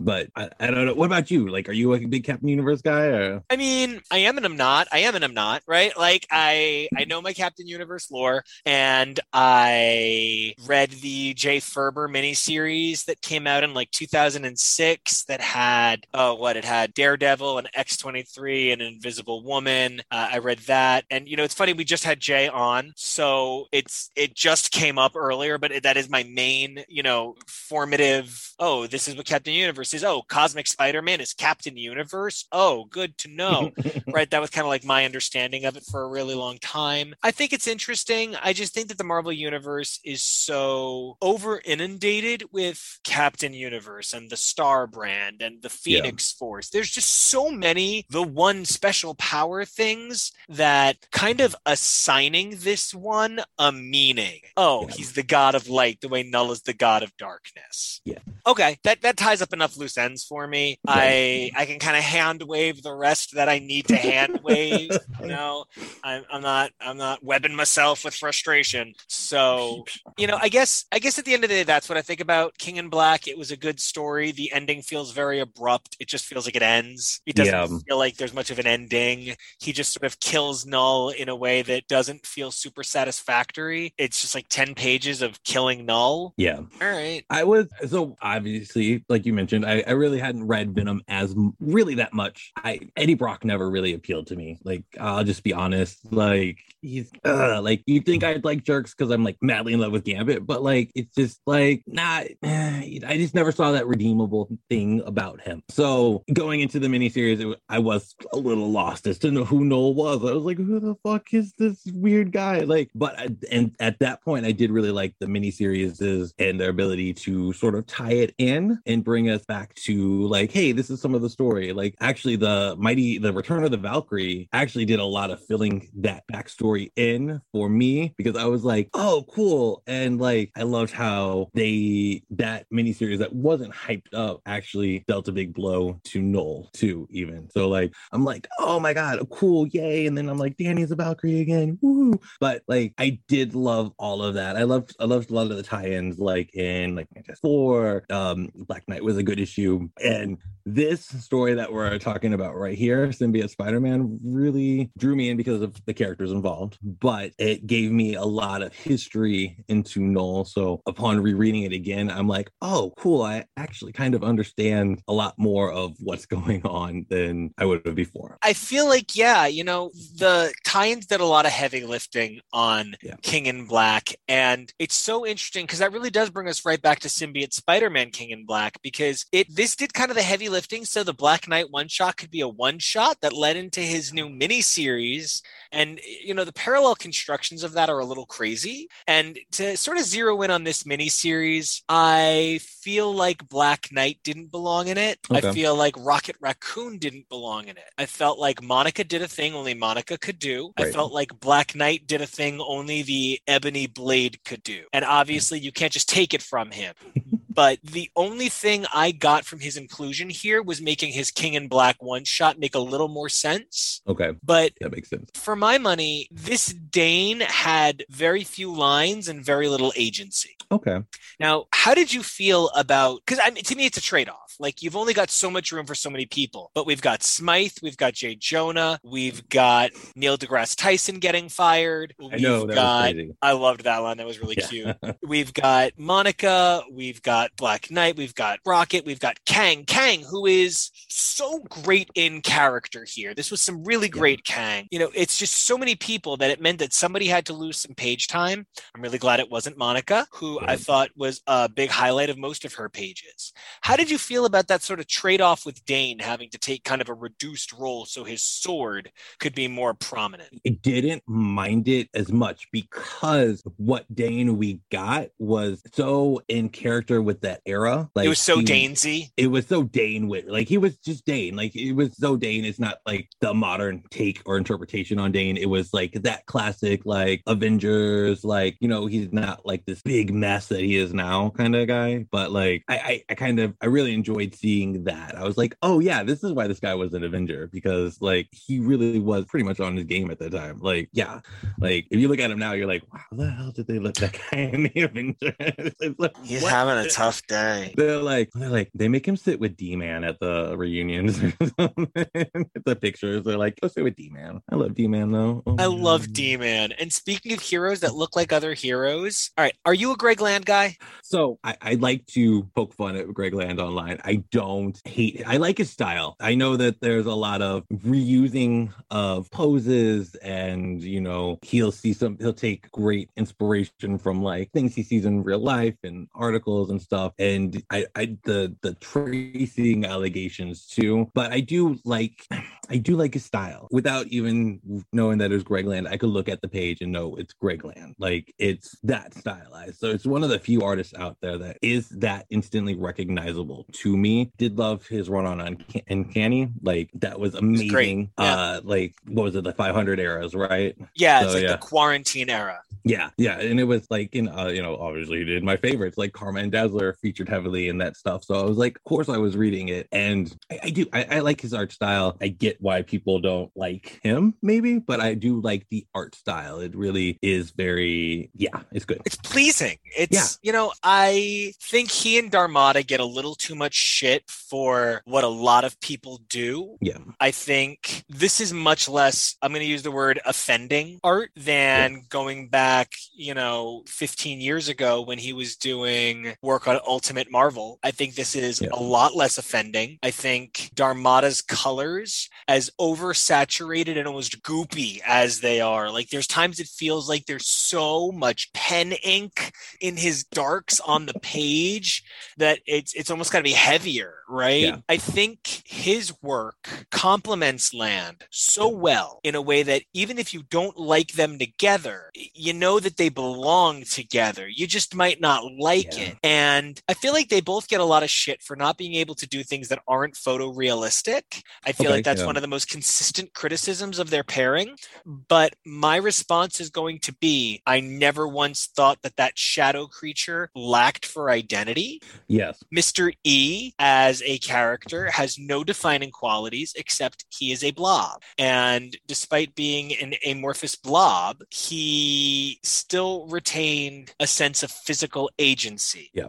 But I, I don't know. What about you? Like, are you a big Captain Universe guy? Or? I mean, I am and I'm not. I am and I'm not, right? Like I I know my Captain Universe lore and I read the Jay Faerber miniseries that came out in like 2006 that had oh what it had Daredevil and X23 and Invisible Woman. Uh, I read that and you know it's funny we just had Jay on so it's it just came up earlier but it, that is my main, you know, formative oh this is what Captain Universe is. Oh, Cosmic Spider-Man is Captain Universe. Oh, good to know (laughs) right? That was kind of like my understanding of it for a really long time. I think it's interesting. I just think that the Marvel Universe is so over inundated with Captain Universe and the Star brand and the Yeah. Phoenix Force. There's just so many the one special power things that kind of assigning this one a meaning. Oh, Yeah. he's the god of light, the way Knull is the god of darkness. Yeah. Okay, that that ties up enough loose ends for me. I I can kind of hand wave the rest that I need to hand (laughs) wave. you know, I'm, I'm not I'm not webbing myself with frustration. So you know, I guess I guess at the end of the day, that's what I think about King in Black. It was a good story. The ending feels very abrupt. It just feels like it ends. It doesn't Yeah. feel like there's much of an ending. He just sort of kills Knull in a way that doesn't feel super satisfactory. It's just like ten pages of killing Knull. Yeah. All right. I was so obviously, like you mentioned, I, I really hadn't read Venom as really that much. I Eddie Brock never really appealed to me. Like I'll just be honest, like he's uh, like you think I'd like jerks because I'm like madly in love with Gambit, but like it's just like not. (sighs) I just never saw that redeemable thing about him. So going into the miniseries, it, I was a little lost as to know who Noel was. I was like, who the fuck is this weird guy? Like, but I, and at that point, I did really like the miniseries and their ability to sort of tie it in and bring us back to like, hey, this is some of the story. Like, actually, the mighty, the Return of the Valkyrie actually did a lot of filling that backstory in for me because I was like, oh, cool, and like I loved how they that miniseries that wasn't hyped up actually dealt a big blow to Noel too, even. So like I'm like, oh my god, cool, yay, and then I'm like, Danny's a Valkyrie again, woo! But like I did love all of that. I loved I loved a lot of the tie-ins, like in like Fantastic Four, um, Black Knight was a good issue, and this story that we're talking about right here, Symbiote Spider-Man, really drew me in because of the characters involved, but it gave me a lot of history into Knull. So upon rereading it again, I'm like, oh, cool. I actually kind of understand a lot more of what's (laughs) going on than I would have before. I feel like, yeah, you know, the tie-ins did a lot of heavy lifting on Yeah. King in Black, and it's so interesting because that really does bring us right back to Symbiote Spider-Man King in Black because it this did kind of the heavy lifting, so the Black Knight one shot could be a one shot that led into his new mini series. and you know the parallel constructions of that are a little crazy. And to sort of zero in on this mini series, I feel like Black Knight didn't belong in it. I feel like Rocket Raccoon didn't belong in it. I felt like Monica did a thing only Monica could do. I felt like Black Knight did a thing only the Ebony Blade could do. And obviously, you can't just take it from him. (laughs) But the only thing I got from his inclusion here was making his King in Black one shot make a little more sense. Okay, But that makes sense. for my money, this Dane had very few lines and very little agency. Okay. Now, how did you feel about? Because I mean, to me, it's a trade-off. Like you've only got so much room for so many people, but we've got Smythe, we've got Jay Jonah, we've got Neil deGrasse Tyson getting fired. I know that got. I loved that line. That was really Yeah. cute. (laughs) We've got Monica. We've got got Black Knight, we've got Rocket, we've got Kang. Kang, who is so great in character here. This was some really great Kang. You know, it's just so many people that it meant that somebody had to lose some page time. I'm really glad it wasn't Monica, who I thought was a big highlight of most of her pages. How did you feel about that sort of trade off with Dane having to take kind of a reduced role so his sword could be more prominent? I didn't mind it as much because what Dane we got was so in character with that era. Like it was so he- Danesy. It was so Dane with like he was just Dane. Like it was so Dane. It's not like the modern take or interpretation on Dane. It was like that classic like Avengers. Like you know he's not like this big mess that he is now kind of guy. But like I, I I kind of I really enjoyed seeing that. I was like oh yeah this is why this guy was an Avenger because like he really was pretty much on his game at the time. Like yeah like if you look at him now, you're like, wow, the hell did they let that guy in the (laughs) Avengers? Like, He's what? having a tough day. They're like, they're like, they make him sit with D Man at the reunions, (laughs) (laughs) the pictures. They're like, go sit with D Man. I love D Man though. Oh I my love D Man. And speaking of heroes that look like other heroes, all right, are you a Greg Land guy? So I, I like to poke fun at Greg Land online. I don't hate. I like his style. I know that there's a lot of reusing of poses, and you know he'll see some. He'll take great inspiration from like things he sees in real life and articles and stuff. And I, I the the tracing allegations too. But I do like. I do like his style without even knowing that it's Greg Land. I could look at the page and know it's Greg Land. Like it's that stylized. So it's one of the few artists out there that is that instantly recognizable to me. Did love his run on Unca- Uncanny. Like that was amazing. Yeah. Uh, like what was it? The 500 eras, right? Yeah, it's So, like yeah. the quarantine era. Yeah, yeah, and it was like in uh, you know obviously he did my favorites like Karma and Dazzler featured heavily in that stuff. So I was like, of course I was reading it, and I, I do I, I like his art style. I get why people don't like him maybe, but I do like the art style. It really is very yeah, it's good. It's pleasing. It's Yeah. you know, I think he and D'Armata get a little too much shit for what a lot of people do. Yeah, I think this is much less, I'm going to use the word offending art than going back, you know, 15 years ago when he was doing work on Ultimate Marvel. I think this is Yeah. a lot less offending. I think D'Armata's colors, as oversaturated and almost goopy as they are, like there's times it feels like there's so much pen ink in his darks on the page that it's it's almost got to be heavier, right? Yeah. I think his work complements Land so well in a way that even if you don't like them together, you know that they belong together. You just might not like Yeah. it. And I feel like they both get a lot of shit for not being able to do things that aren't photorealistic. I feel Okay, like that's yeah. one of the most consistent criticisms of their pairing. But my response is going to be I never once thought that that shadow creature lacked for identity. yes, Mr. E, as a character, has no defining qualities except he is a blob. And despite being an amorphous blob, he still retained a sense of physical agency. Yeah.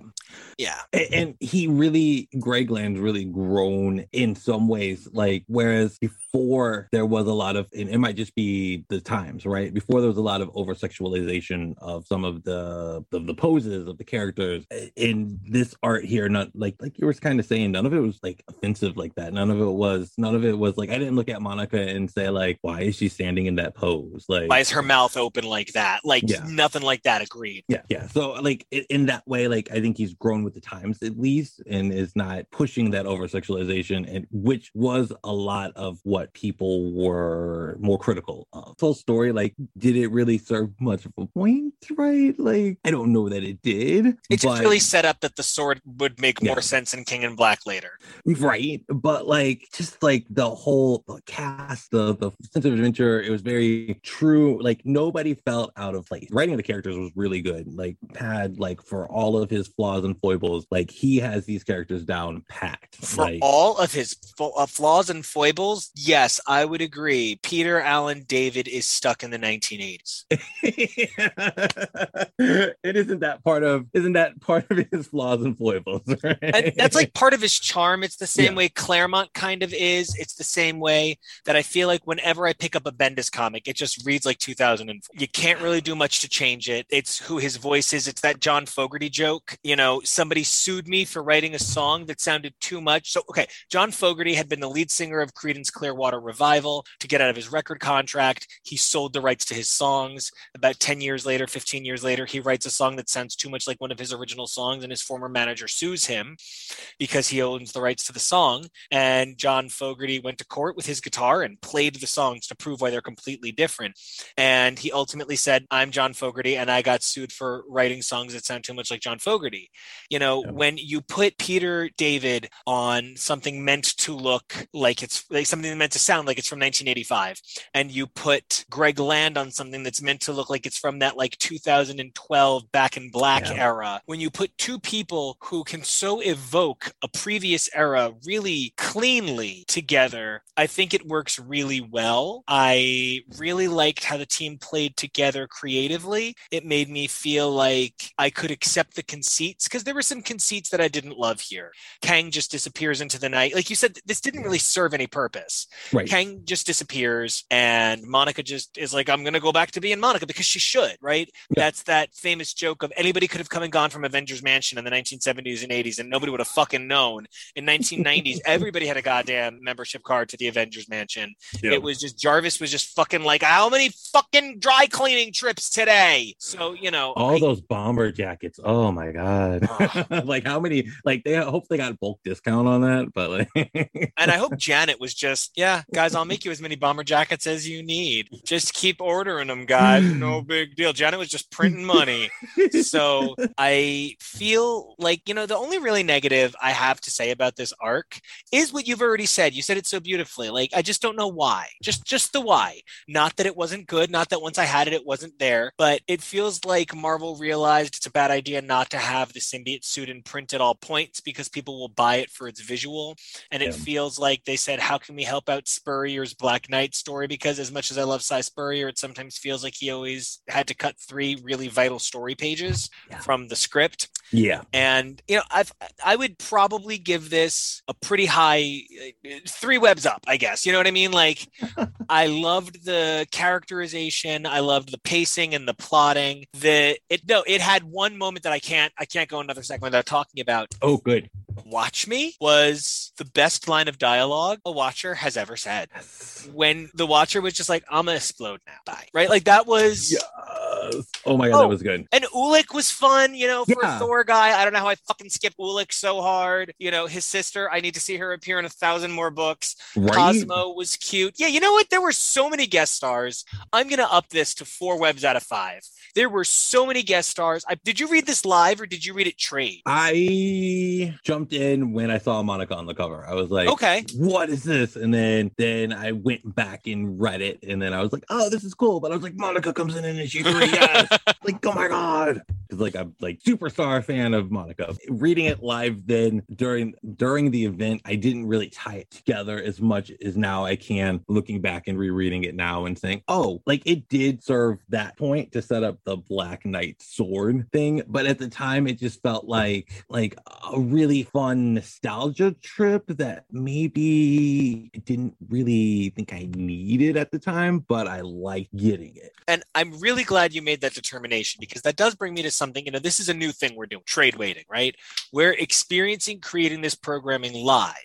Yeah. A- and he really greg land's really grown in some ways like whereas before there was a lot of and it might just be the times right before there was a lot of over sexualization of some of the of the poses of the characters eh, in this art here not like like you were kind of saying none of it was like offensive like that none of it was none of it was like i didn't look at monica and say like why is she standing in that pose like Why is her mouth open like that? Like Yeah. nothing like that. Agreed. yeah, yeah. So like in that way, like I think he's grown with the times at least, and is not pushing that over sexualization, and which was a lot of what people were more critical of. Full story, like, did it really serve much of a point? Right? Like, I don't know that it did. It's but- really set up that the sword would make Yeah. more sense in King in Black later. right but like just like the whole the cast the the sense of adventure it was very true like nobody felt out of place writing the characters was really good like had like for all of his flaws and foibles like he has these characters down packed For like all of his fo- uh, flaws and foibles, yes, I would agree. Peter Allen David is stuck in the 1980s. (laughs) it isn't that part of isn't that part of his flaws and foibles (laughs) right? and that's like part of his charm. It's the same Yeah. way Claremont kind of is. It's the same way that I feel like whenever I pick up a Bendis comic, it just reads like 2004. You can't really do much to change it. It's who his voice is. It's that John Fogerty joke. You know, somebody sued me for writing a song that sounded too much. So, okay, John Fogerty had been the lead singer of Creedence Clearwater Revival. To get out of his record contract, he sold the rights to his songs. About 10 years later, 15 years later, he writes a song that sounds too much like one of his original songs, and his former manager sues him because he owns the rights to the song. And John Fogerty went to court with his guitar and played the songs to prove why they're completely different. And he ultimately said, I'm John Fogerty, and I got sued for writing songs that sound too much like John Fogerty. You know, Yeah. when you put Peter David on something meant to look like it's like something meant to sound like it's from 1985, and you put Greg Land on something that's meant to look like it's from that like 2012 back in black Yeah. era, when you put two people who can so evoke a previous era really cleanly together, I think it works really well. I really liked how the team played together creatively. It made me feel like I could accept the conceits because there were some conceits that I didn't love here. Kang just disappears into the night. Like you said, this didn't really serve any purpose. right Kang just disappears, and Monica just is like, I'm going to go back to being Monica because she should, right? Yeah. That's that famous joke of anybody could have come and gone from Avengers Mansion in the 1970s and 80s, and nobody would have fucking known. In 1990s, (laughs) everybody had a goddamn membership card to the Avengers Mansion. Yeah. It was just Jarvis was just fucking like, how many fucking dry cleaning trips today? So, you know, all I- those bomber jackets oh my god (laughs) like how many like they I hope they got bulk discount on that but like And I hope (laughs) Janet was just, yeah, guys, I'll make you as many bomber jackets as you need. Just keep ordering them, guys. No (laughs) big deal. Janet was just printing money. So I feel like, you know, the only really negative I have to say about this arc is what you've already said. You said it so beautifully. Like, I just don't know why. Just just the why. Not that it wasn't good, not that once I had it, it wasn't there, but it feels like Marvel realized it's a bad idea not to have the symbiote suit in print at all points because people will buy it for its visual and it feels like they said, "How can we help out Spurrier's Black Knight story?" Because as much as I love Si Spurrier, it sometimes feels like he always had to cut three really vital story pages Yeah. from the script. yeah And you know, I've I would probably give this a pretty high uh, three webs up, I guess. You know what I mean? Like, (laughs) I loved the characterization, I loved the pacing and the plotting. The it no, it had one moment that I can't I can't go another second without talking about. Oh good Watch me was the best line of dialogue a watcher has ever said. When the watcher was just like, "I'm gonna explode now," bye. Right? Like that was. Yes. oh my god Oh. that was good And Ulik was fun, you know, for Yeah. a Thor guy. I don't know how I fucking skip Ulik so hard. You know, his sister, I need to see her appear in a thousand more books. right Cosmo was cute. Yeah, you know what? There were so many guest stars. I'm going to up this to four webs out of five. There were so many guest stars. I, did you read this live or did you read it trade? I jumped in when I saw Monica on the cover. I was like, Okay. what is this? And then then I went back and read it, and then I was like, oh, this is cool. But I was like, Monica comes in in issue three, yes. (laughs) like, oh my god, because like I'm like superstar fan of Monica. Reading it live then during during the event, I didn't really tie it together as much as now I can. Looking back and rereading it now and saying, oh, like it did serve that point to set up the Black Knight sword thing, but at the time it just felt like like a really fun nostalgia trip that maybe I didn't really think I needed at the time, but I liked getting it. And I'm really glad you made that determination because that does bring me to something. You know, this is a new thing we're doing trade waiting, right? We're experiencing creating this programming live.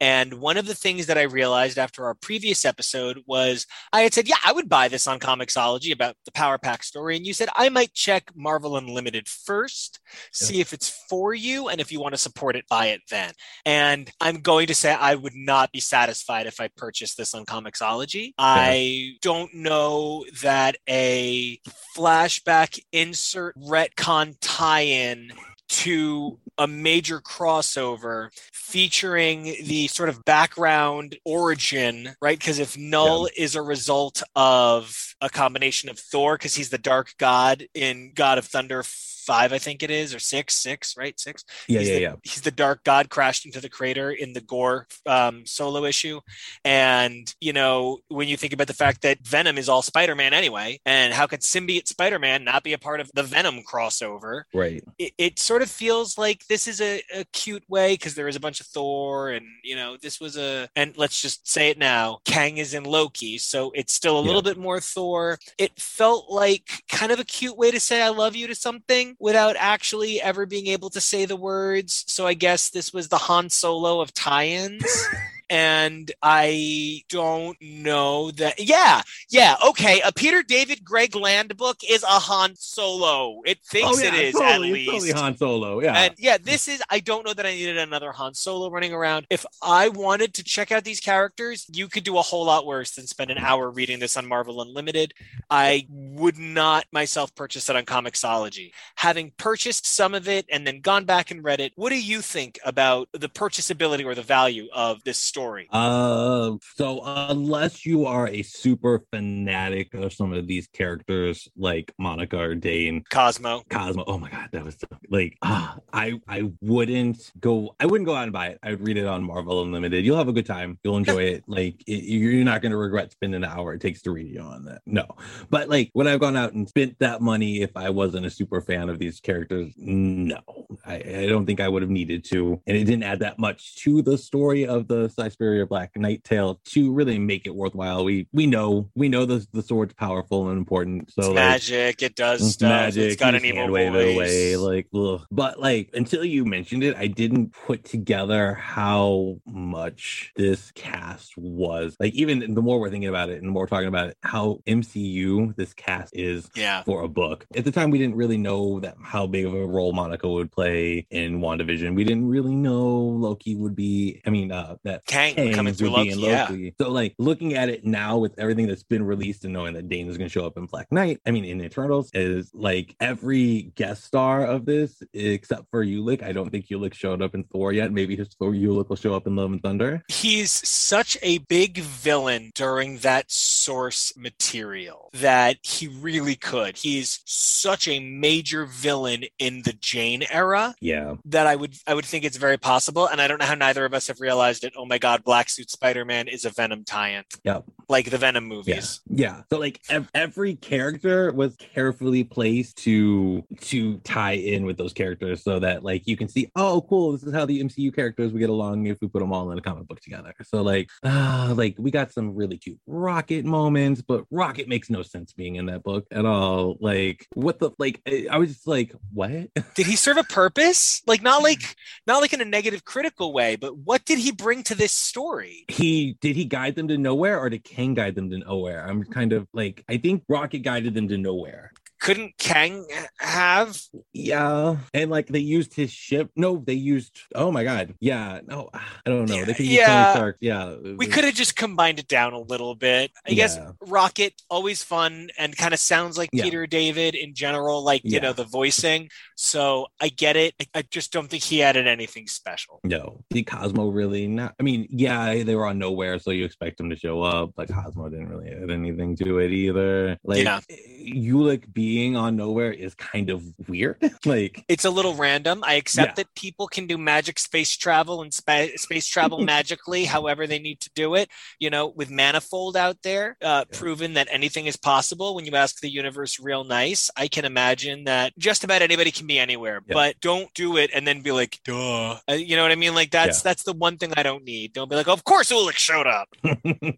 And one of the things that I realized after our previous episode was I had said, Yeah, I would buy this on Comixology about the Power Pack story. And you said, I might check Marvel Unlimited first, see if it's for you. And if you want to support it, buy it then. And I'm going to say I would not be satisfied if I purchased this on Comixology. I don't know that a flashback insert retcon tie in to a major crossover featuring the sort of background origin, right? Because if Knull is a result of a combination of Thor, because he's the dark god in God of Thunder five, I think it is, or six, six, right? Six. Yeah, he's yeah, the, yeah. He's the dark god crashed into the crater in the Gorr um, solo issue, and you know when you think about the fact that Venom is all Spider-Man anyway, and how could symbiote Spider-Man not be a part of the Venom crossover? Right. It, it sort of feels like this is a, a cute way because there is a bunch of Thor, and you know this was a, and let's just say it now, Kang is in Loki, so it's still a little bit more Thor. It felt like kind of a cute way to say I love you to something without actually ever being able to say the words. So I guess this was the Han Solo of tie-ins. (laughs) and I don't know that. Yeah, yeah, okay. A Peter David Greg Land book is a Han Solo. It thinks oh, yeah, it is totally, at least. totally Han Solo. Yeah. And yeah, this is. I don't know that I needed another Han Solo running around. If I wanted to check out these characters, you could do a whole lot worse than spend an mm. hour reading this on Marvel Unlimited. I would not myself purchase it on Comixology. Having purchased some of it and then gone back and read it, what do you think about the purchasability or the value of this story? Uh, so unless you are a super fanatic of some of these characters, like Monica or Dane, Cosmo, Cosmo. Oh my god, that was so, like ah, I I wouldn't go. I wouldn't go out and buy it. I would read it on Marvel Unlimited. You'll have a good time. You'll enjoy it. (laughs) Like it, you're not going to regret spending the hour it takes to read you on that. No, but like when I've gone out and spent that money if I wasn't a super fan of these characters? No, I, I don't think I would have needed to, and it didn't add that much to the story of the Si Spurrier Black Knight tale to really make it worthwhile. We we know we know the the sword's powerful and important. So it's like, magic. It does it's stuff. magic. it's got an evil wave voice. away, like, ugh. but like until you mentioned it, I didn't put together how much this cast was. Like, even the more we're thinking about it, and the more we're talking about it, how MCU this cast is yeah. for a book. At the time, we didn't really know that how big of a role Monica would play in WandaVision. We didn't really know Loki would be. I mean, uh, that Kang coming through be Loki. Yeah. So, like, looking at it now with everything that's been released and knowing that Dane is going to show up in Black Knight, I mean, in Eternals, is like every guest star of this, except for Ulik. I don't think Ulik showed up in Thor yet. Maybe his Thor Ulik will show up in Love and Thunder. he's such a big villain during that source material that he really could. He's such a major villain in the Jane era Yeah. that I would I would think it's very possible. And I don't know how neither of us have realized it. Oh my god, Black Suit Spider Man is a Venom tie-in. Yep. Like the Venom movies. Yeah. So like ev- every character was carefully placed to to tie in with those characters so that like you can see, oh cool, this is how the MCU characters would get along if we put them all in a comic book together. So like uh like we got some really cute Rocket moments, but Rocket makes no sense being in that book at all. Like what the like I I was just like, what? (laughs) Did he serve a purpose? Like not like not like in a negative critical way, but what did he bring to this story? he did he guide them to nowhere or did Kang guide them to nowhere? I'm kind of like I think Rocket guided them to nowhere. Couldn't Kang have Yeah, and like they used his ship. No, they used. Oh my god. Yeah. No, I don't know. They could use Yeah. Tony Stark. Yeah. we could have just combined it down a little bit. I guess Rocket always fun and kind of sounds like Yeah. Peter David in general, like you Yeah. know the voicing. So I get it. I, I just don't think he added anything special. No. Did Cosmo really not? I mean, yeah, they were on nowhere, so you expect him to show up, but Cosmo didn't really add anything to it either. Like, Yeah. Ulik being on nowhere is kind of weird. (laughs) like, It's a little random. I accept Yeah. that people can do magic space travel and spa- space travel (laughs) magically, however they need to do it. You know, with Manifold out there, uh, Yeah. proven that anything is possible when you ask the universe real nice. I can imagine that just about anybody can be anywhere, Yeah. but don't do it and then be like, duh. Uh, you know what I mean? Like that's that's the one thing I don't need. Don't be like, of course Ulik showed up. (laughs)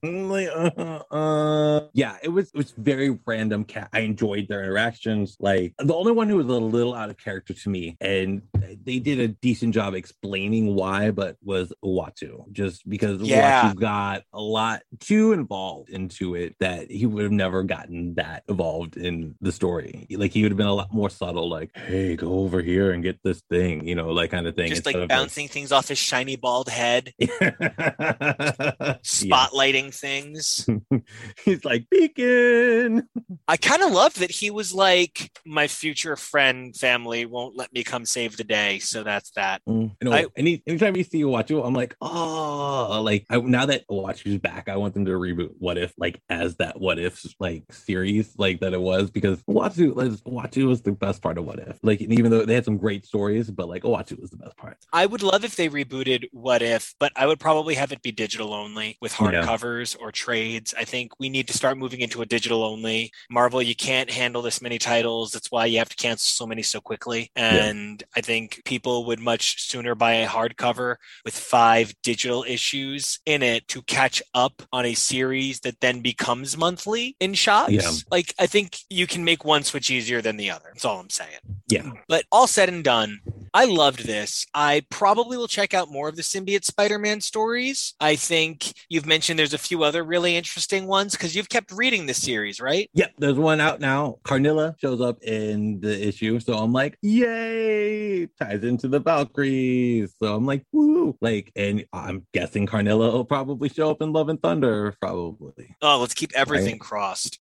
like, uh, uh, yeah, it was it was very random. Cat, I enjoyed their interactions. Like the only one who was a little out of character to me, and they did a decent job explaining why, but was Uatu. Just because Yeah. Uatu got a lot too involved into it that he would have never gotten that involved in the story. Like he would have been a lot more subtle. Like, hey, go over here and get this thing, you know, like kind of thing. Just like bouncing things off his shiny bald head, (laughs) Yeah. spotlighting things. (laughs) He's like beacon. I kind of love that he was like, my future friend family won't let me come save the day, so that's that. Mm, you know, I- any anytime you see Uatu, I'm like, oh, like I, now that Uatu's back, I want them to reboot What If, like as that What If like series, like that it was, because Uatu, like, Uatu was the best part of What If. Like, and even though they had some great stories, but like Uatu was the best part. I would love if they rebooted What If, but I would probably have it be digital only with Yeah. hardcovers or trades. I think we need to start moving into a digital only. Marvel, you can't handle this many titles. That's why you have to cancel so many so quickly. And I think people would much sooner buy a hardcover with five digital issues in it to catch up on a series that then becomes monthly in shops. Yeah. Like, I think you can make one switch easier than the other. That's all I'm saying. Yeah. But all said and done, I loved this. I probably will check out more of the symbiote Spider-Man stories. I think you've mentioned there's a few other really interesting ones because you've kept reading this series, right? Yep, there's one out now. Karnilla shows up in the issue, so I'm like, yay! Ties into the Valkyries, so I'm like, woo! Like, and I'm guessing Karnilla will probably show up in Love and Thunder, probably. Oh, let's keep everything crossed.